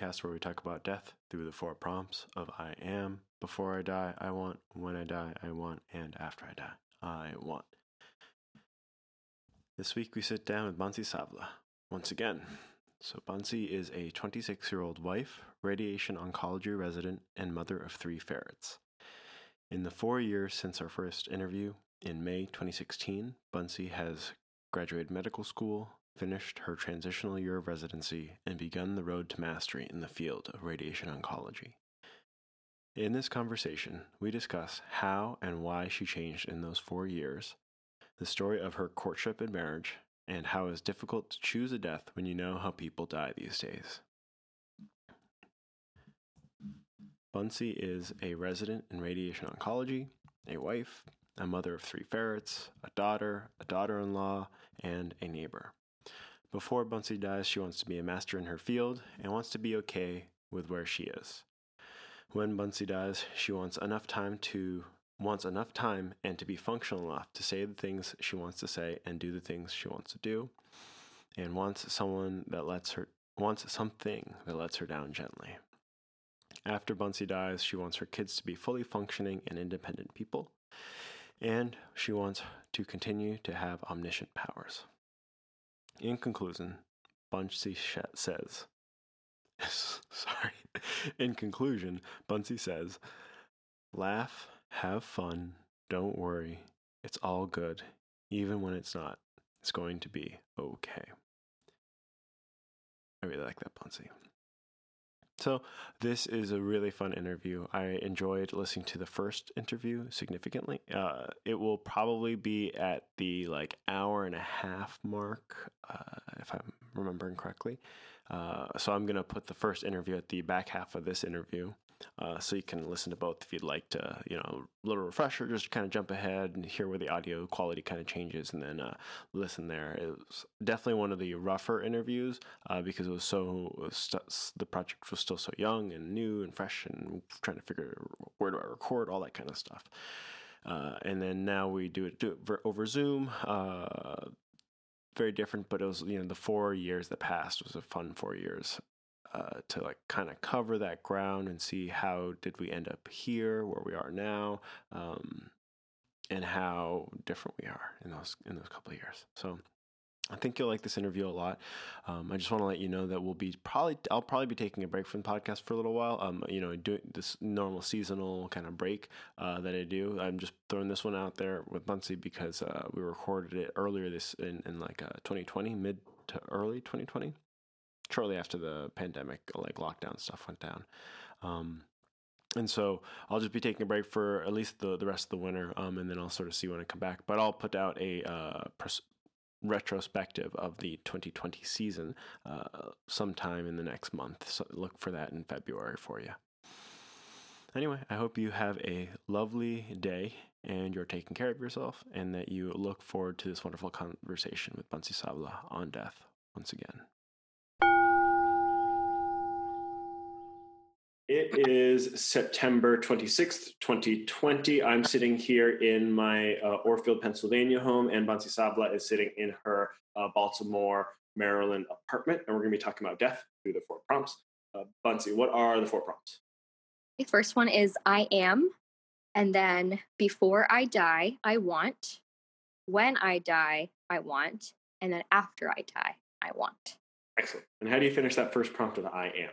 Podcast, where we talk about death through the four prompts of I am, before I die, I want, when I die, I want, and after I die, I want. This week we sit down with Bansi Savla once again. So, Bansi is a 26 year old wife, radiation oncology resident, and mother of three ferrets. In the four years since our first interview, in May 2016, Bansi has graduated medical school, finished her transitional year of residency, and begun the road to mastery in the field of radiation oncology. In this conversation, we discuss how and why she changed in those four years, the story of her courtship and marriage, and how it's difficult to choose a death when you know how people die these days. Bansi is a resident in radiation oncology, a wife, a mother of three ferrets, a daughter, a daughter in law, and a neighbor. Before Bansi dies, she wants to be a master in her field and wants to be okay with where she is. When Bansi dies, she wants enough time to wants enough time and to be functional enough to say the things she wants to say and do the things she wants to do, and wants someone that lets her wants something that lets her down gently. After Bansi dies, she wants her kids to be fully functioning and independent people, and she wants to continue to have omniscient powers. In conclusion, Bansi says, sorry, in conclusion, Bansi says, laugh, have fun, don't worry, it's all good, even when it's not. It's going to be okay. I really like that Bansi. So, this is a really fun interview. I enjoyed listening to the first interview significantly. Uh, it will probably be at the like hour and a half mark, uh, if I'm remembering correctly. Uh, so, I'm going to put the first interview at the back half of this interview. Uh, so you can listen to both if you'd like to, you know, a little refresher, just kind of jump ahead and hear where the audio quality kind of changes, and then uh, listen there. It was definitely one of the rougher interviews uh, because it was so it was st- the project was still so young and new and fresh, and trying to figure where do I record, all that kind of stuff. Uh, and then now we do it, do it over Zoom uh, very different, but it was you know the four years that passed was a fun four years uh, to like kind of cover that ground and see how did we end up here where we are now um, and how different we are in those in those couple of years so I think you'll like this interview a lot. Um, I just want to let you know that we'll be probably I'll probably be taking a break from the podcast for a little while. Um, you know, doing this normal seasonal kind of break uh, that I do. I'm just throwing this one out there with Bansi because uh, we recorded it earlier this in, in like uh, 2020, mid to early 2020 shortly after the pandemic, like lockdown stuff went down. Um, and so I'll just be taking a break for at least the, the rest of the winter, um, and then I'll sort of see when I come back. But I'll put out a uh, pers- retrospective of the 2020 season uh, sometime in the next month. So look for that in February for you. Anyway, I hope you have a lovely day and you're taking care of yourself, and that you look forward to this wonderful conversation with Bansi Savla on death once again. It is September 26th, 2020. I'm sitting here in my uh, Orefield, Pennsylvania home, and Bansi Savla is sitting in her uh, Baltimore, Maryland apartment. And we're going to be talking about death through the four prompts. Uh, Bansi, what are the four prompts? The first one is I am. And then before I die, I want. When I die, I want. And then after I die, I want. Excellent. And how do you finish that first prompt with I am?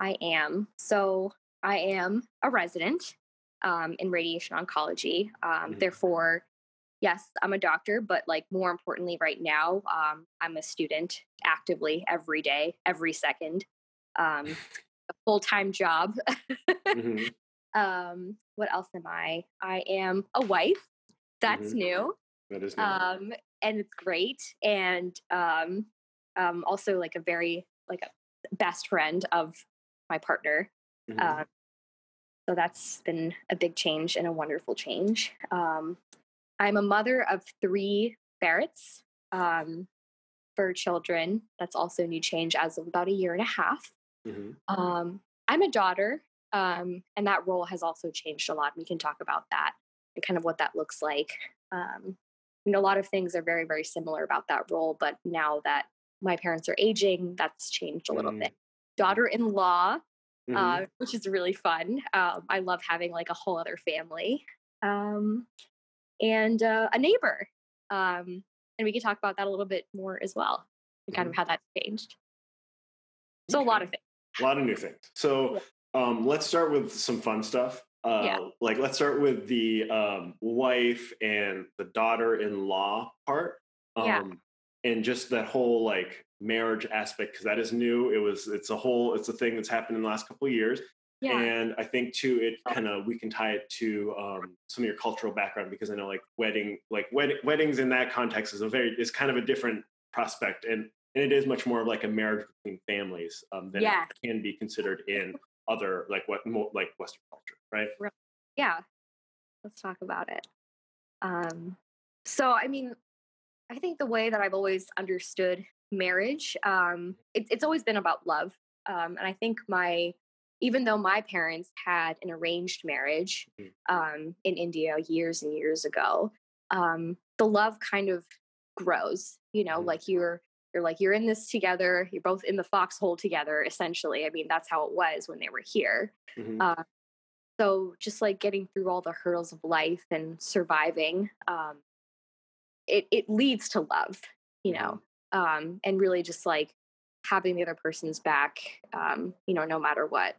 I am. So I am a resident um, in radiation oncology. Um, mm-hmm. Therefore, yes, I'm a doctor, but like more importantly, right now, um, I'm a student actively every day, every second. Um, a full time job. mm-hmm. Um, what else am I? I am a wife. That's mm-hmm. new. That is new. Um, and it's great. And also like a very like a best friend of my partner. Mm-hmm. Um, so that's been a big change and a wonderful change. Um, I'm a mother of three ferrets um, for children. That's also a new change as of about a year and a half. Mm-hmm. Um, I'm a daughter, um, and that role has also changed a lot. We can talk about that and kind of what that looks like. Um, you know, a lot of things are very, very similar about that role, but now that my parents are aging, that's changed a little mm. bit. Daughter in law, mm-hmm. uh, which is really fun. Um, I love having like a whole other family. Um, and uh, a neighbor. Um, and we can talk about that a little bit more as well, and kind mm-hmm. of how that's changed. So okay. a lot of things. A lot of new things. So um, let's start with some fun stuff. Uh, yeah. Like let's start with the um, wife and the daughter-in-law part. Um, yeah. And just that whole like marriage aspect because that is new. It was it's a whole it's a thing that's happened in the last couple of years. Yeah. And I think too, it oh. kind of we can tie it to um, some of your cultural background because I know like wedding, like wed- weddings in that context is a very is kind of a different prospect, and and it is much more of like a marriage between families um, than yeah. it can be considered in other like what more like Western culture, right? Yeah, let's talk about it. Um, so I mean, I think the way that I've always understood marriage, um, it, it's always been about love, um, and I think my even though my parents had an arranged marriage mm. um, in India years and years ago, um, the love kind of grows. You know, mm. like you're you're like you're in this together. You're both in the foxhole together. Essentially, I mean that's how it was when they were here. Mm-hmm. Uh, so just like getting through all the hurdles of life and surviving, um, it it leads to love. You know, mm-hmm. Um, and really just like having the other person's back. Um, you know, no matter what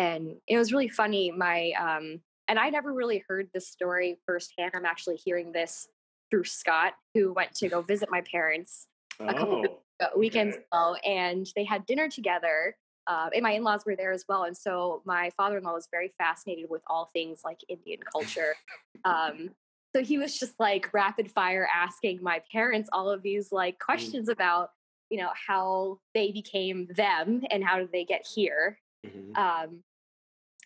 and it was really funny my um and i never really heard this story firsthand i'm actually hearing this through scott who went to go visit my parents oh, a couple oh, weekends okay. ago and they had dinner together uh, and my in-laws were there as well and so my father-in-law was very fascinated with all things like indian culture um, so he was just like rapid fire asking my parents all of these like mm. questions mm. about you know how they became them and how did they get here mm-hmm. um,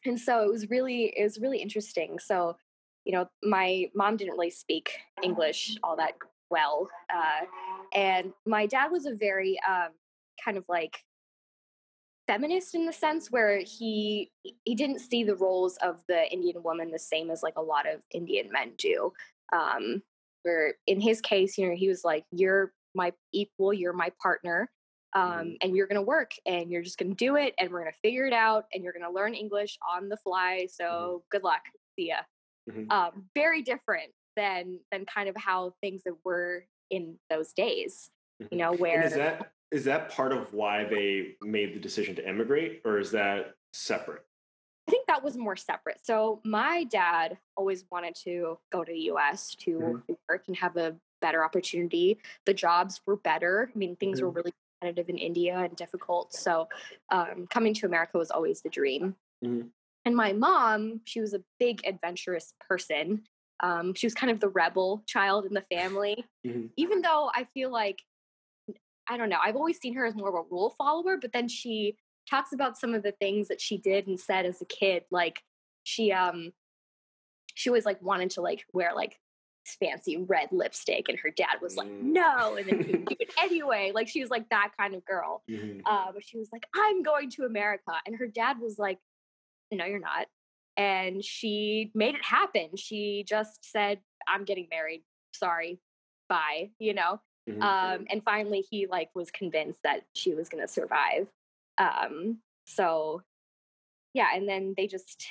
and so it was really it was really interesting so you know my mom didn't really speak english all that well uh, and my dad was a very um, kind of like feminist in the sense where he he didn't see the roles of the indian woman the same as like a lot of indian men do um, where in his case you know he was like you're my equal you're my partner Mm-hmm. um, and you're going to work and you're just going to do it and we're going to figure it out and you're going to learn english on the fly mm-hmm. so mm-hmm. good luck see ya mm-hmm. um, very different than than kind of how things were in those days you mm-hmm. know where and is that is that part of why they made the decision to emigrate or is that separate I think that was more separate. So my dad always wanted to go to the US to mm-hmm. work and have a better opportunity. The jobs were better. I mean, things mm-hmm. were really competitive in India and difficult. So um, coming to America was always the dream. Mm-hmm. And my mom, she was a big adventurous person. Um, she was kind of the rebel child in the family, mm-hmm. even though I feel like, I don't know, I've always seen her as more of a rule follower, but then she talks about some of the things that she did and said as a kid. Like she, um, she always like wanted to like wear like fancy red lipstick and her dad was like mm. no and then he do it anyway like she was like that kind of girl mm-hmm. uh, but she was like i'm going to america and her dad was like no you're not and she made it happen she just said i'm getting married sorry bye you know mm-hmm. um, and finally he like was convinced that she was going to survive um, so yeah and then they just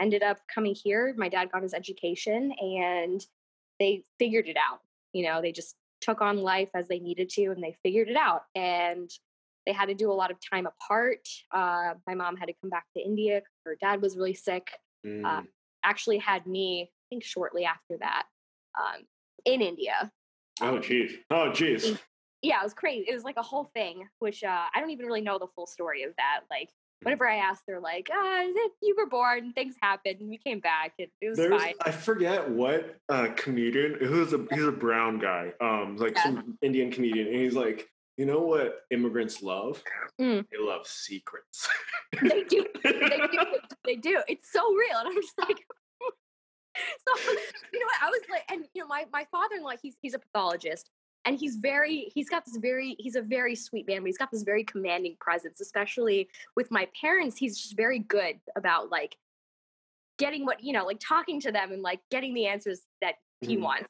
ended up coming here my dad got his education and they figured it out. You know, they just took on life as they needed to and they figured it out. And they had to do a lot of time apart. Uh, my mom had to come back to India. Her dad was really sick. Uh, mm. Uh, actually, had me, I think, shortly after that um, in India. Oh, jeez. Oh, jeez. Yeah, it was crazy. It was like a whole thing, which uh, I don't even really know the full story of that. Like, whenever I asked, they're like, "Ah, you were born, things happened, and we came back. It, it was There's, fine." I forget what uh, comedian. Who's a he's a brown guy, um, like yeah. some Indian comedian, and he's like, "You know what immigrants love? Mm. They love secrets." they do. They do. They do. It's so real, and I'm just like. so you know what I was like, and you know my my father in law he's he's a pathologist, and he's very he's got this very he's a very sweet man but he's got this very commanding presence especially with my parents he's just very good about like getting what you know like talking to them and like getting the answers that he mm-hmm. wants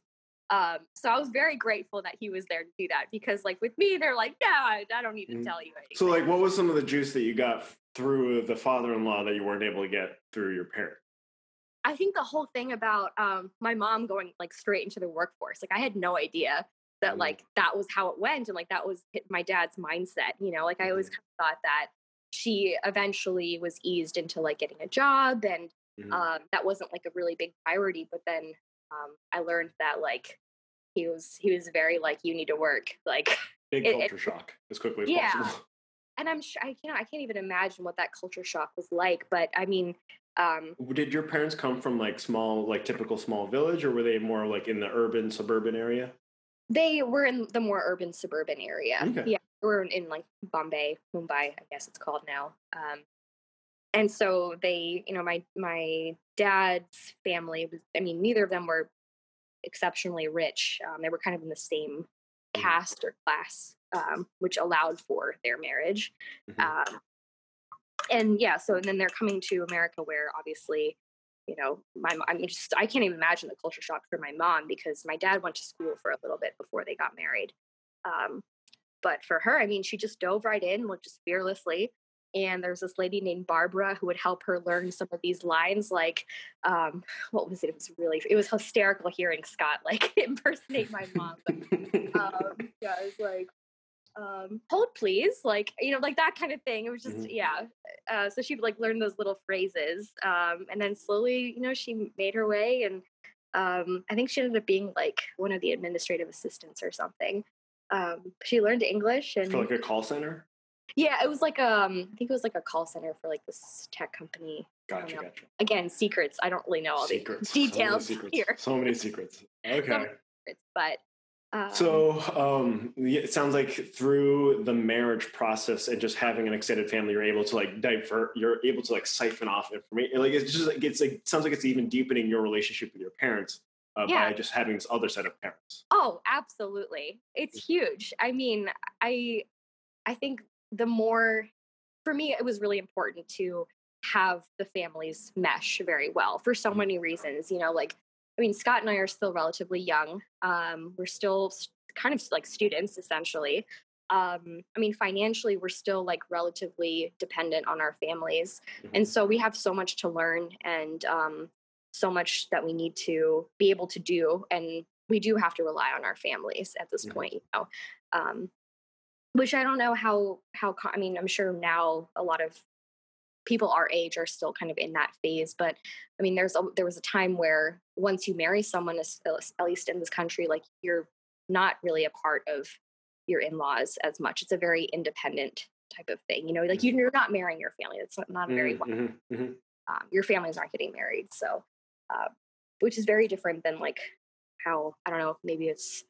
Um, so I was very grateful that he was there to do that because, like, with me, they're like, "No, I, I don't need to mm-hmm. tell you anything." So, like, what was some of the juice that you got through the father-in-law that you weren't able to get through your parent? I think the whole thing about um, my mom going like straight into the workforce, like, I had no idea that mm-hmm. like that was how it went, and like that was my dad's mindset. You know, like I always mm-hmm. kind of thought that she eventually was eased into like getting a job and mm-hmm. um, that wasn't like a really big priority but then um, i learned that like he was he was very like you need to work like big it, culture it, shock as quickly as yeah. possible and i'm sure i can't i can't even imagine what that culture shock was like but i mean um, did your parents come from like small like typical small village or were they more like in the urban suburban area they were in the more urban suburban area okay. yeah we're in, in like bombay mumbai i guess it's called now um, and so they you know my my dad's family was i mean neither of them were exceptionally rich um, they were kind of in the same mm. caste or class um, which allowed for their marriage mm-hmm. um, and yeah so and then they're coming to america where obviously you know my i'm just i can't even imagine the culture shock for my mom because my dad went to school for a little bit before they got married um, but for her i mean she just dove right in like just fearlessly and there's this lady named Barbara who would help her learn some of these lines. Like, um, what was it? It was really, it was hysterical hearing Scott like impersonate my mom. But, um, yeah, it was like, um, hold please, like you know, like that kind of thing. It was just, mm-hmm. yeah. Uh, so she would like learn those little phrases, um, and then slowly, you know, she made her way, and um, I think she ended up being like one of the administrative assistants or something. Um, she learned English and for like a call center. Yeah, it was like um, I think it was like a call center for like this tech company. Gotcha, gotcha. Again, secrets. I don't really know all secrets. the details so secrets. here. So many secrets. Okay. secrets, but um, so um, it sounds like through the marriage process and just having an extended family, you're able to like divert. You're able to like siphon off information. Like it's just like it's like sounds like it's even deepening your relationship with your parents uh, yeah. by just having this other set of parents. Oh, absolutely! It's huge. I mean, I I think the more for me it was really important to have the families mesh very well for so mm-hmm. many reasons you know like i mean scott and i are still relatively young um, we're still kind of like students essentially um, i mean financially we're still like relatively dependent on our families mm-hmm. and so we have so much to learn and um, so much that we need to be able to do and we do have to rely on our families at this mm-hmm. point you know um, which I don't know how how I mean I'm sure now a lot of people our age are still kind of in that phase but I mean there's a, there was a time where once you marry someone at least in this country like you're not really a part of your in-laws as much it's a very independent type of thing you know like mm-hmm. you're not marrying your family it's not a very mm-hmm, mm-hmm. Um, your families aren't getting married so uh, which is very different than like how I don't know maybe it's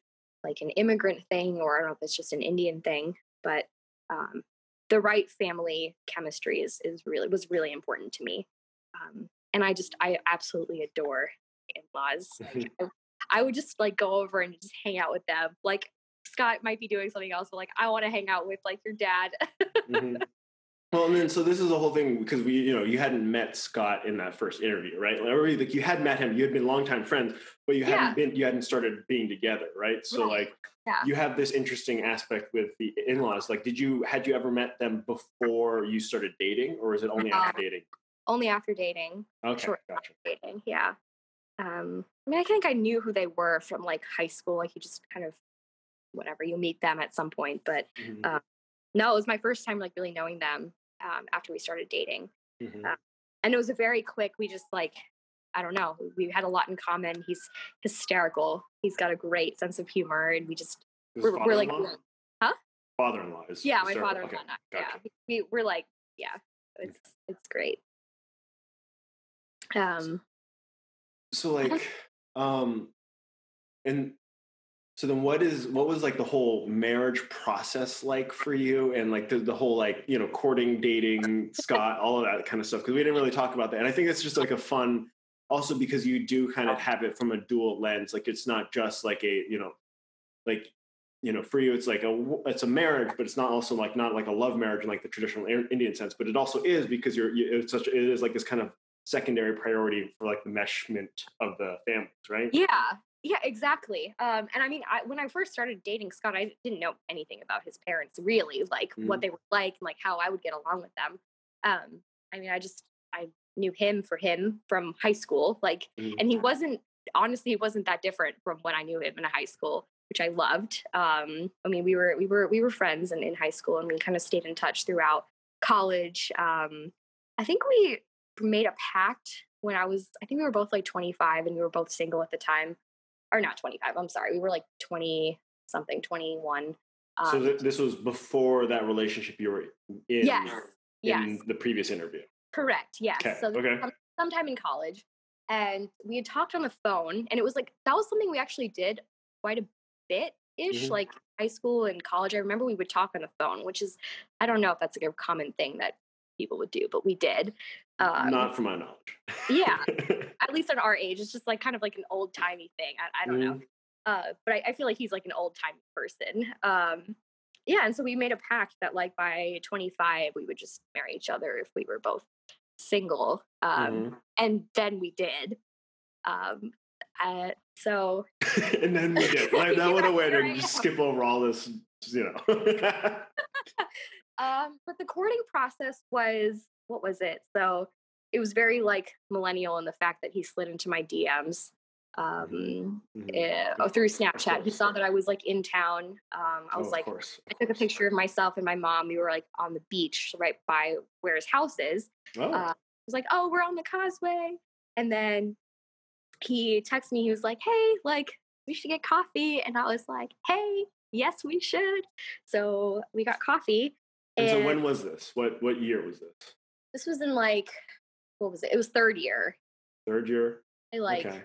like an immigrant thing or I don't know if it's just an Indian thing, but um, the right family chemistry is is really was really important to me. Um, and I just I absolutely adore in-laws. Like, I, would just like go over and just hang out with them. Like Scott might be doing something else, but like I want to hang out with like your dad. mm-hmm. Well, and then so this is the whole thing because we, you know, you hadn't met Scott in that first interview, right? Like you had met him, you had been longtime friends, but you yeah. hadn't been, you hadn't started being together, right? So right. like, yeah. you have this interesting aspect with the in-laws. Like, did you had you ever met them before you started dating, or is it only after dating? Only after dating. Okay, Short gotcha. dating, yeah. Um, I mean, I think I knew who they were from like high school. Like, you just kind of whatever you meet them at some point, but. Mm-hmm. Um, no, it was my first time like really knowing them um, after we started dating. Mm-hmm. Uh, and it was a very quick, we just like, I don't know, we had a lot in common. He's hysterical. He's got a great sense of humor. And we just, we're, we're, like, huh? Father in law is. Yeah, my father in law. Okay. Gotcha. Yeah. We, we're like, yeah, it's, it's great. Um, so like, um, and so then what is what was like the whole marriage process like for you and like the, the whole like, you know, courting, dating, Scott, all of that kind of stuff? Because we didn't really talk about that. And I think it's just like a fun also because you do kind of have it from a dual lens. Like it's not just like a, you know, like you know, for you, it's like a it's a marriage, but it's not also like not like a love marriage in like the traditional Indian sense. But it also is because you're you, it's such it is like this kind of secondary priority for like the meshment of the families, right? Yeah, Yeah, exactly. Um, and I mean, I, when I first started dating Scott, I didn't know anything about his parents, really, like mm. what they were like, and like how I would get along with them. Um, I mean, I just I knew him for him from high school, like, mm. and he wasn't honestly, he wasn't that different from when I knew him in high school, which I loved. Um, I mean, we were we were we were friends in, in high school, and we kind of stayed in touch throughout college. Um, I think we made a pact when I was, I think we were both like 25 and we were both single at the time or not 25 i'm sorry we were like 20 something 21 um, so th- this was before that relationship you were in yes in yes. the previous interview correct yes okay. so okay. sometime in college and we had talked on the phone and it was like that was something we actually did quite a bit ish mm-hmm. like high school and college i remember we would talk on the phone which is i don't know if that's like a common thing that people would do but we did um, Not from my knowledge. yeah, at least at our age, it's just like kind of like an old timey thing. I, I don't mm. know, uh, but I, I, feel like he's like an old time person. Um, yeah, and so we made a pact that like by 25 we would just marry each other if we were both single, um, mm-hmm. and then we did. Um, uh, so and then we did. Like that would have went and just skip over all this, you know. um, but the courting process was what was it? So it was very like millennial in the fact that he slid into my DMs um, mm-hmm. uh, through Snapchat. He saw that I was like in town. Um, I was oh, like, I took a picture of myself and my mom. We were like on the beach right by where his house is. Oh. Uh, I was like, oh, we're on the causeway. And then he texted me. He was like, hey, like we should get coffee. And I was like, hey, yes, we should. So we got coffee. And, and so when was this? What what year was this? This was in like what was it? It was third year. Third year. I like okay.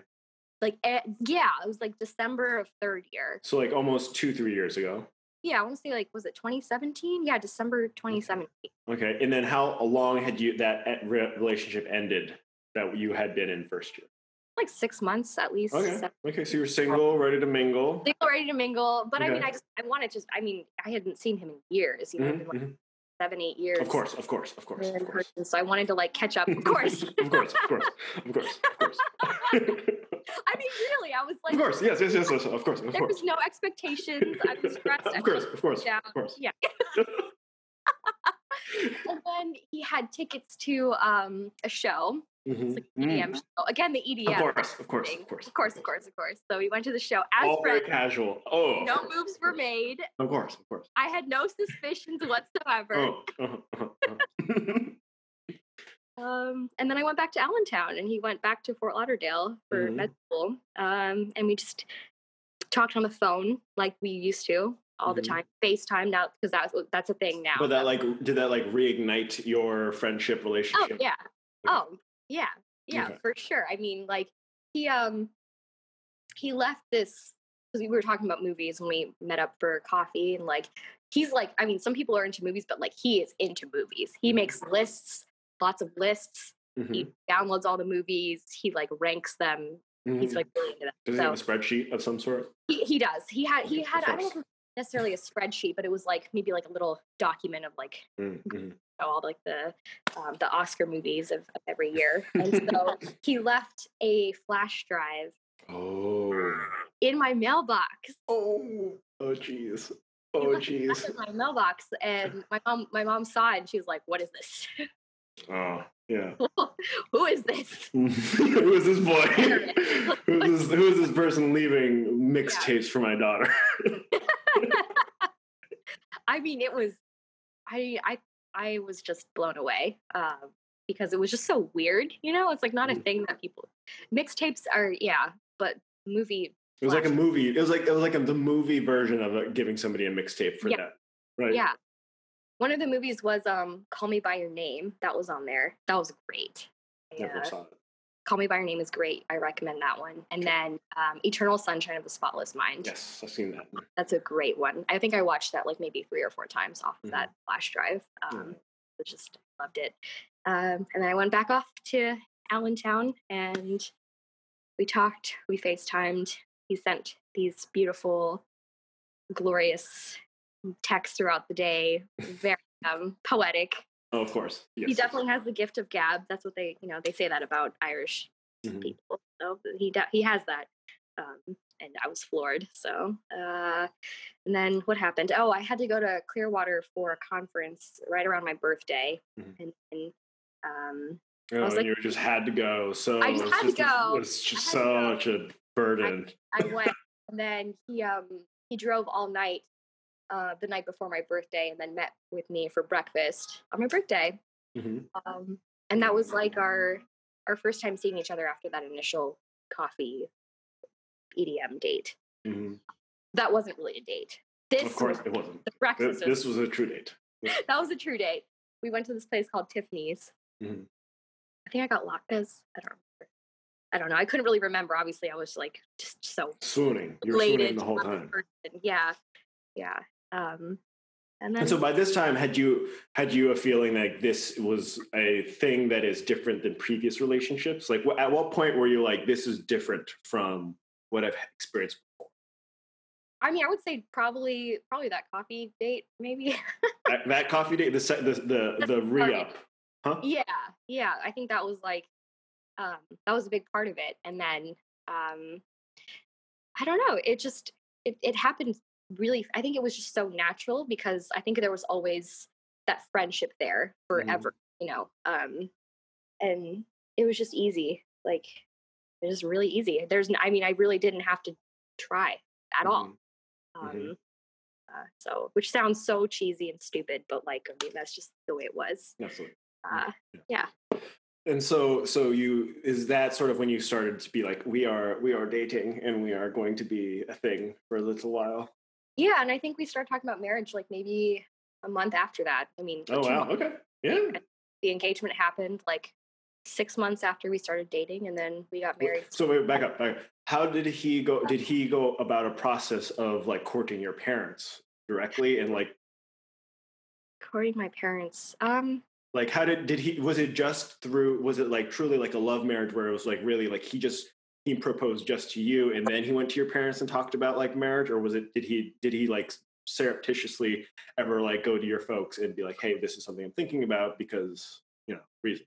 Like eh, yeah, it was like December of third year. So like almost two three years ago. Yeah, I want to say like was it 2017? Yeah, December 2017. Okay, and then how long had you that eh, relationship ended that you had been in first year? Like six months at least. Okay. Seven. Okay, so you were single, ready to mingle. Single, ready to mingle. But okay. I mean, I just I wanted to. I mean, I hadn't seen him in years. You know, mm-hmm, like, mm-hmm seven, eight years. Of course, of course, of course. Of course. So I wanted to like catch up. Of course. of course, of course, of course, of course. I mean, really, I was like, of course, yes, yes, yes, yes of course, of there course. was no expectations. I was stressed. of course, of course, down. of course. Yeah. and then he had tickets to um, a show Mm-hmm. Like EDM mm. show. Again, the EDM. Of course, of course, of course, of course, of course, of course. So we went to the show as All friends. very casual. Oh, no moves were made. Of course, of course. I had no suspicions whatsoever. Oh, uh-huh, uh-huh. um, and then I went back to Allentown, and he went back to Fort Lauderdale for mm-hmm. med school. Um, and we just talked on the phone like we used to all mm-hmm. the time. FaceTime now because that's that's a thing now. But that like did that like reignite your friendship oh, relationship? Oh yeah. Oh yeah, yeah, okay. for sure. I mean, like he um he left this because we were talking about movies when we met up for coffee, and like he's like, I mean, some people are into movies, but like he is into movies. He makes lists, lots of lists. Mm-hmm. He downloads all the movies. He like ranks them. Mm-hmm. He's like really into. Does so, he have a spreadsheet of some sort? He, he does. He had he had I don't know necessarily a spreadsheet, but it was like maybe like a little document of like mm-hmm all like the um, the Oscar movies of, of every year, and so he left a flash drive. Oh. In my mailbox. Oh. Oh, jeez. Oh, jeez. In my mailbox, and my mom, my mom saw it, and she was like, "What is this?" Oh, yeah. who is this? who is this boy? who is this, who is this person leaving mixtapes yeah. for my daughter? I mean, it was. I I I was just blown away uh, because it was just so weird. You know, it's like not a mm. thing that people mixtapes are. Yeah, but movie. It was like a movie. It was like it was like a, the movie version of it, giving somebody a mixtape for yeah. that. Right. Yeah. One of the movies was um Call Me by Your Name. That was on there. That was great. Never yeah. saw it. Call Me by Your Name is great. I recommend that one. And then um, Eternal Sunshine of the Spotless Mind. Yes, I've seen that. That's a great one. I think I watched that like maybe three or four times off of mm-hmm. that flash drive. Um. Just loved it. Um, and then I went back off to Allentown and we talked, we FaceTimed. He sent these beautiful, glorious texts throughout the day, very um, poetic. Oh, of course. Yes. He definitely has the gift of gab. That's what they, you know, they say that about Irish mm-hmm. people. So he de- he has that. Um, and I was floored. So, uh, and then what happened? Oh, I had to go to Clearwater for a conference right around my birthday, mm-hmm. and, and um, oh, and like, you just had to go. So I just had just, to go. It was just such a burden. I, I went, and then he um he drove all night uh, the night before my birthday, and then met with me for breakfast on my birthday. Mm-hmm. Um, and that was like our our first time seeing each other after that initial coffee EDM date. Mm-hmm. That wasn't really a date. This of course, it wasn't. The breakfast. This, this was a true date. that was a true date. We went to this place called Tiffany's. Mm-hmm. I think I got latkes. I don't remember. I don't know. I couldn't really remember. Obviously, I was like just so swooning. You were swooning the whole time. Person. Yeah, yeah. Um, and, then, and so by this time, had you had you a feeling like this was a thing that is different than previous relationships? Like, at what point were you like, this is different from what I've experienced before? I mean, I would say probably probably that coffee date, maybe. that, that, coffee date, the the the, the re up, huh? Yeah, yeah. I think that was like um, that was a big part of it, and then um, I don't know. It just it, it happened really i think it was just so natural because i think there was always that friendship there forever mm-hmm. you know um and it was just easy like it was really easy there's i mean i really didn't have to try at mm-hmm. all mm-hmm. um mm-hmm. uh, so which sounds so cheesy and stupid but like i mean that's just the way it was absolutely uh, yeah. yeah and so so you is that sort of when you started to be like we are we are dating and we are going to be a thing for a little while yeah, and I think we started talking about marriage like maybe a month after that. I mean, oh wow, months. okay, yeah. The engagement happened like six months after we started dating, and then we got married. So wait, back up, back up. How did he go? Did he go about a process of like courting your parents directly and like courting my parents? Um, like how did did he? Was it just through? Was it like truly like a love marriage where it was like really like he just he proposed just to you and then he went to your parents and talked about like marriage or was it did he did he like surreptitiously ever like go to your folks and be like hey this is something i'm thinking about because you know reason?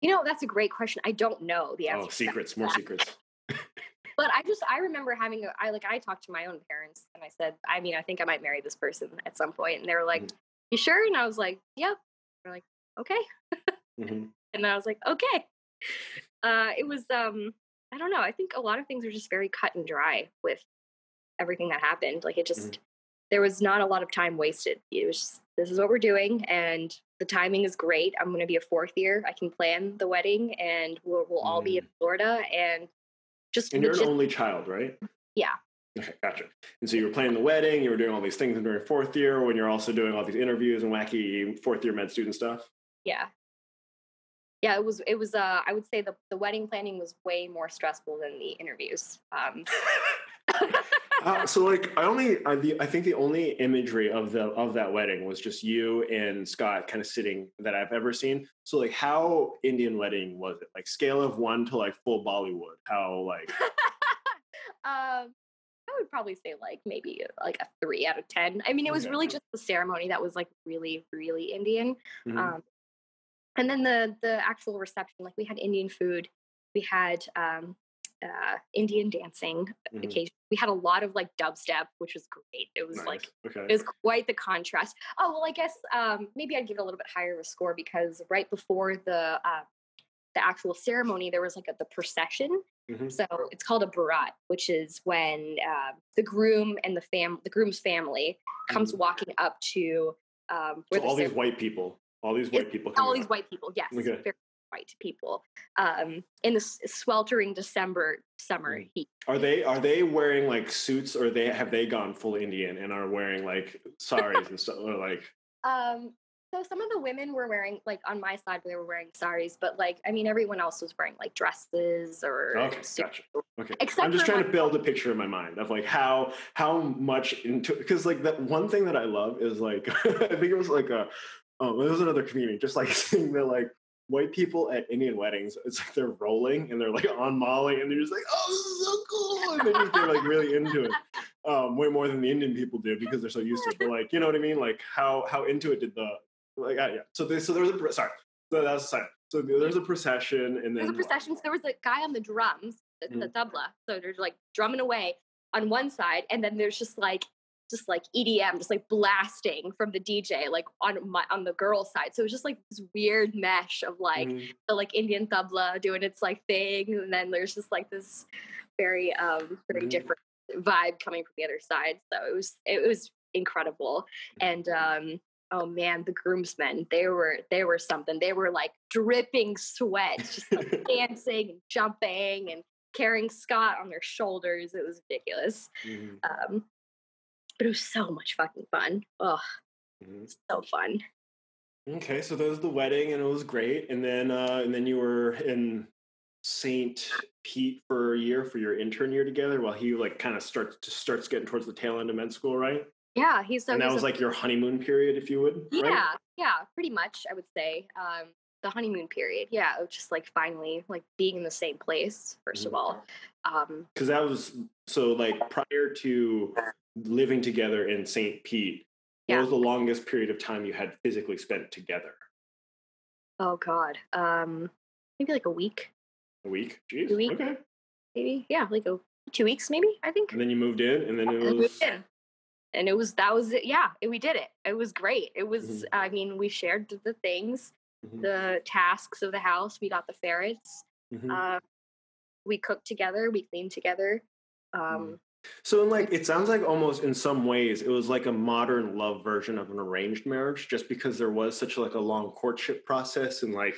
You know that's a great question. I don't know the answer oh secrets more secrets. but i just i remember having a, i like i talked to my own parents and i said i mean i think i might marry this person at some point and they were like mm-hmm. you sure? And i was like yep. They're like okay. Mm-hmm. and i was like okay. Uh it was um I don't know. I think a lot of things are just very cut and dry with everything that happened. Like it just mm-hmm. there was not a lot of time wasted. It was just, this is what we're doing and the timing is great. I'm going to be a fourth year. I can plan the wedding and we'll, we'll all be in mm. Florida and just And you're an only child, right? Yeah. Okay, gotcha. And so you were planning the wedding, you were doing all these things during fourth year when you're also doing all these interviews and wacky fourth year med student stuff. Yeah yeah, it was it was uh I would say the the wedding planning was way more stressful than the interviews. Um uh, so like I only I, the, I think the only imagery of the of that wedding was just you and Scott kind of sitting that I've ever seen. So like how Indian wedding was it? Like scale of 1 to like full Bollywood. How like um I would probably say like maybe like a 3 out of 10. I mean it was okay. really just the ceremony that was like really really Indian. Mm-hmm. Um and then the the actual reception like we had indian food we had um, uh, indian dancing mm-hmm. occasion we had a lot of like dubstep which was great it was nice. like okay. it was quite the contrast oh well i guess um, maybe i'd give it a little bit higher of a score because right before the uh, the actual ceremony there was like a, the procession mm-hmm. so it's called a barat which is when uh, the groom and the fam the groom's family comes mm-hmm. walking up to um, where so all these white people all these white people. All these white people, yes, okay. very white people, um, in the sweltering December summer mm. heat. Are they are they wearing like suits, or they have they gone full Indian and are wearing like saris and stuff, or like? Um. So some of the women were wearing like on my side they were wearing saris, but like I mean everyone else was wearing like dresses or okay, gotcha. Okay, Except I'm just trying to build a picture in my mind of like how how much into because like that one thing that I love is like I think it was like a um, it was another community, just like seeing the like white people at Indian weddings. It's like they're rolling and they're like on Molly and they're just like, oh, this is so cool. And they just get like really into it. Um, way more than the Indian people do because they're so used to it. But like, you know what I mean? Like how how into it did the like uh, yeah. So they, so there was a sorry. So that was a sign. So there's a procession and then there's a procession. So there was a guy on the drums the, mm. the tabla. So they're like drumming away on one side, and then there's just like just like EDM, just like blasting from the DJ, like on my on the girl side. So it was just like this weird mesh of like mm. the like Indian tabla doing its like thing, and then there's just like this very um very mm. different vibe coming from the other side. So it was it was incredible, and um oh man, the groomsmen, they were they were something. They were like dripping sweat, just like dancing and jumping and carrying Scott on their shoulders. It was ridiculous. Mm-hmm. Um, but it was so much fucking fun. Oh, mm-hmm. so fun. Okay, so that was the wedding, and it was great. And then, uh, and then you were in Saint Pete for a year for your intern year together, while he like kind of starts starts getting towards the tail end of med school, right? Yeah, he's so. And that he's was a, like your honeymoon period, if you would. Yeah, right? yeah, pretty much. I would say um, the honeymoon period. Yeah, just like finally like being in the same place. 1st mm-hmm. of all, because um, that was so like prior to living together in St. Pete, yeah. what was the longest period of time you had physically spent together? Oh God, um, maybe like a week. A week? Jeez. A week. Okay. Maybe. Yeah, like a, two weeks, maybe. I think. And then you moved in, and then it was. And, it was that was it. Yeah, we did it. It was great. It was. Mm-hmm. I mean, we shared the things, mm-hmm. the tasks of the house. We got the ferrets. Mm-hmm. Uh, we cooked together. We cleaned together. Um, mm. So, in like, it sounds like almost in some ways it was like a modern love version of an arranged marriage, just because there was such like a long courtship process and like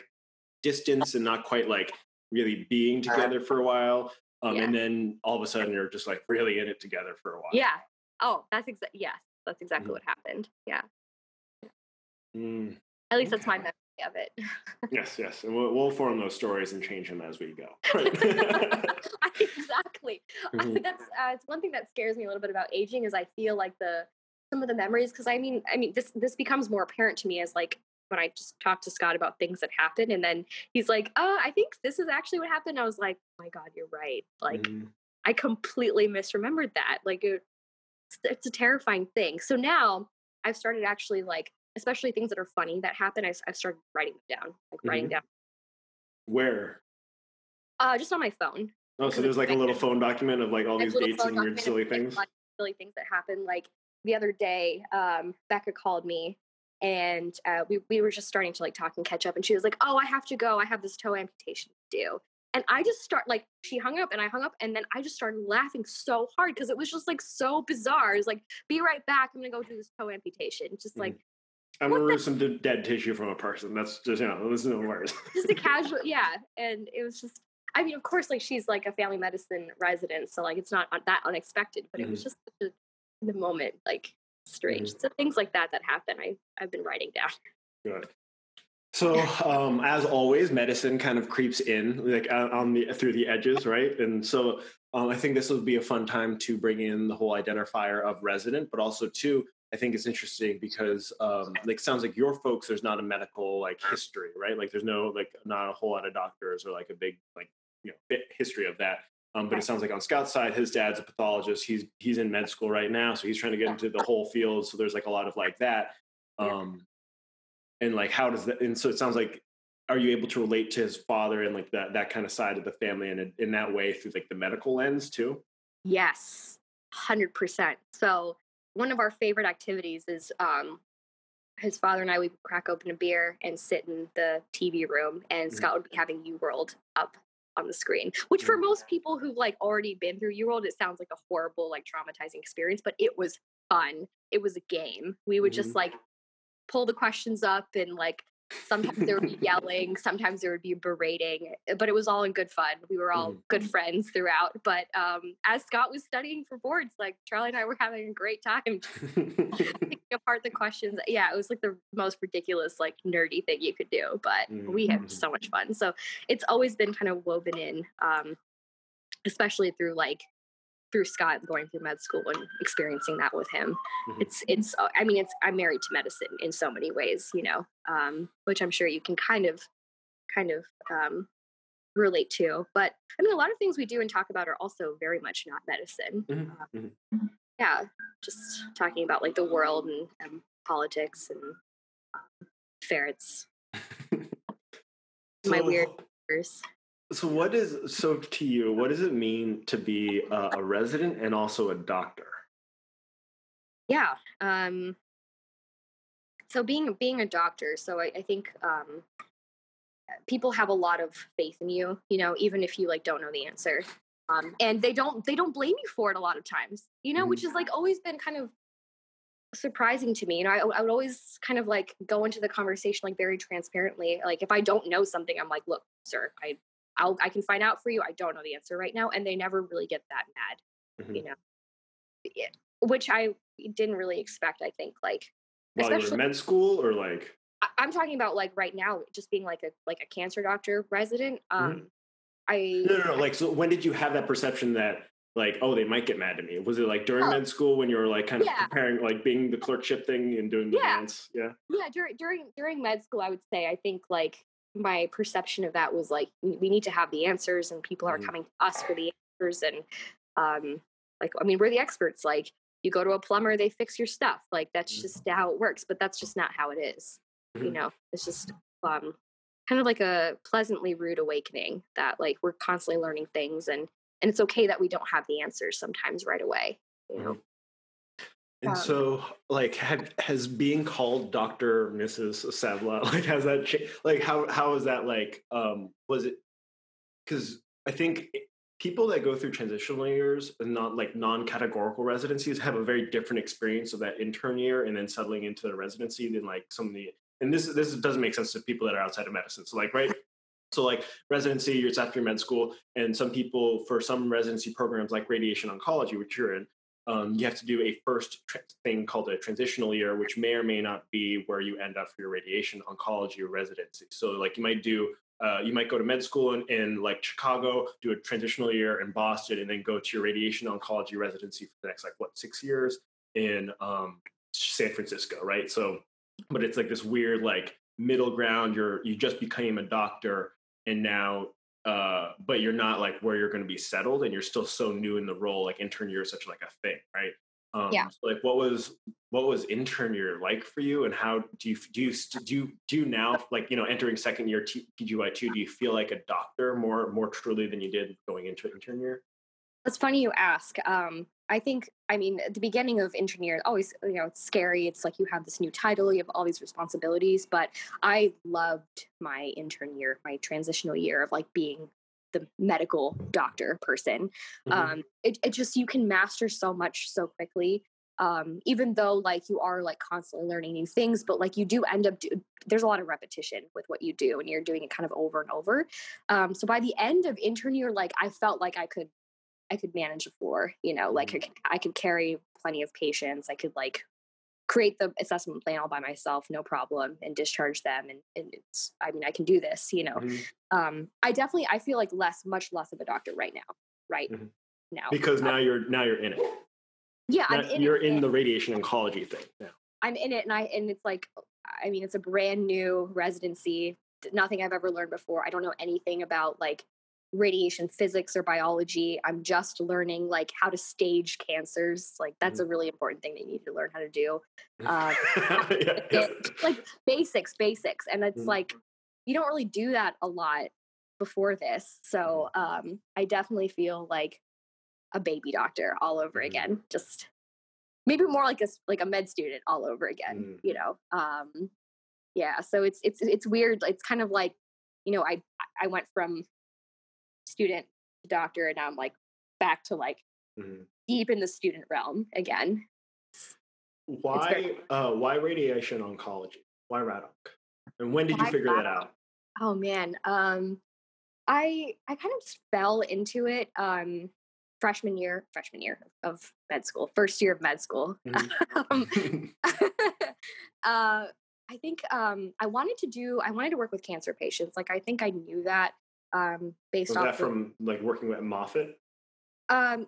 distance and not quite like really being together for a while. Um, yeah. And then all of a sudden you're just like really in it together for a while. Yeah. Oh, that's exactly yes, that's exactly mm. what happened. Yeah. Mm. At least okay. that's my memory of it. yes, yes, and we'll, we'll, form those stories and change them as we go. exactly. Mm-hmm. that's uh, it's one thing that scares me a little bit about aging is I feel like the some of the memories because I mean I mean this this becomes more apparent to me as like when I just talked to Scott about things that happened, and then he's like, "Oh, I think this is actually what happened." I was like, oh "My God, you're right!" Like, mm. I completely misremembered that. Like, it, it's a terrifying thing. So now I've started actually like, especially things that are funny that happen. I, have started writing them down, like mm-hmm. writing down. Where? Uh, just on my phone. Oh, so there's like a little phone document of like all these dates and weird silly things. Silly things that happen. Like the other day, um, Becca called me and uh, we we were just starting to like talk and catch up and she was like oh i have to go i have this toe amputation to do and i just start like she hung up and i hung up and then i just started laughing so hard because it was just like so bizarre it's like be right back i'm gonna go do this toe amputation just like I'm gonna remove some dead tissue from a person. That's just you know, this is no worries. just a casual, yeah. And it was just, I mean, of course, like she's like a family medicine resident, so like it's not that unexpected, but mm-hmm. it was mm-hmm. just a, the moment, like strange. Mm-hmm. So things like that that happen, I I've been writing down. Good. So, um, as always, medicine kind of creeps in like on the through the edges, right? And so, um, I think this would be a fun time to bring in the whole identifier of resident, but also too, I think it's interesting because um, like sounds like your folks there's not a medical like history, right? Like there's no like not a whole lot of doctors or like a big like you know history of that. Um, but it sounds like on Scott's side, his dad's a pathologist. He's he's in med school right now, so he's trying to get into the whole field. So there's like a lot of like that. Um, and like how does that? And so it sounds like, are you able to relate to his father and like that that kind of side of the family, and in that way through like the medical lens too? Yes, hundred percent. So one of our favorite activities is um, his father and I, we would crack open a beer and sit in the TV room, and mm-hmm. Scott would be having UWorld up on the screen which for mm. most people who've like already been through UWorld it sounds like a horrible like traumatizing experience but it was fun it was a game we would just mm-hmm. like pull the questions up and like sometimes there would be yelling sometimes there would be berating eh, but it was all in good fun we were all mm-hmm. good friends throughout but um, as scott was studying for boards like charlie and i were having a great time picking apart the questions yeah it was like the most ridiculous like nerdy thing you could do but mm-hmm. we had so much fun so it's always been kind of woven in um, especially through like through Scott going through med school and experiencing that with him. Mm-hmm. It's it's I mean it's I'm married to medicine in so many ways, you know, um, which I'm sure you can kind of kind of um, relate to. But I mean, a lot of things we do and talk about are also very much not medicine. Mm-hmm. Um, mm-hmm. yeah, just talking about like the world and, and politics and um, ferrets. so, My weird. So what is so to you? What does it mean to be a, a resident and also a doctor? Yeah. Um, so being being a doctor, so I, I think um, people have a lot of faith in you. You know, even if you like don't know the answer, um, and they don't they don't blame you for it a lot of times. You know, mm-hmm. which is like always been kind of surprising to me. You know, I, I, would always kind of like go into the conversation like very transparently. Like if I don't know something, I'm like, look, sir, I I'll, I can find out for you. I don't know the answer right now, and they never really get that mad. Mm-hmm. You know, yeah, which I didn't really expect. I think like while you were in med school or like I, am talking about like right now, just being like a like a cancer doctor resident. Mm-hmm. Um, mm-hmm. I no, no, no. Like, so when did you have that perception that like, oh, they might get mad at me? Was it like during oh. med school when you were like kind of yeah. preparing, like being the clerkship thing and doing the yeah. dance? Yeah. Yeah. During during during med school, I would say I think like my perception of that was like we need to have the answers and people are mm-hmm. coming to us for the answers and um like I mean we're the experts like you go to a plumber they fix your stuff like that's mm-hmm. just how it works but that's just not how it is. Mm-hmm. you know it's just um kind of like a pleasantly rude awakening that like we're constantly learning things and and it's okay that we don't have the answers sometimes right away you know and um, so, like, have, has being called Doctor Mrs. Savla like has that changed? Like, how how is that like? Um, was it because I think people that go through transitional years and not like non-categorical residencies have a very different experience of that intern year and then settling into the residency than like some of the and this this doesn't make sense to people that are outside of medicine. So like right. So like residency, you're after med school, and some people for some residency programs like radiation oncology, which you're in, um, you have to do a first tra- thing called a transitional year, which may or may not be where you end up for your radiation oncology or residency. So, like, you might do, uh, you might go to med school in, in, like Chicago, do a transitional year in Boston, and then go to your radiation oncology residency for the next, like, what, six years in um, San Francisco, right? So, but it's like this weird, like, middle ground. You're you just became a doctor, and now uh, but you're not like where you're going to be settled and you're still so new in the role like intern year is such like a thing right? Um, yeah. so like what was what was intern year like for you and how do you do you do you do you now like you know entering second year PGY2 do you feel like a doctor more more truly than you did going into intern year it's funny you ask. Um, I think, I mean, at the beginning of intern year, always, you know, it's scary. It's like you have this new title, you have all these responsibilities. But I loved my intern year, my transitional year of like being the medical doctor person. Mm-hmm. Um, it, it just, you can master so much so quickly. Um, even though like you are like constantly learning new things, but like you do end up, do, there's a lot of repetition with what you do and you're doing it kind of over and over. Um, so by the end of intern year, like I felt like I could I could manage a floor, you know, like mm-hmm. I could carry plenty of patients. I could like create the assessment plan all by myself, no problem, and discharge them. And, and it's, I mean, I can do this, you know. Mm-hmm. Um, I definitely, I feel like less, much less of a doctor right now, right mm-hmm. now. Because now um, you're, now you're in it. Yeah. Now, in you're it, in the radiation oncology thing now. I'm in it and I, and it's like, I mean, it's a brand new residency, nothing I've ever learned before. I don't know anything about like radiation physics or biology. I'm just learning like how to stage cancers. Like that's mm-hmm. a really important thing they need to learn how to do. Um, yeah, yeah. like basics, basics, and it's mm-hmm. like you don't really do that a lot before this. So mm-hmm. um, I definitely feel like a baby doctor all over mm-hmm. again. Just maybe more like a like a med student all over again. Mm. You know. Um, yeah. So it's it's it's weird. It's kind of like you know I I went from student to doctor, and now I'm like back to like mm-hmm. deep in the student realm again. Why uh, why radiation oncology? Why RADONC? And when did why you figure that out? Oh man, um, I I kind of fell into it um, freshman year, freshman year of med school, first year of med school. Mm-hmm. um, uh, I think um, I wanted to do. I wanted to work with cancer patients. Like I think I knew that um, based Was off that from like working at Moffitt? Um,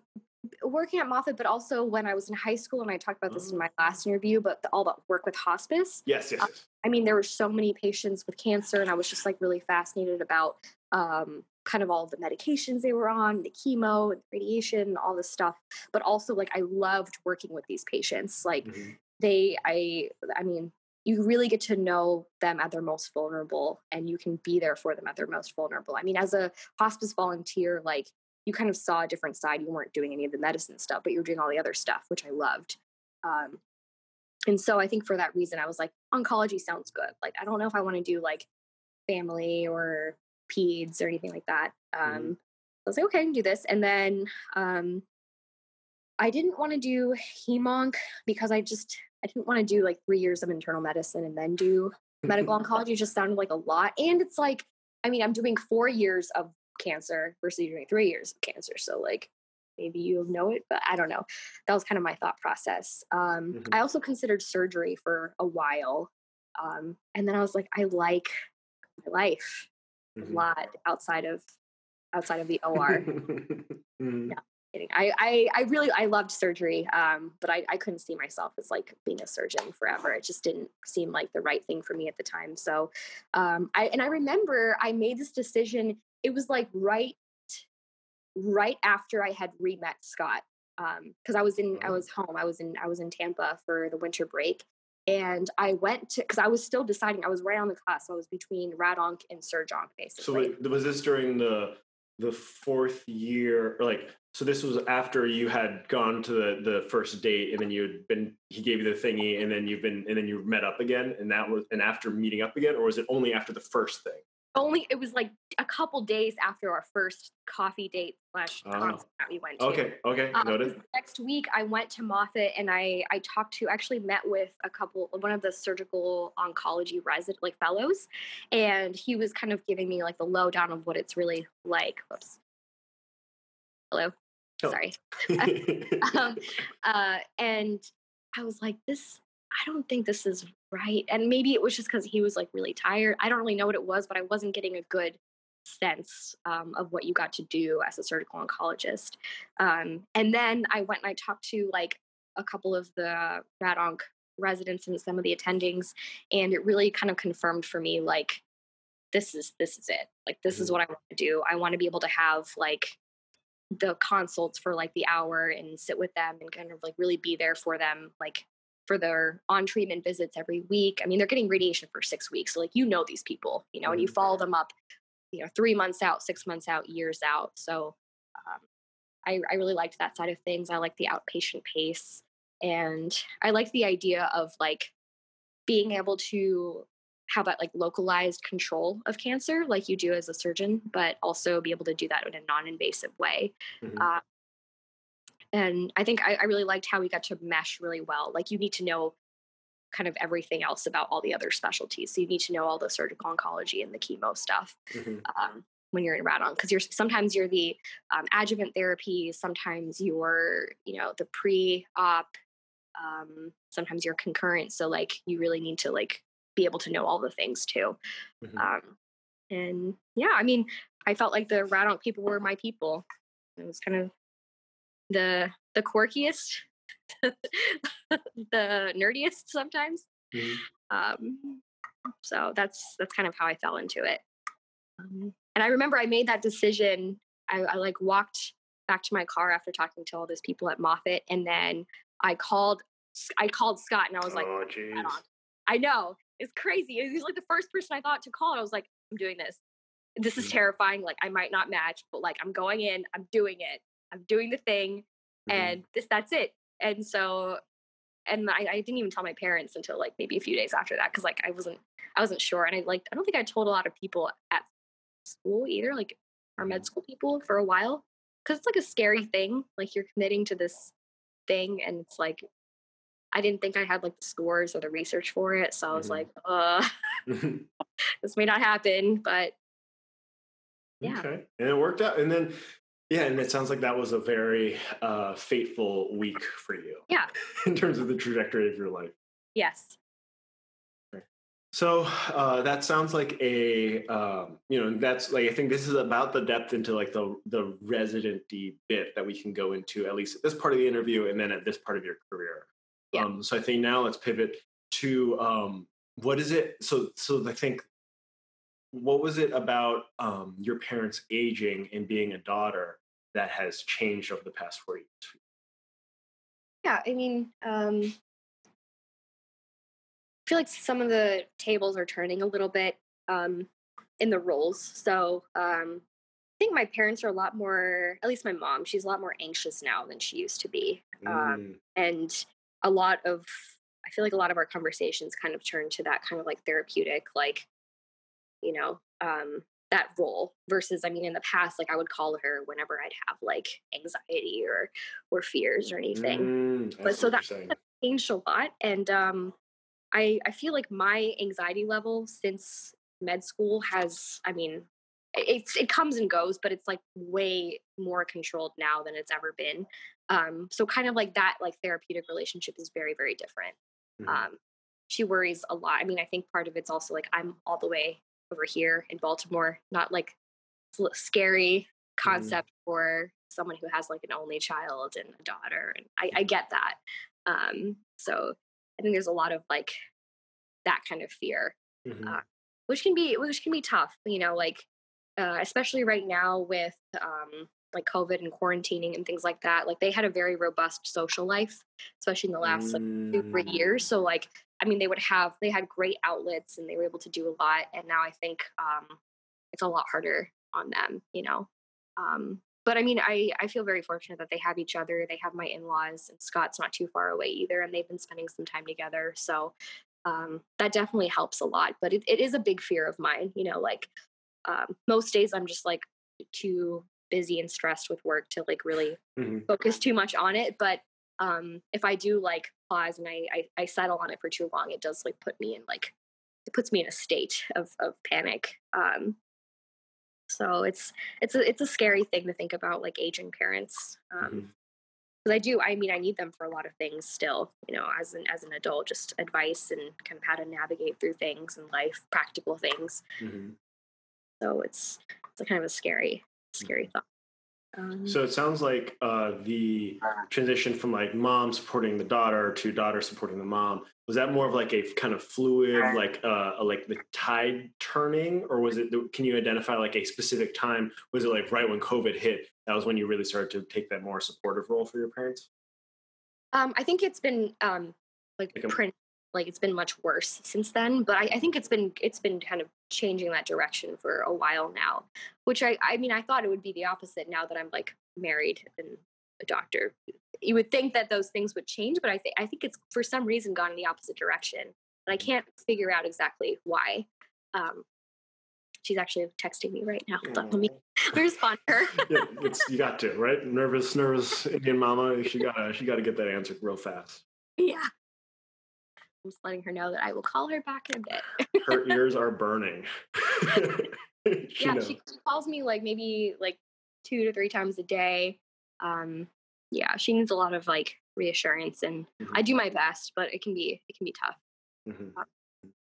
working at Moffitt, but also when I was in high school, and I talked about this in my oh. last interview, but the, all that work with hospice. Yes, yes, uh, yes. I mean, there were so many patients with cancer, and I was just like really fascinated about um, kind of all the medications they were on, the chemo and radiation, all this stuff. But also, like, I loved working with these patients. Like, mm-hmm. they, I, I mean, you really get to know them at their most vulnerable and you can be there for them at their most vulnerable. I mean, as a hospice volunteer, like you kind of saw a different side. You weren't doing any of the medicine stuff, but you were doing all the other stuff, which I loved. Um, and so I think for that reason, I was like, oncology sounds good. Like, I don't know if I want to do like family or peds or anything like that. Mm-hmm. Um, mm-hmm. I was like, okay, I can do this. And then um, I didn't want to do hemonc because I just I didn't want to do like three years of internal medicine and then do medical oncology. It just sounded like a lot. And it's like, I mean, I'm doing four years of cancer versus doing three years of cancer. So like maybe you know it, but I don't know. That was kind of my thought process. Um, mm-hmm. I also considered surgery for a while. Um, and then I was like, I like my life mm-hmm. a lot outside of outside of the OR. mm-hmm. Yeah kidding. I, I, I really, I loved surgery, um, but I, I couldn't see myself as like being a surgeon forever. It just didn't seem like the right thing for me at the time. So, um, I, and I remember I made this decision. It was like right, right after I had re-met Scott. Um, cause I was in, I mm-hmm. was home. I was in, I was in Tampa for the winter break and I went to because I was still deciding. I was right on the cusp. I was between Radonc and Surgonc, basically. So was this during the the fourth year, or like so this was after you had gone to the, the first date and then you had been he gave you the thingy and then you've been and then you met up again and that was and after meeting up again or was it only after the first thing? Only it was like a couple days after our first coffee date slash oh. concert that we went to. Okay, okay, um, noted. Next week I went to Moffitt and I I talked to actually met with a couple one of the surgical oncology resident like fellows and he was kind of giving me like the lowdown of what it's really like. Whoops. Hello. Oh. Sorry. um, uh, and I was like, this, I don't think this is right. And maybe it was just because he was like really tired. I don't really know what it was, but I wasn't getting a good sense um, of what you got to do as a surgical oncologist. Um, and then I went and I talked to like a couple of the rad onc residents and some of the attendings, and it really kind of confirmed for me like this is this is it. Like this is mm-hmm. what I want to do. I want to be able to have like the consults for like the hour and sit with them and kind of like really be there for them like for their on treatment visits every week. I mean they're getting radiation for six weeks so like you know these people you know and you mm-hmm. follow them up you know three months out six months out years out. So um, I, I really liked that side of things. I like the outpatient pace and i like the idea of like being able to have that like localized control of cancer like you do as a surgeon but also be able to do that in a non-invasive way mm-hmm. uh, and i think I, I, really liked how we got to mesh really well like you need to know kind of everything else about all the other specialties so you need to know all the surgical oncology and the chemo stuff mm-hmm. um, when you're in radonc because you're sometimes you're the um, adjuvant therapy sometimes you're you know the pre-op um, sometimes you're concurrent so like you really need to like be able to know all the things too. Mm-hmm. Um, and yeah, I mean, I felt like the Radonc people were my people. It was kind of the the quirkiest, the nerdiest sometimes. Mm-hmm. Um, so that's that's kind of how I fell into it. Um, and I remember I made that decision. I, I like walked back to my car after talking to all those people at Moffitt, and then I called I called Scott and I was like, oh, I know it's crazy. He's like the first person I thought to call. I was like, I'm doing this. This is mm-hmm. terrifying. Like I might not match, but like I'm going in. I'm doing it. I'm doing the thing, mm-hmm. and this that's it. And so, and I, I didn't even tell my parents until like maybe a few days after that because like I wasn't I wasn't sure, and I like I don't think I told a lot of people at school either, like our med mm-hmm. school people for a while because it's like a scary thing. Like you're committing to this thing, and it's like I didn't think I had like the scores or the research for it. So I was mm-hmm. like, uh, this may not happen, but yeah. Okay. And it worked out. And then, yeah, and it sounds like that was a very uh, fateful week for you. Yeah. in terms of the trajectory of your life. Yes. So uh, that sounds like a um, you know that's like I think this is about the depth into like the the residency bit that we can go into at least at this part of the interview and then at this part of your career. Yeah. Um, so I think now let's pivot to um, what is it? So so I think what was it about um, your parents aging and being a daughter that has changed over the past four years? Yeah, I mean, um, I feel like some of the tables are turning a little bit um, in the roles. So um, I think my parents are a lot more, at least my mom, she's a lot more anxious now than she used to be. Um, mm. Um, and a lot of, I feel like a lot of our conversations kind of turn to that kind of like therapeutic, like, you know, um, that role versus i mean in the past like i would call her whenever i'd have like anxiety or or fears or anything. Mm, but so that changed a lot and um i i feel like my anxiety level since med school has i mean it's it comes and goes but it's like way more controlled now than it's ever been um so kind of like that like therapeutic relationship is very very different mm-hmm. um she worries a lot i mean i think part of it's also like i'm all the way over here in Baltimore, not like scary mm-hmm. concept mm. for someone who has like an only child and a daughter. And I, I get that. Um, so I think there's a lot of like that kind of fear, mm-hmm. uh, which can be which can be tough. You know, like uh, especially right now with um, like COVID and quarantining and things like that. Like they had a very robust social life, especially in the last like two three years. Mm. So like I mean, they would have they had great outlets and they were able to do a lot. And now I think um, it's a lot harder on them, you know. Um, but I mean, I I feel very fortunate that they have each other. They have my in laws, and Scott's not too far away either, and they've been spending some time together. So um, that definitely helps a lot. But it, it is a big fear of mine, you know. Like um, most days, I'm just like too busy and stressed with work to like really mm-hmm. focus too much on it. But um, if I do like pause and I, I, I settle on it for too long, it does like put me in like it puts me in a state of of panic. Um, so it's it's a it's a scary thing to think about like aging parents. Um, mm-hmm because I do. I mean, I need them for a lot of things still. You know, as an as an adult, just advice and kind of how to navigate through things in life, practical things. Mm-hmm. So it's it's a kind of a scary scary thought. Um, so it sounds like uh, the transition from like mom supporting the daughter to daughter supporting the mom was that more of like a kind of fluid, like uh, like the tide turning, or was it? Can you identify like a specific time? Was it like right when COVID hit? That was when you really started to take that more supportive role for your parents. Um, I think it's been um, like, like print like it's been much worse since then but I, I, think it's been it's been kind of changing that direction for a while now which i i mean i thought it would be the opposite now that i'm like married and a doctor. You would think that those things would change but i think i think it's for some reason gone in the opposite direction and i can't figure out exactly why um she's actually texting me right now. Let me, let me respond to her. Yeah, you got to right? Nervous nervous indian mama she gotta she gotta get that answered real fast. Yeah I'm just letting her know that I will call her back in a bit. her ears are burning. she yeah, she, she, calls me like maybe like two to three times a day. Um, yeah, she needs a lot of like reassurance, and mm-hmm. I do my best, but it can be it can be tough. Mm-hmm. Uh,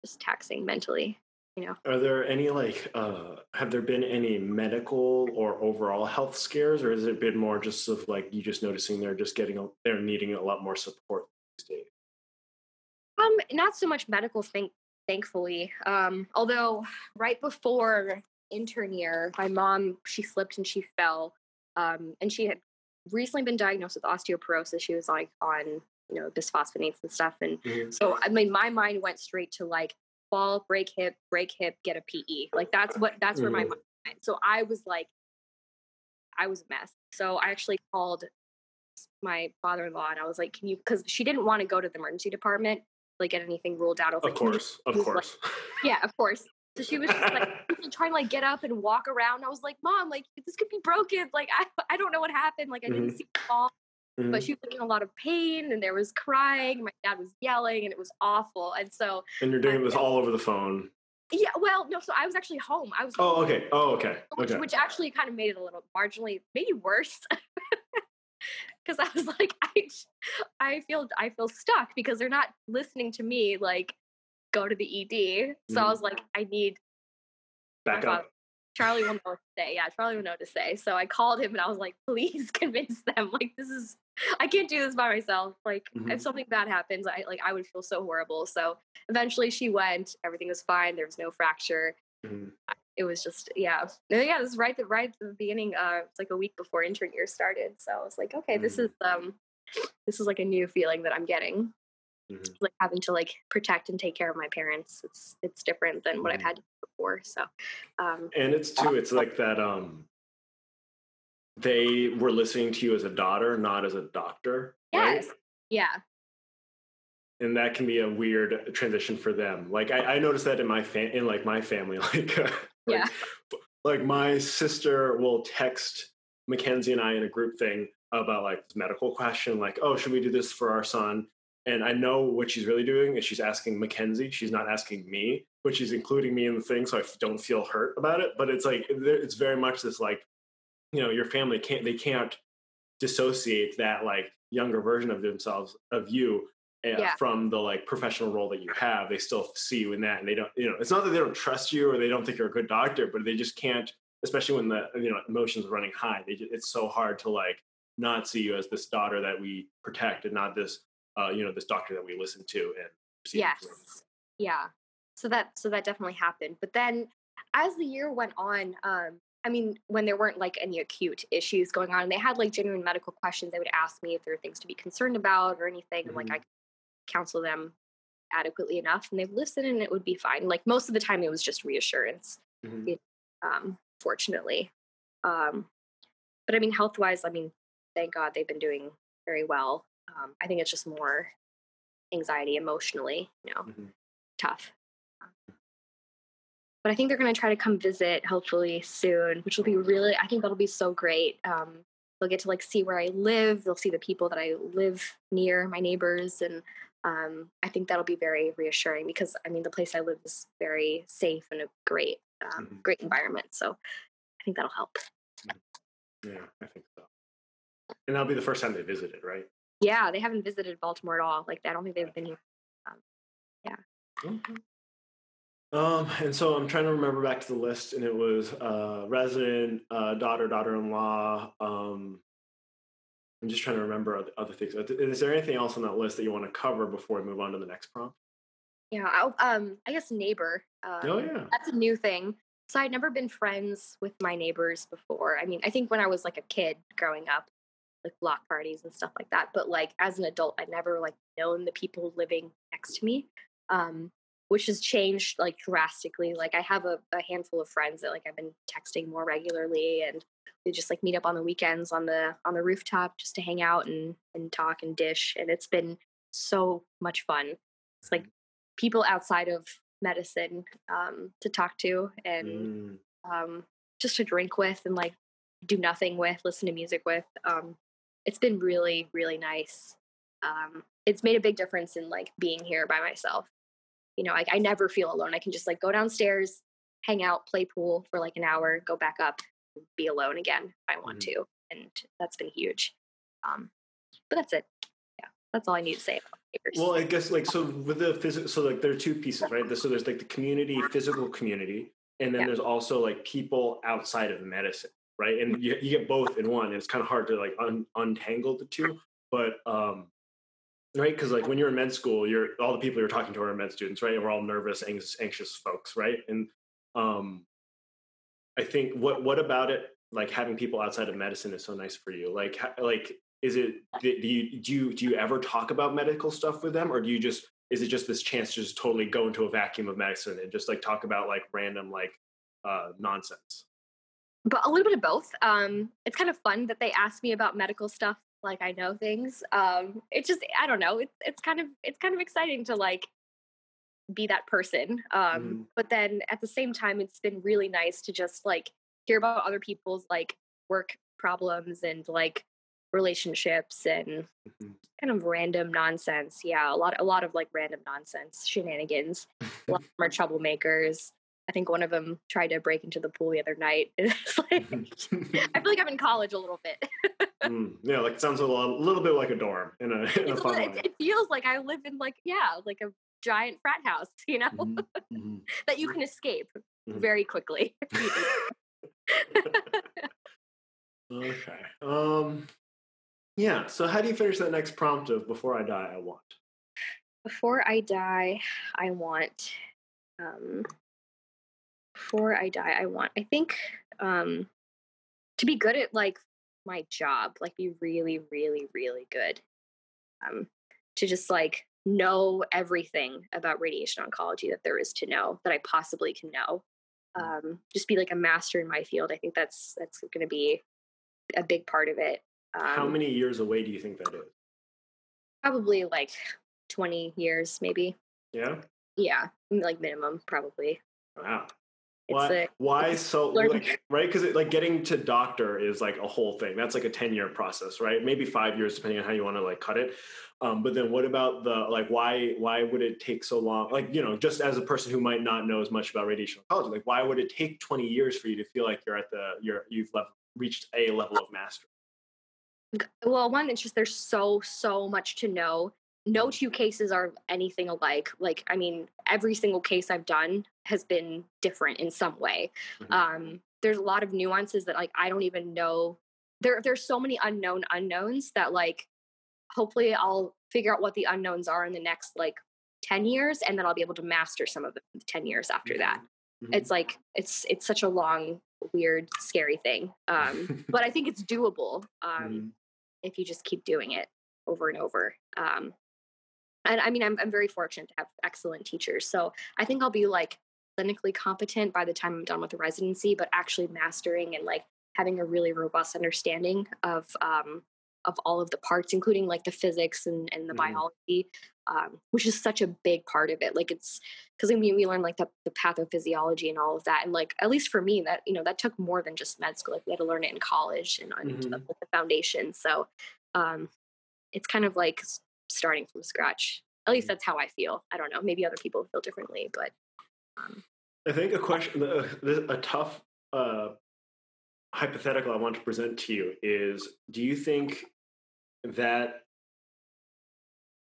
just taxing mentally. You know. Are there any like uh have there been any medical or overall health scares or has it been more just of like you just noticing they're just getting a, they're needing a lot more support these days? Um, not so much medical, thank thankfully. Um, although right before intern year, my mom she slipped and she fell, um, and she had recently been diagnosed with osteoporosis. She was like on you know bisphosphonates and stuff, and mm-hmm. so I mean my mind went straight to like fall, break hip, break hip, get a PE. Like that's what that's mm-hmm. where my mm-hmm. mind went. So I was like, I was a mess. So I actually called my father-in-law and I was like, "Can you?" Because she didn't want to go to the emergency department like get anything ruled out. of like, course, of course. Like, yeah, of course. So she was just like trying to like get up and walk around. I was like, Mom, like this could be broken. Like I, I don't know what happened. Like I didn't mm-hmm. see the fall. Mm-hmm. But she was in a lot of pain and there was crying. My dad was yelling and it was awful. And so And you're doing this all over the phone. Yeah, well, no, so I was actually home. I was Oh, home. okay. Oh, okay. Which, okay. which actually kind of made it a little marginally maybe worse. because I was like, I, I feel, I feel stuck because they're not listening to me. Like, go to the ED. So mm. I was like, I need back up. Charlie will know what to say. Yeah, Charlie will know what to say. So I called him and I was like, please convince them. Like, this is, I can't do this by myself. Like, mm-hmm. if something bad happens, I like, I would feel so horrible. So eventually she went. Everything was fine. There was no fracture. Mm-hmm it was just yeah yeah this is right the right at the beginning uh it's like a week before intern year started so i was like okay mm. this is um this is like a new feeling that i'm getting mm-hmm. like having to like protect and take care of my parents. It's it's different than what I've mm-hmm. had before. So, um, and it's too. It's like that. Um, they were listening to you as a daughter, not as a doctor. Yes. Right? Yeah. And that can be a weird transition for them. Like I, I noticed that in my fam- in like my family. Like, like yeah. Like my sister will text Mackenzie and I in a group thing about like medical question, like, oh, should we do this for our son? And I know what she's really doing is she's asking Mackenzie. She's not asking me, but she's including me in the thing, so I don't feel hurt about it. But it's like it's very much this like, you know, your family can't they can't dissociate that like younger version of themselves of you uh, yeah. from the like professional role that you have. They still see you in that, and they don't. You know, it's not that they don't trust you or they don't think you're a good doctor, but they just can't. Especially when the you know emotions are running high, they, it's so hard to like not see you as this daughter that we protect and not this uh, you know this doctor that we listen to and yes yeah so that so that definitely happened but then as the year went on um i mean when there weren't like any acute issues going on and they had like genuine medical questions they would ask me if there were things to be concerned about or anything mm-hmm. and like mm-hmm. i could counsel them adequately enough and they'd listen and it would be fine like most of the time it was just reassurance mm-hmm. it, um fortunately um but i mean health wise i mean thank god they've been doing very well um, I think it's just more anxiety emotionally, you know, mm-hmm. tough. But I think they're going to try to come visit hopefully soon, which will be really, I think that'll be so great. Um, they'll get to like see where I live. They'll see the people that I live near, my neighbors. And um, I think that'll be very reassuring because I mean, the place I live is very safe and a great, um, mm-hmm. great environment. So I think that'll help. Yeah, I think so. And that'll be the first time they visited, right? Yeah, they haven't visited Baltimore at all. Like I don't think they've been here. Um, yeah. Mm-hmm. Um, and so I'm trying to remember back to the list, and it was uh, resident, uh, daughter, daughter-in-law. Um, I'm just trying to remember other, things. Is there anything else on that list that you want to cover before we move on to the next prompt? Yeah, I'll, um, I guess neighbor. Um, oh yeah, that's a new thing. So I'd never been friends with my neighbors before. I mean, I think when I was like a kid growing up, like block parties and stuff like that. But like as an adult, I'd never like known the people living next to me, um, which has changed like drastically. Like I have a, a, handful of friends that like I've been texting more regularly, and we just like meet up on the weekends on the on the rooftop just to hang out and and talk and dish, and it's been so much fun. It's like people outside of medicine um, to talk to and mm. um, just to drink with and like do nothing with, listen to music with. Um, it's been really really nice um, it's made a big difference in like being here by myself you know like i never feel alone i can just like go downstairs hang out play pool for like an hour go back up be alone again if i want mm-hmm. to and that's been huge um, but that's it yeah that's all i need to say well i guess like so with the physical so like there are two pieces right so there's like the community physical community and then yeah. there's also like people outside of medicine right? And you, you get both in one. And it's kind of hard to like un, untangle the two, but um, right? Because like when you're in med school, you're all the people you're talking to are med students, right? And we're all nervous, anxious, anxious folks, right? And um, I think what what about it? Like having people outside of medicine is so nice for you. Like like is it do you do you do you ever talk about medical stuff with them, or do you just is it just this chance to just totally go into a vacuum of medicine and just like talk about like random like uh, nonsense? but a little bit of both. Um, it's kind of fun that they ask me about medical stuff, like I know things. Um, it's just I don't know. It's it's kind of it's kind of exciting to like be that person. Um, mm. But then at the same time, it's been really nice to just like hear about other people's like work problems and like relationships and mm-hmm. kind of random nonsense. Yeah, a lot a lot of like random nonsense shenanigans. a lot of them are troublemakers. I think one of them tried to break into the pool the other night. It's like I feel like I'm in college a little bit. mm, yeah, like it sounds a little, a little bit like a dorm in a, in a it, feels like I live in like yeah, like a giant frat house, you know, mm-hmm. mm-hmm. that you can escape mm-hmm. very quickly. okay. Um. Yeah. So, how do you finish that next prompt of "Before I die, I want"? Before I die, I want. Um, before I die, I want, I think, um, to be good at like my job, like be really, really, really good. Um, to just like know everything about radiation oncology that there is to know that I possibly can know. Um, just be like a master in my field. I think that's that's going to be a big part of it. Um, How many years away do you think that is? Probably like 20 years, maybe. Yeah. Yeah, like minimum, probably. Wow. Why? Why so? Like, right? Because like getting to doctor is like a whole thing. That's like a ten year process, right? Maybe five years, depending on how you want to like cut it. Um, but then what about the like? Why? Why would it take so long? Like you know, just as a person who might not know as much about radiation oncology, like why would it take twenty years for you to feel like you're at the you're you've left, reached a level of mastery? Well, one, it's just there's so so much to know no two cases are anything alike. Like, I mean, every single case I've done has been different in some way. Mm-hmm. Um, there's a lot of nuances that like I don't even know. There, there's so many unknown unknowns that like hopefully I'll figure out what the unknowns are in the next like 10 years and then I'll be able to master some of the 10 years after that. Mm-hmm. mm-hmm. It's like it's it's such a long, weird, scary thing. Um, but I think it's doable um, mm-hmm. if you just keep doing it over and over. Um, and I mean, I'm I'm very fortunate to have excellent teachers. So I think I'll be like clinically competent by the time I'm done with the residency, but actually mastering and like having a really robust understanding of um, of all of the parts, including like the physics and, and the mm-hmm. biology, um, which is such a big part of it. Like it's because we we learn like the, the pathophysiology and all of that, and like at least for me, that you know that took more than just med school. Like we had to learn it in college and, mm-hmm. the, the foundation. So um, it's kind of like starting from scratch. At least mm. that's how I feel. I don't know. Maybe other people feel differently, but. Um, I think a question, a, a tough uh, hypothetical I want to present to you is: Do you think that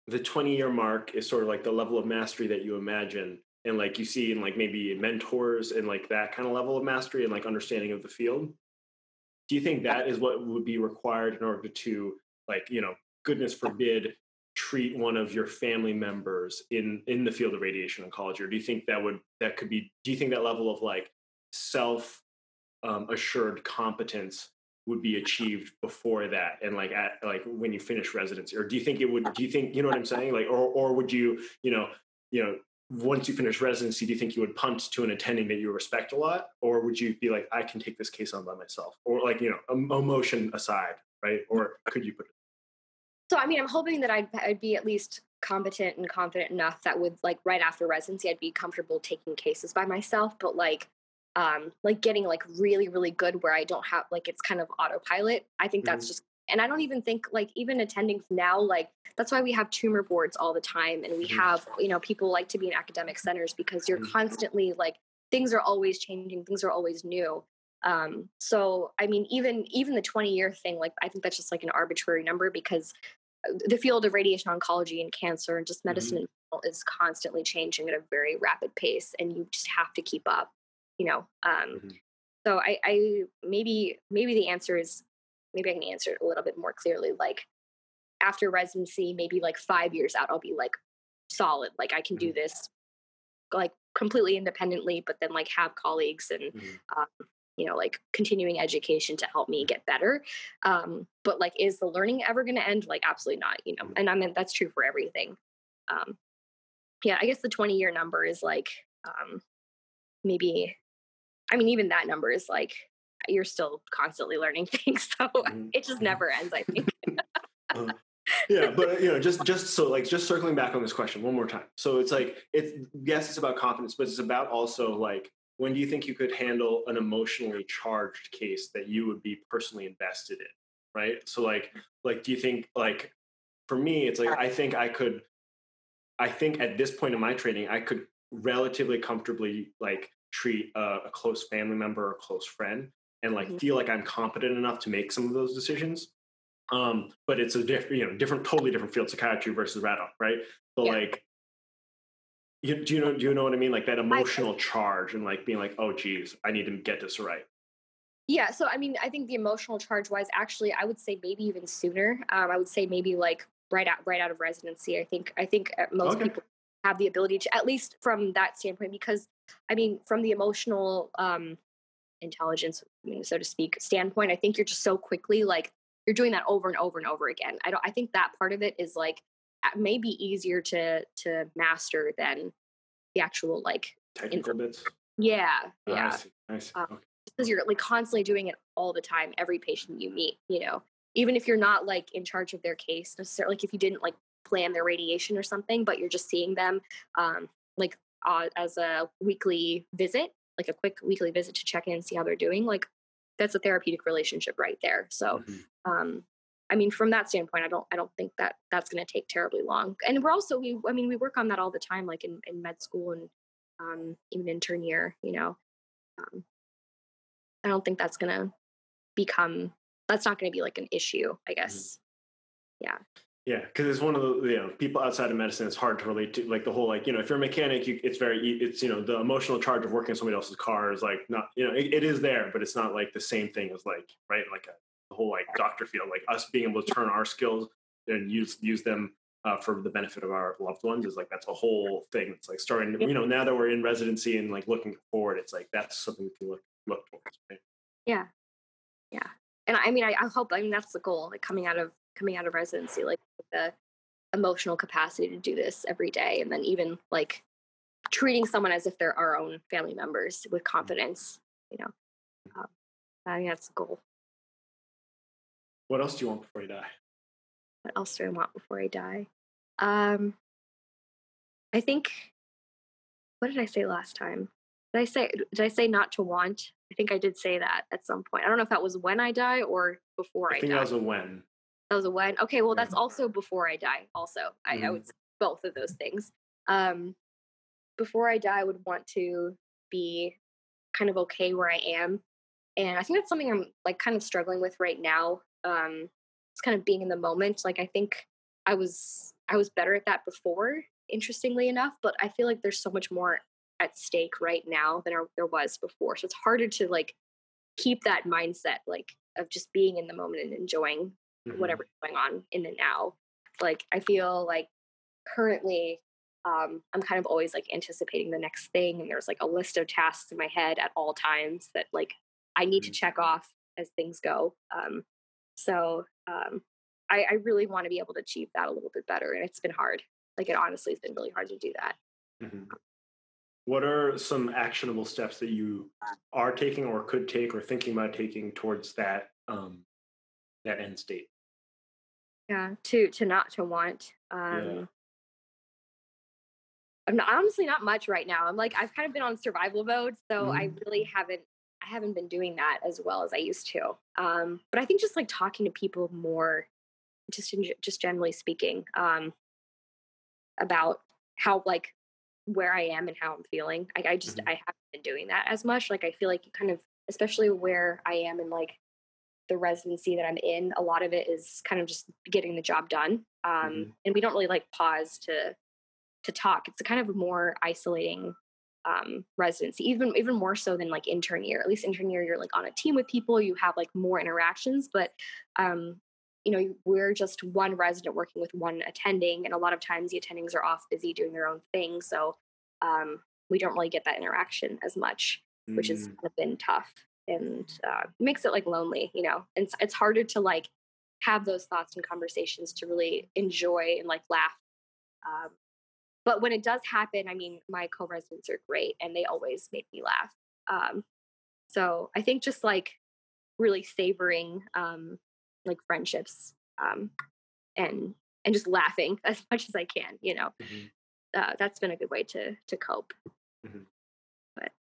the 20 year mark is sort of like the level of mastery that you imagine and like you see in like maybe mentors and like that kind of level of mastery and like understanding of the field do you think that is what would be required in order to like you know goodness forbid treat one of your family members in in the field of radiation oncology? Or do you think that would that could be do you think that level of like self um, assured competence would be achieved before that and like at like when you finish residency? Or do you think it would do you think you know what i'm saying? Like or or would you you know you know once you finish residency do you think you would punt to an attending that you respect a lot? Or would you be like i can take this case on by myself? Or like you know emotion aside right? Or could you put it so I mean, I'm hoping that I'd, I'd be at least competent and confident enough that would like right after residency, I'd be comfortable taking cases by myself. But like, um, like getting like really really good where I don't have like it's kind of autopilot. I think that's mm-hmm. just and I don't even think like even attending now like that's why we have tumor boards all the time and we mm-hmm. have you know people like to be in academic centers because you're mm-hmm. constantly like things are always changing things are always new um so i mean even even the 20 year thing like i think that's just like an arbitrary number because the field of radiation oncology and cancer and just medicine mm-hmm. is constantly changing at a very rapid pace and you just have to keep up you know um, mm-hmm. so I, I maybe maybe the answer is maybe i can answer it a little bit more clearly like after residency maybe like five years out i'll be like solid like i can mm-hmm. do this like completely independently but then like have colleagues and mm-hmm. um, you know like continuing education to help me get better um but like is the learning ever going to end? Like absolutely not you know mm. and i mean that's true for everything um yeah i guess the 20 year number is like um maybe i mean even that number is like you're still constantly learning things so mm-hmm. it just never ends i think. Uh, yeah but you know just just so like just circling back on this question one more time. So it's like it's yes it's about confidence but it's about also like when do you think you could handle an emotionally charged case that you would be personally invested in right so like like do you think like for me it's like i think i could i think at this point in my training i could relatively comfortably like treat a, a close family member or a close friend and like mm-hmm. feel like i'm competent enough to make some of those decisions um but it's a different you know different totally different field psychiatry versus rad right but yeah. like you, do you know? Do you know what I mean? Like that emotional I, charge and like being like, "Oh, geez, I need to get this right." Yeah. So I mean, I think the emotional charge wise, actually, I would say maybe even sooner. Um, I would say maybe like right out right out of residency. I think I think uh, most okay. people have the ability to at least from that standpoint because I mean, from the emotional um, intelligence, so to speak, standpoint, I think you're just so quickly like you're doing that over and over and over again. I don't. I think that part of it is like maybe easier to to master than the actual like technical bits. Yeah, oh, yeah. I see. I see. Um, okay. Because you're like constantly doing it all the time, every patient you meet. You know, even if you're not like in charge of their case necessarily, like if you didn't like plan their radiation or something, but you're just seeing them um, like uh, as a weekly visit, like a quick weekly visit to check in and see how they're doing. Like that's a therapeutic relationship right there. So, Mhm. um, I mean, from that standpoint, I don't, I don't think that that's going to take terribly long. And we're also, we, I mean, we work on that all the time, like in, in med school and um, even intern year. You know, um, I don't think that's going to become. That's not going to be like an issue. I guess. Yeah. Yeah, because it's one of the you know people outside of medicine. It's hard to relate to like the whole like you know if you're a mechanic, you, it's very it's you know the emotional charge of working on somebody else's car is like not you know it, it is there, but it's not like the same thing as like right like a, whole like doctor field like us being able to turn our skills and use use them uh, for the benefit of our loved ones is like that's a whole thing. It's like starting you know now that we're in residency and like looking forward, it's like that's something we can look look towards. Right? Yeah. Yeah. And I mean, I, I hope, I mean, that's the goal, like coming out of, coming out of residency, like the emotional capacity to do this every day. And then even like treating someone as if they're our own family members with confidence, you know, um, I think that's the goal. What else do you want before you die? What else do I want before I die? Um, I think, what did I say last time? Did I say, did I say not to want? I think I did say that at some point. I don't know if that was when I die or before I, I think die. that was a when. That was a when. Okay, well, Yeah. that's also before I die. Also, I, I Mhm. would say both of those things. Um, before I die, I would want to be kind of okay where I am, and I think that's something I'm like kind of struggling with right now. Um, it's kind of being in the moment. Like I think I was I was better at that before, interestingly enough, but I feel like there's so much more at stake right now than there was before. So it's harder to like keep that mindset like of just being in the moment and enjoying Mhm. whatever's going on in the now. Like I feel like currently um, I'm kind of always like anticipating the next thing, and there's like a list of tasks in my head at all times that like I need to Mhm. check off as things go. Um, so um, I, I really want to be able to achieve that a little bit better, and it's been hard. Like it honestly has been really hard to do that. Mhm. What are some actionable steps that you are taking or could take or thinking about taking towards that um, that end state? Yeah, to to not to want. Um, I'm not, honestly not much right now. I'm like I've kind of been on survival mode, so I really haven't I haven't been doing that as well as I used to. Um, but I think just like talking to people more, just in, just generally speaking, um, about how like where I am and how I'm feeling. Like I just Mhm. I haven't been doing that as much. Like I feel like kind of, especially where I am and like the residency that I'm in, a lot of it is kind of just getting the job done. Um, Mhm. And we don't really like pause to to talk. It's a kind of more isolating um, residency, even even more so than like intern year. At least intern year, you're like on a team with people, you have like more interactions. But um, you know, we're just one resident working with one attending, and a lot of times the attendings are off busy doing their own thing, so um, we don't really get that interaction as much, which has Mm, been tough and uh, makes it like lonely, you know. And it's, it's harder to like have those thoughts and conversations to really enjoy and like laugh. Um, but when it does happen, I mean, my co-residents are great and they always make me laugh. Um, so I think just like really savoring um, like friendships um, and and just laughing as much as I can, you know, mhm. uh, that's been a good way to to cope. But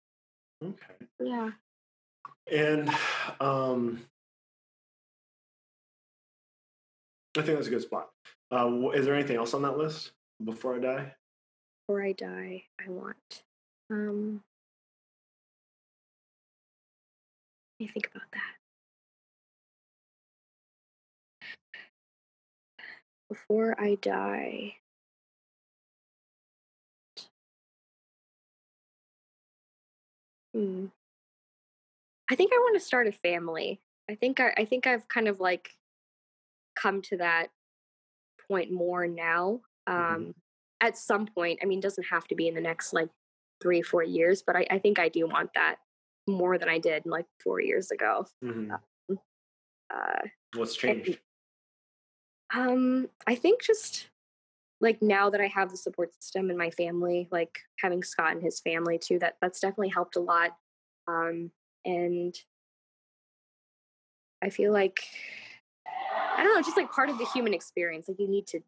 okay. Yeah. And um, I think that's a good spot. Uh, is there anything else on that list before I die? Before I die, I want. Um, let me think about that. Before I die, hmm. I think I want to start a family. I think I, I think I've kind of like come to that point more now. Um, Mhm. At some point, I mean, it doesn't have to be in the next like three, four years, but I, I think I do want that more than I did like four years ago. Mhm. Uh, What's changed? um, I think just like now that I have the support system in my family, like having Scott and his family too, that that's definitely helped a lot. Um, and I feel like I don't know, just like part of the human experience. Like you need to,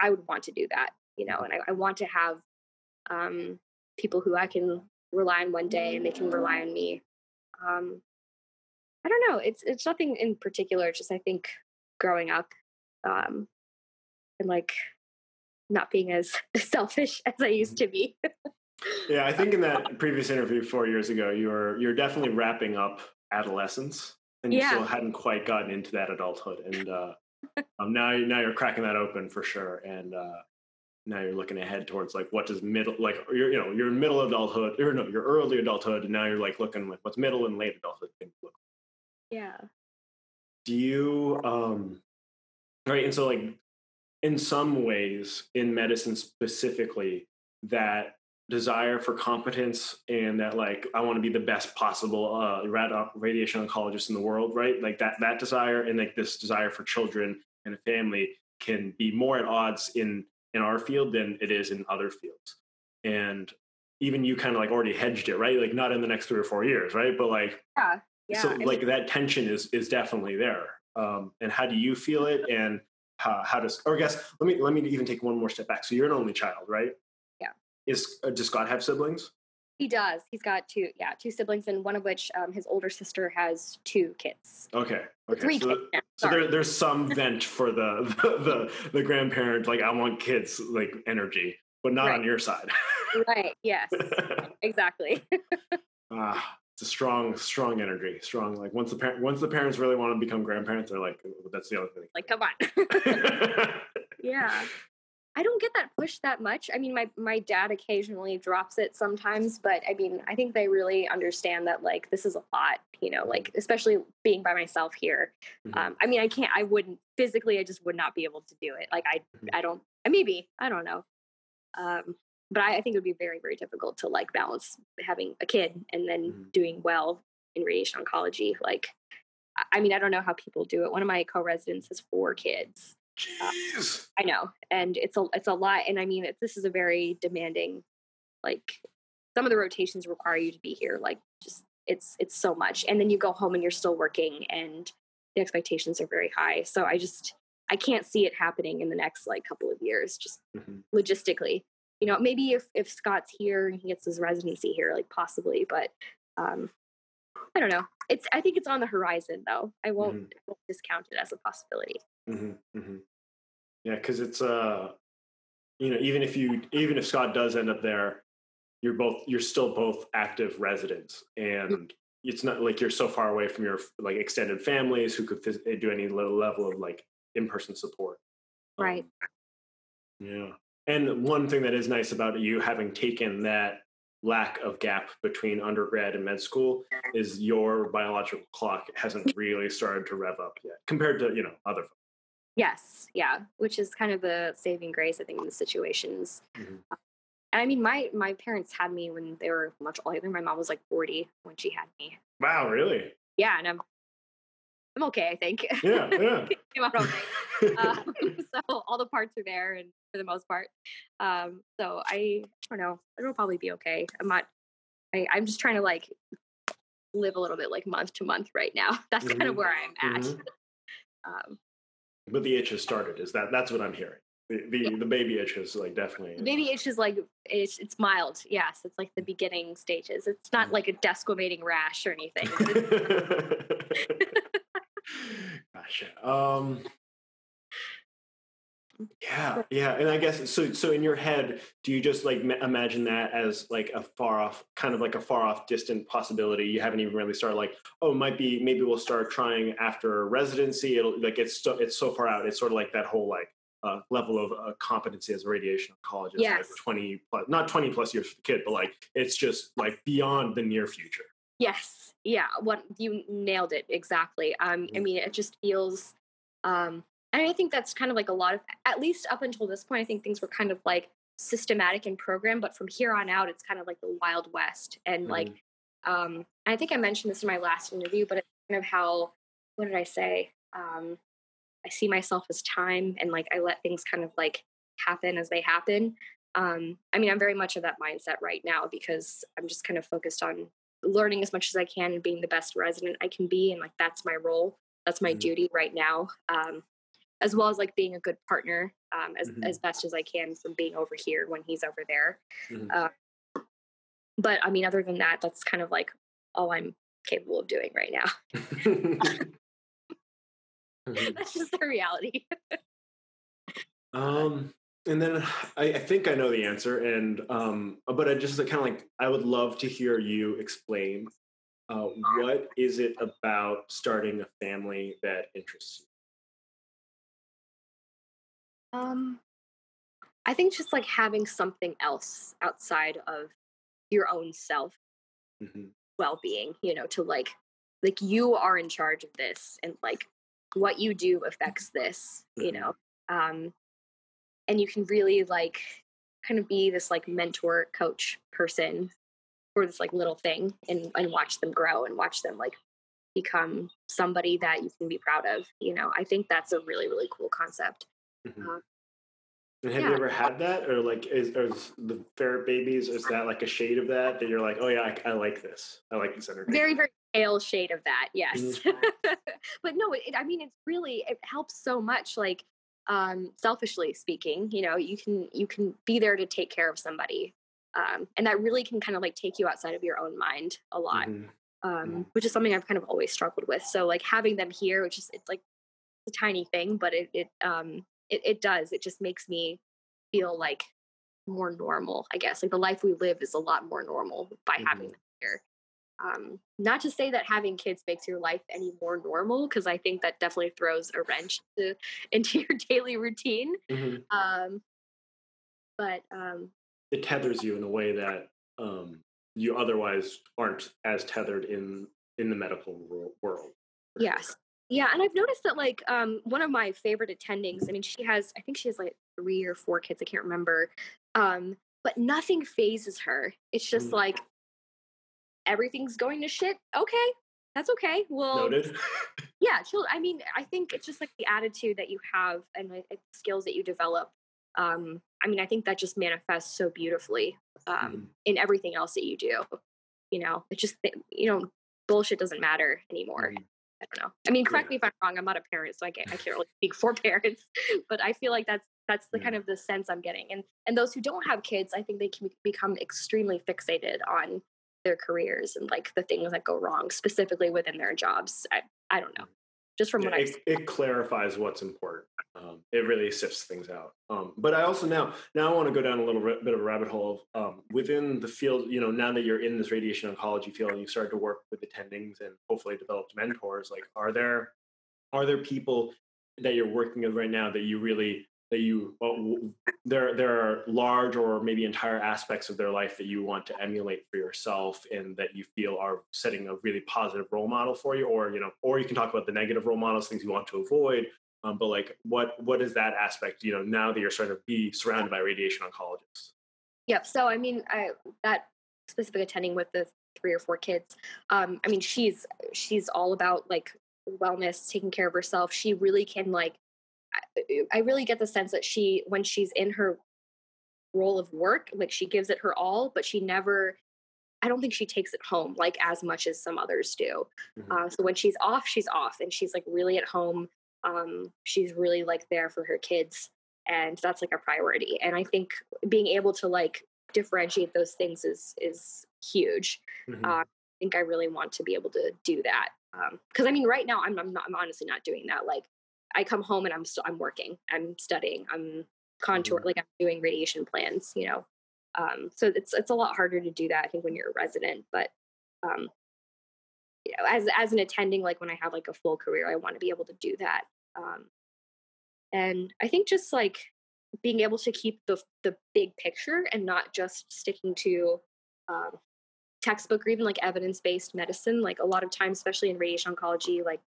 I, I would want to do that, you know, and I, I want to have um, people who I can rely on one day and they can rely on me. Um, I don't know. It's it's nothing in particular. It's just I think growing up um, and like not being as selfish as I used to be. yeah, I think in that previous interview four years ago, you were you're definitely wrapping up adolescence, and you yeah. still hadn't quite gotten into that adulthood. And uh, um, now now you're cracking that open for sure. And uh, now you're looking ahead towards like what does middle like you're you know you're in middle adulthood or no you're early adulthood, and now you're like looking like what's middle and late adulthood look. Yeah. Do you um right and so like in some ways in medicine specifically that desire for competence and that like I want to be the best possible uh, radiation oncologist in the world, right? Like that that desire and like this desire for children and a family can be more at odds in in our field than it is in other fields. And even you kind of like already hedged it, right? Like not in the next three or four years, right? But like yeah, yeah. So like that tension is is definitely there. Um, and how do you feel it? And how, how does or I guess let me let me even take one more step back. So you're an only child, right? Yeah. Is uh, does Scott have siblings? He does. He's got two, yeah, two siblings, and one of which um, his older sister has two kids. Okay. Okay. Three so, kids. so there, there's some vent for the, the, the the grandparent, like I want kids, like energy, but not right. on your side. right. Yes. exactly. ah, it's a strong, strong energy. Strong. Like once the parent, once the parents really want to become grandparents, they're like, that's the other thing. Like, come on. yeah. I don't get that push that much. I mean, my my dad occasionally drops it sometimes, but I mean, I think they really understand that like this is a lot, you know, like especially being by myself here. Mm-hmm. Um, I mean, I can't, I wouldn't physically, I just would not be able to do it. Like I, mm-hmm. I don't, maybe I don't know. Um, but I, I, think it would be very, very difficult to like balance having a kid and then mm-hmm. doing well in radiation oncology. Like, I mean, I don't know how people do it. One of my co-residents has four kids. Jeez. Uh, I know, and it's a it's a lot. And I mean, it, this is a very demanding. Like, some of the rotations require you to be here. Like, just it's it's so much, and then you go home and you're still working, and the expectations are very high. So I just I can't see it happening in the next like couple of years, just mm-hmm. logistically you know, maybe if if Scott's here and he gets his residency here, like possibly, but um, I don't know. It's I think it's on the horizon though. I won't, mm-hmm. won't discount it as a possibility. Mm-hmm, mm-hmm. Yeah, because it's uh, you know, even if you even if Scott does end up there, you're both you're still both active residents, and it's not like you're so far away from your like extended families who could phys- do any little level of like in person support. Right. Um, yeah. And one thing that is nice about you having taken that lack of gap between undergrad and med school is your biological clock hasn't really started to rev up yet compared to you know other folks. Yes, yeah, which is kind of the saving grace I think in the situations. Mm-hmm. And I mean, my my parents had me when they were much older. My mom was like forty when she had me. Wow, really? Yeah, and I'm I'm okay. I think. Yeah, yeah. Came out okay. um, so all the parts are there, and for the most part. Um, so I, I don't know. It'll probably be okay. I'm not. I, I'm just trying to like live a little bit like month to month right now. That's mm-hmm. kind of where I'm at. Mm-hmm. um, but the itch has started. Is that that's what I'm hearing? The the, yeah. the baby itch is like definitely. The baby itch is like it's it's mild. Yes, it's like the beginning stages. It's not mm-hmm. like a desquamating rash or anything. gotcha. Um, yeah, yeah, and I guess so. So in your head, do you just like imagine that as like a far off, kind of like a far off, distant possibility? You haven't even really started like, oh, might be maybe we'll start trying after residency. It'll like it's so it's so far out. It's sort of like that whole like uh, level of uh, competency as a radiation oncologist, yes. like twenty plus, not twenty plus years for the kid, but like it's just like beyond the near future. Yes, yeah, what you nailed it exactly. Um, mm-hmm. I mean, it just feels um and I think that's kind of like a lot of, at least up until this point, I think things were kind of like systematic and programmed. But from here on out, it's kind of like the Wild West. And mm-hmm. like, um, I think I mentioned this in my last interview, but it's kind of how, what did I say? Um, I see myself as time and like I let things kind of like happen as they happen. Um, I mean, I'm very much of that mindset right now because I'm just kind of focused on learning as much as I can and being the best resident I can be. And like, that's my role. That's my mm-hmm. duty right now. Um, as well as like being a good partner um, as, mm-hmm. as best as I can from being over here when he's over there. Mm-hmm. Uh, but I mean, other than that, that's kind of like all I'm capable of doing right now. mm-hmm. That's just the reality. um, and then I, I, think I know the answer, and um, but I just kind of like I would love to hear you explain uh, what is it about starting a family that interests you. Um, I think just like having something else outside of your own self mm-hmm. well-being, you know, to like like you are in charge of this, and like what you do affects this, mm-hmm. you know. Um, and you can really like kind of be this like mentor coach person for this like little thing and and watch them grow and watch them like become somebody that you can be proud of you know i think that's a really really cool concept mm-hmm. uh, and have yeah. you ever had that or like is, is the ferret babies is that like a shade of that that you're like oh yeah i, I like this i like this energy very very pale shade of that yes mm-hmm. but no it, i mean it's really it helps so much like um, selfishly speaking you know you can you can be there to take care of somebody um, and that really can kind of like take you outside of your own mind a lot mm-hmm. Um, which is something i've kind of always struggled with so like having them here which is it's like it's a tiny thing but it it um it, it does it just makes me feel like more normal i guess like the life we live is a lot more normal by mm-hmm. having them here um, not to say that having kids makes your life any more normal, because I think that definitely throws a wrench to, into your daily routine. Mm-hmm. Um, but um, it tethers you in a way that um, you otherwise aren't as tethered in in the medical world. Yes. Yeah, and I've noticed that like um, one of my favorite attendings. I mean, she has I think she has like three or four kids. I can't remember. Um, but nothing fazes her. It's just mm. like everything's going to shit. Okay, that's okay. Well, noted. yeah, chill. I mean, I think it's just like the attitude that you have and the skills that you develop. Um, I mean, I think that just manifests so beautifully um, mm. in everything else that you do. You know, it's just you know, bullshit doesn't matter anymore. Mm. I don't know. I mean, correct yeah. me if I'm wrong. I'm not a parent, so I can't I can't really speak for parents. But I feel like that's that's the yeah. kind of the sense I'm getting. And and those who don't have kids, I think they can become extremely fixated on their careers and like the things that go wrong specifically within their jobs. I, I don't know. Mm. Just from what I it, it clarifies what's important. Um, it really sifts things out. Um, but I also now now I want to go down a little bit of a rabbit hole um, within the field. You know, now that you're in this radiation oncology field and you started to work with attendings and hopefully developed mentors, like are there are there people that you're working with right now that you really that you well, there there are large or maybe entire aspects of their life that you want to emulate for yourself and that you feel are setting a really positive role model for you or you know or you can talk about the negative role models things you want to avoid um, but like what what is that aspect you know now that you're starting to be surrounded by radiation oncologists? Yep so i mean I, that specific attending with the three or four kids um, i mean she's she's all about like wellness taking care of herself. She really can like I really get the sense that she, when she's in her role of work, like she gives it her all, but she never, I don't think she takes it home like as much as some others do. Mm-hmm. Uh, so when she's off, she's off and she's like really at home. Um, she's really like there for her kids and that's like a priority. And I think being able to like differentiate those things is, is huge. Mm-hmm. Uh, I think I really want to be able to do that. Um, cause I mean, right now I'm, I'm not, I'm honestly not doing that. Like I come home and I'm still I'm working, I'm studying, I'm contour mm-hmm. like I'm doing radiation plans, you know. Um, so it's it's a lot harder to do that I think when you're a resident, but um, you know, as as an attending, like when I have like a full career, I want to be able to do that. Um, and I think just like being able to keep the the big picture and not just sticking to um, textbook or even like evidence based medicine. Like a lot of times, especially in radiation oncology, like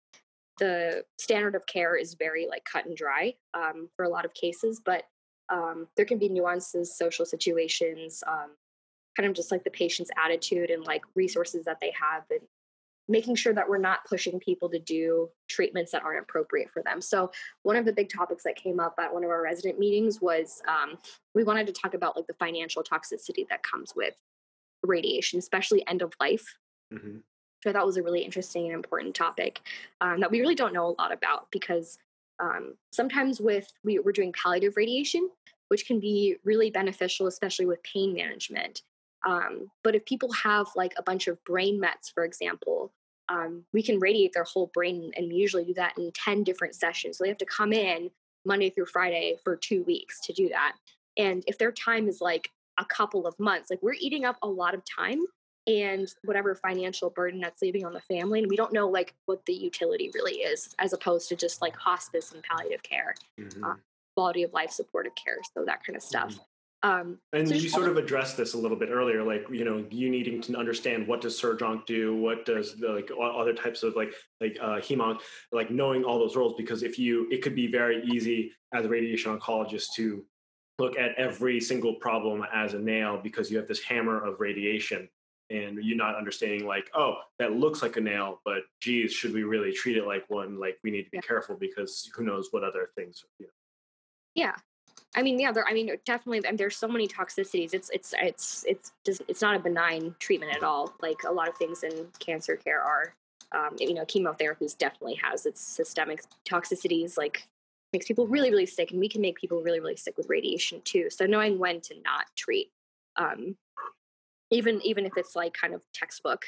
the standard of care is very like cut and dry um, for a lot of cases, but um, there can be nuances, social situations, um, kind of just like the patient's attitude and like resources that they have and making sure that we're not pushing people to do treatments that aren't appropriate for them. So one of the big topics that came up at one of our resident meetings was um, we wanted to talk about like the financial toxicity that comes with radiation, especially end of life. Mm-hmm. So I thought was a really interesting and important topic um, that we really don't know a lot about because um, sometimes with we, we're doing palliative radiation, which can be really beneficial, especially with pain management. Um, but if people have like a bunch of brain mets, for example, um, we can radiate their whole brain, and we usually do that in 10 different sessions. So they have to come in Monday through Friday for two weeks to do that. And if their time is like a couple of months, like we're eating up a lot of time and whatever financial burden that's leaving on the family and we don't know like what the utility really is as opposed to just like hospice and palliative care mm-hmm. uh, quality of life supportive care so that kind of stuff mm-hmm. Um, and so you sort of addressed this a little bit earlier, like you know, you needing to understand what does surgeon do, what does the, like other types of like like uh, hemonc, like knowing all those roles, because if you, it could be very easy as a radiation oncologist to look at every single problem as a nail because you have this hammer of radiation and you're not understanding like oh that looks like a nail but geez should we really treat it like one like we need to be yeah. careful because who knows what other things you know. yeah i mean yeah there i mean definitely and there's so many toxicities it's it's it's it's just it's not a benign treatment at all like a lot of things in cancer care are um, you know chemotherapies definitely has its systemic toxicities like makes people really really sick and we can make people really really sick with radiation too so knowing when to not treat um, even even if it's like kind of textbook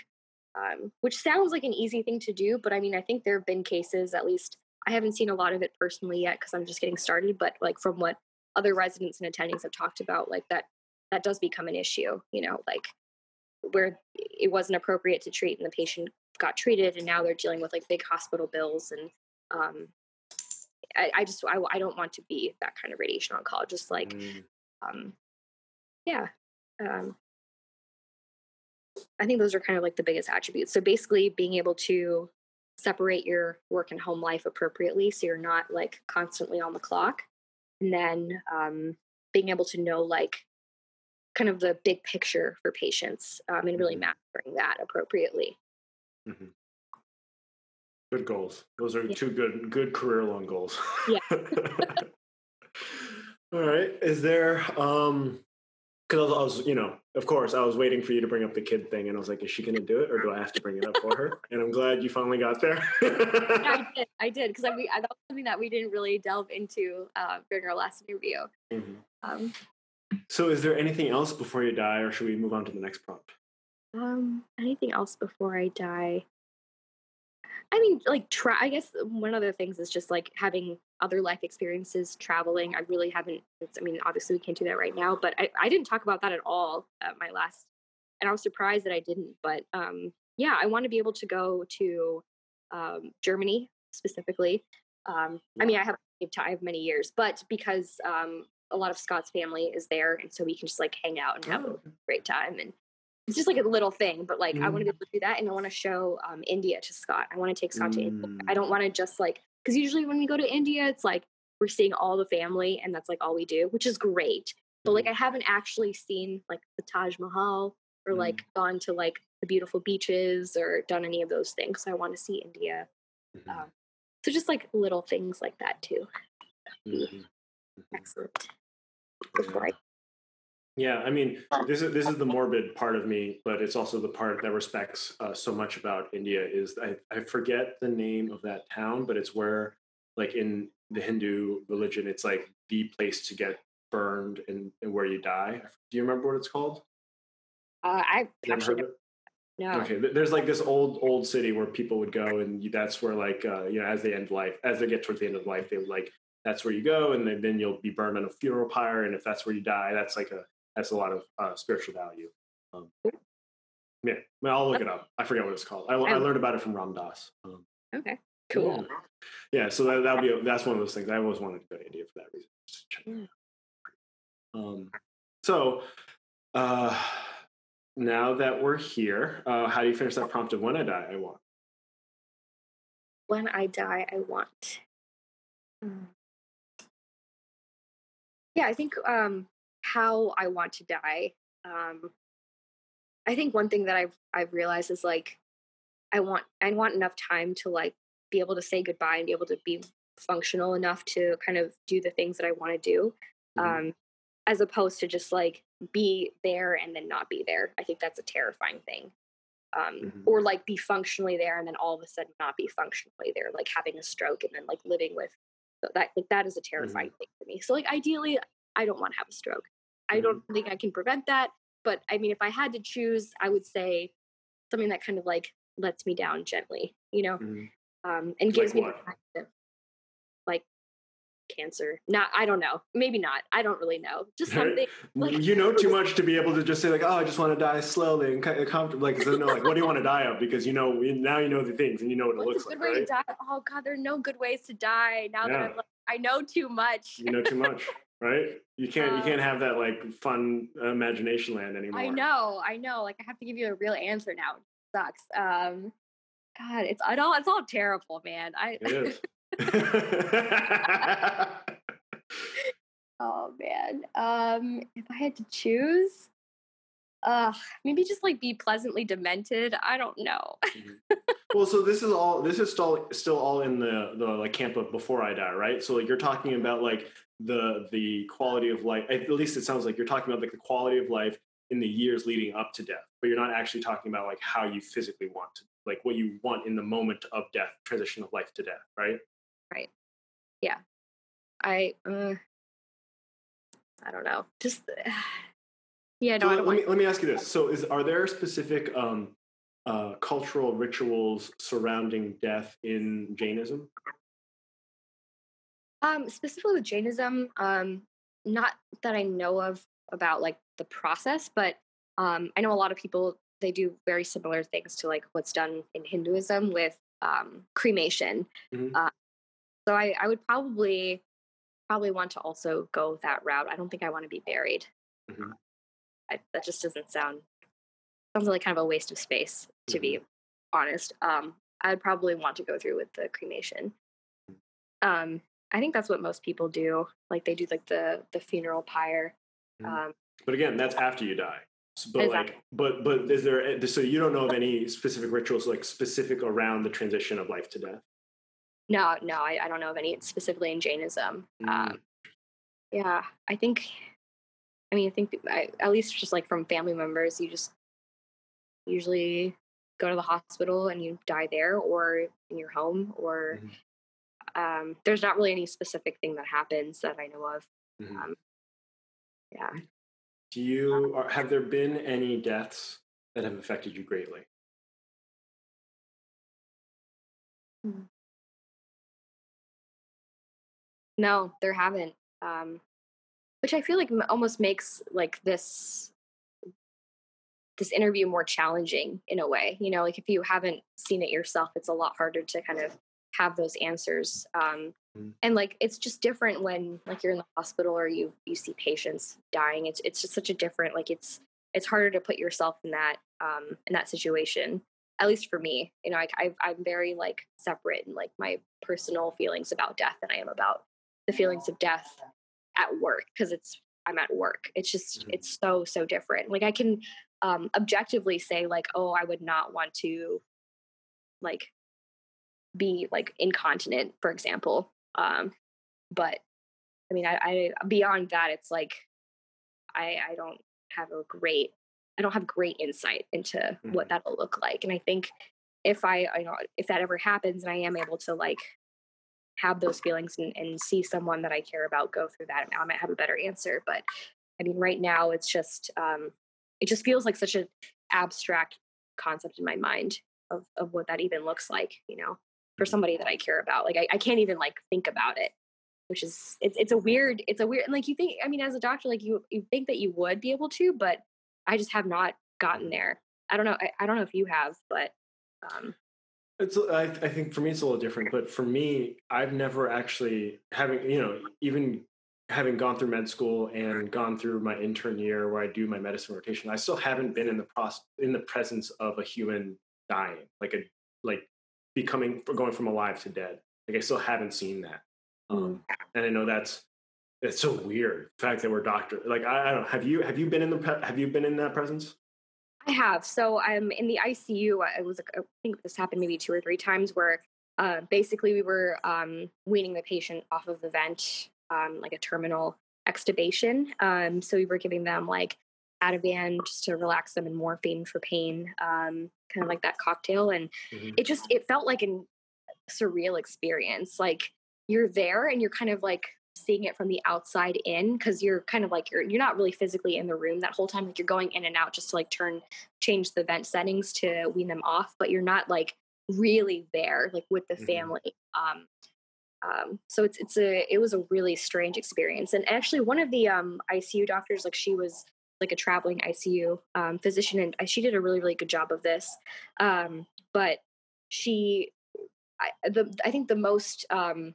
um, which sounds like an easy thing to do but i mean i think there have been cases at least i haven't seen a lot of it personally yet because i'm just getting started but like from what other residents and attendings have talked about like that that does become an issue you know like where it wasn't appropriate to treat and the patient got treated and now they're dealing with like big hospital bills and um, I, I, just I, I don't want to be that kind of radiation oncologist like mm. um, yeah um, I think those are kind of like the biggest attributes. So basically, being able to separate your work and home life appropriately so you're not like constantly on the clock. And then um, being able to know like kind of the big picture for patients um, and really mm-hmm. mastering that appropriately. Mm-hmm. Good goals. Those are yeah. two good good career long goals. Yeah. All right. Is there um because I, I was, you know, of course, I was waiting for you to bring up the kid thing, and I was like, is she going to do it, or do I have to bring it up for her? And I'm glad you finally got there. yeah, I did. I did because I, I, that was something that we didn't really delve into uh, during our last interview. Mm-hmm. Um, so, is there anything else before you die, or should we move on to the next prompt? Um, anything else before I die? I mean, like, try. I guess one of the things is just like having other life experiences, traveling. I really haven't. I mean, obviously we can't do that right now, but I, I didn't talk about that at all at my last, and I was surprised that I didn't. But um, yeah, I want to be able to go to um, Germany specifically. Um, I mean, I have I have many years, but because um, a lot of Scott's family is there, and so we can just like hang out and have oh. a great time and it's just like a little thing, but like mm. I want to be able to do that, and I want to show um, India to Scott. I want to take Scott mm. to India. I don't want to just like because usually when we go to India, it's like we're seeing all the family, and that's like all we do, which is great. But like mm-hmm. I haven't actually seen like the Taj Mahal or mm. like gone to like the beautiful beaches or done any of those things. So I want to see India. Mm-hmm. Um, so just like little things like that too. Mm-hmm. mm-hmm. Excellent. Before I yeah, I mean, this is this is the morbid part of me, but it's also the part that respects uh, so much about India. Is I, I forget the name of that town, but it's where, like in the Hindu religion, it's like the place to get burned and, and where you die. Do you remember what it's called? Uh, I actually no. Okay, there's like this old old city where people would go, and that's where like uh, you know as they end life, as they get towards the end of life, they would like that's where you go, and then you'll be burned on a funeral pyre, and if that's where you die, that's like a has a lot of uh, spiritual value. Um, yeah, I'll look it up. I forget what it's called. I, I learned about it from Ram Dass. Um, okay, cool. Yeah, yeah so that, that'll be a, that's one of those things. I always wanted to go to India for that reason. Um, so uh, now that we're here, uh, how do you finish that prompt of when I die, I want? When I die, I want. Hmm. Yeah, I think um, how I want to die. Um, I think one thing that I've I've realized is like I want I want enough time to like be able to say goodbye and be able to be functional enough to kind of do the things that I want to do. Mm-hmm. Um, as opposed to just like be there and then not be there. I think that's a terrifying thing. Um, mm-hmm. Or like be functionally there and then all of a sudden not be functionally there, like having a stroke and then like living with that. Like that is a terrifying mm-hmm. thing for me. So like ideally, I don't want to have a stroke. I don't mm-hmm. think I can prevent that. But I mean, if I had to choose, I would say something that kind of like lets me down gently, you know, mm-hmm. um, and gives like me like cancer. Not, I don't know. Maybe not. I don't really know. Just something. Like, you know too much to be able to just say like, oh, I just want to die slowly and comfortable. Like, no, like, what do you want to die of? Because you know now you know the things and you know what What's it looks like. Way Right? Oh God, there are no good ways to die. Now yeah. that I'm like, I know too much. you know too much right? You can't um, you can't have that like fun imagination land anymore. I know, I know. Like I have to give you a real answer now. It sucks. Um, God, it's it all it's all terrible, man. I. It is. oh man. Um, if I had to choose, uh, maybe just like be pleasantly demented. I don't know. mm-hmm. Well, so this is all this is still still all in the the like camp of before I die, right? So like you're talking about like the the quality of life at least it sounds like you're talking about like the quality of life in the years leading up to death but you're not actually talking about like how you physically want to like what you want in the moment of death transition of life to death right? Right. Yeah. I uh, i don't know. Just uh, yeah no so I don't let, me, let me ask you this. so is are there specific um uh cultural rituals surrounding death in jainism um, specifically with Jainism, um, not that I know of about like the process, but um, I know a lot of people they do very similar things to like what's done in Hinduism with um, cremation. Mm-hmm. Uh, so I, I would probably probably want to also go that route. I don't think I want to be buried. Mm-hmm. I, that just doesn't sound sounds like kind of a waste of space to mm-hmm. be honest. Um, I'd probably want to go through with the cremation. Mm. Um, I think that's what most people do. Like they do like the the funeral pyre. Mm. Um, but again, that's after you die. So, but exactly. like, but but is there? So you don't know of any specific rituals like specific around the transition of life to death? No, no, I, I don't know of any specifically in Jainism. Mm. Um, yeah, I think. I mean, I think I, at least just like from family members, you just usually go to the hospital and you die there, or in your home, or mm-hmm um, there's not really any specific thing that happens that I know of. Mm-hmm. Um, yeah. Do you or have there been any deaths that have affected you greatly? Hmm. No, there haven't. Um, which I feel like almost makes like this this interview more challenging in a way. You know, like if you haven't seen it yourself, it's a lot harder to kind of have those answers um, mm. and like it's just different when like you're in the hospital or you you see patients dying it's it's just such a different like it's it's harder to put yourself in that um in that situation at least for me you know I, I i'm very like separate in like my personal feelings about death than i am about the feelings of death at work because it's i'm at work it's just mm-hmm. it's so so different like i can um objectively say like oh i would not want to like be like incontinent, for example. Um, but I mean, I, I beyond that, it's like I I don't have a great I don't have great insight into mm-hmm. what that'll look like. And I think if I, you know, if that ever happens and I am able to like have those feelings and, and see someone that I care about go through that, I might have a better answer. But I mean, right now it's just, um, it just feels like such an abstract concept in my mind of, of what that even looks like, you know? For somebody that I care about. Like I, I can't even like think about it, which is it's it's a weird it's a weird and like you think I mean as a doctor like you you think that you would be able to, but I just have not gotten there. I don't know. I, I don't know if you have, but um it's I, I think for me it's a little different, but for me I've never actually having you know even having gone through med school and gone through my intern year where I do my medicine rotation, I still haven't been in the process in the presence of a human dying, like a like becoming going from alive to dead. Like I still haven't seen that, um, mm. and I know that's it's so weird. The fact that we're doctor, like I, I, don't know. Have you have you been in the have you been in that presence? I have. So I'm in the ICU. I was, I think this happened maybe two or three times where uh, basically we were um, weaning the patient off of the vent, um, like a terminal extubation. Um, so we were giving them like Ativan just to relax them and morphine for pain, um, kind of like that cocktail. And mm-hmm. it just, it felt like a surreal experience. Like you're there and you're kind of like seeing it from the outside in because you're kind of like you're you're not really physically in the room that whole time like you're going in and out just to like turn change the vent settings to wean them off but you're not like really there like with the mm-hmm. family um um so it's it's a it was a really strange experience and actually one of the um ICU doctors like she was like a traveling ICU um, physician and she did a really really good job of this um but she I, the I think the most um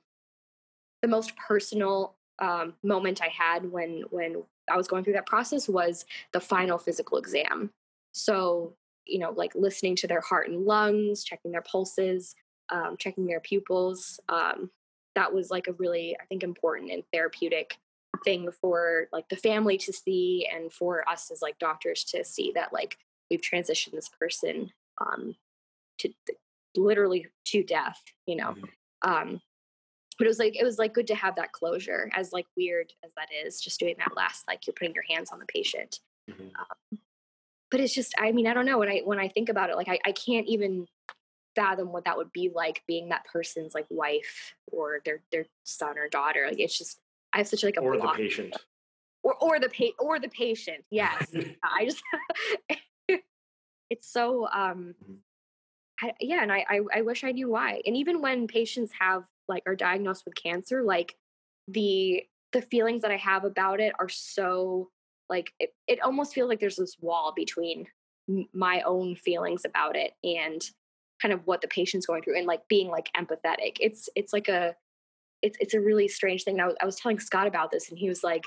the most personal um, moment I had when when I was going through that process was the final physical exam. So you know, like listening to their heart and lungs, checking their pulses, um, checking their pupils. Um, that was like a really, I think, important and therapeutic thing for like the family to see and for us as like doctors to see that like we've transitioned this person um, to literally to death. You know. Mm-hmm. Um, but it was like it was like good to have that closure as like weird as that is just doing that last like you're putting your hands on the patient mm-hmm. um, but it's just i mean i don't know when i when i think about it like I, I can't even fathom what that would be like being that person's like wife or their their son or daughter like it's just i have such like a or the patient. or or the pa- or the patient yes. I just it's so um mm-hmm. I, yeah and I, I i wish i knew why and even when patients have like are diagnosed with cancer like the the feelings that i have about it are so like it, it almost feels like there's this wall between my own feelings about it and kind of what the patient's going through and like being like empathetic. It's it's like a it's it's a really strange thing I was, I was telling scott about this and he was like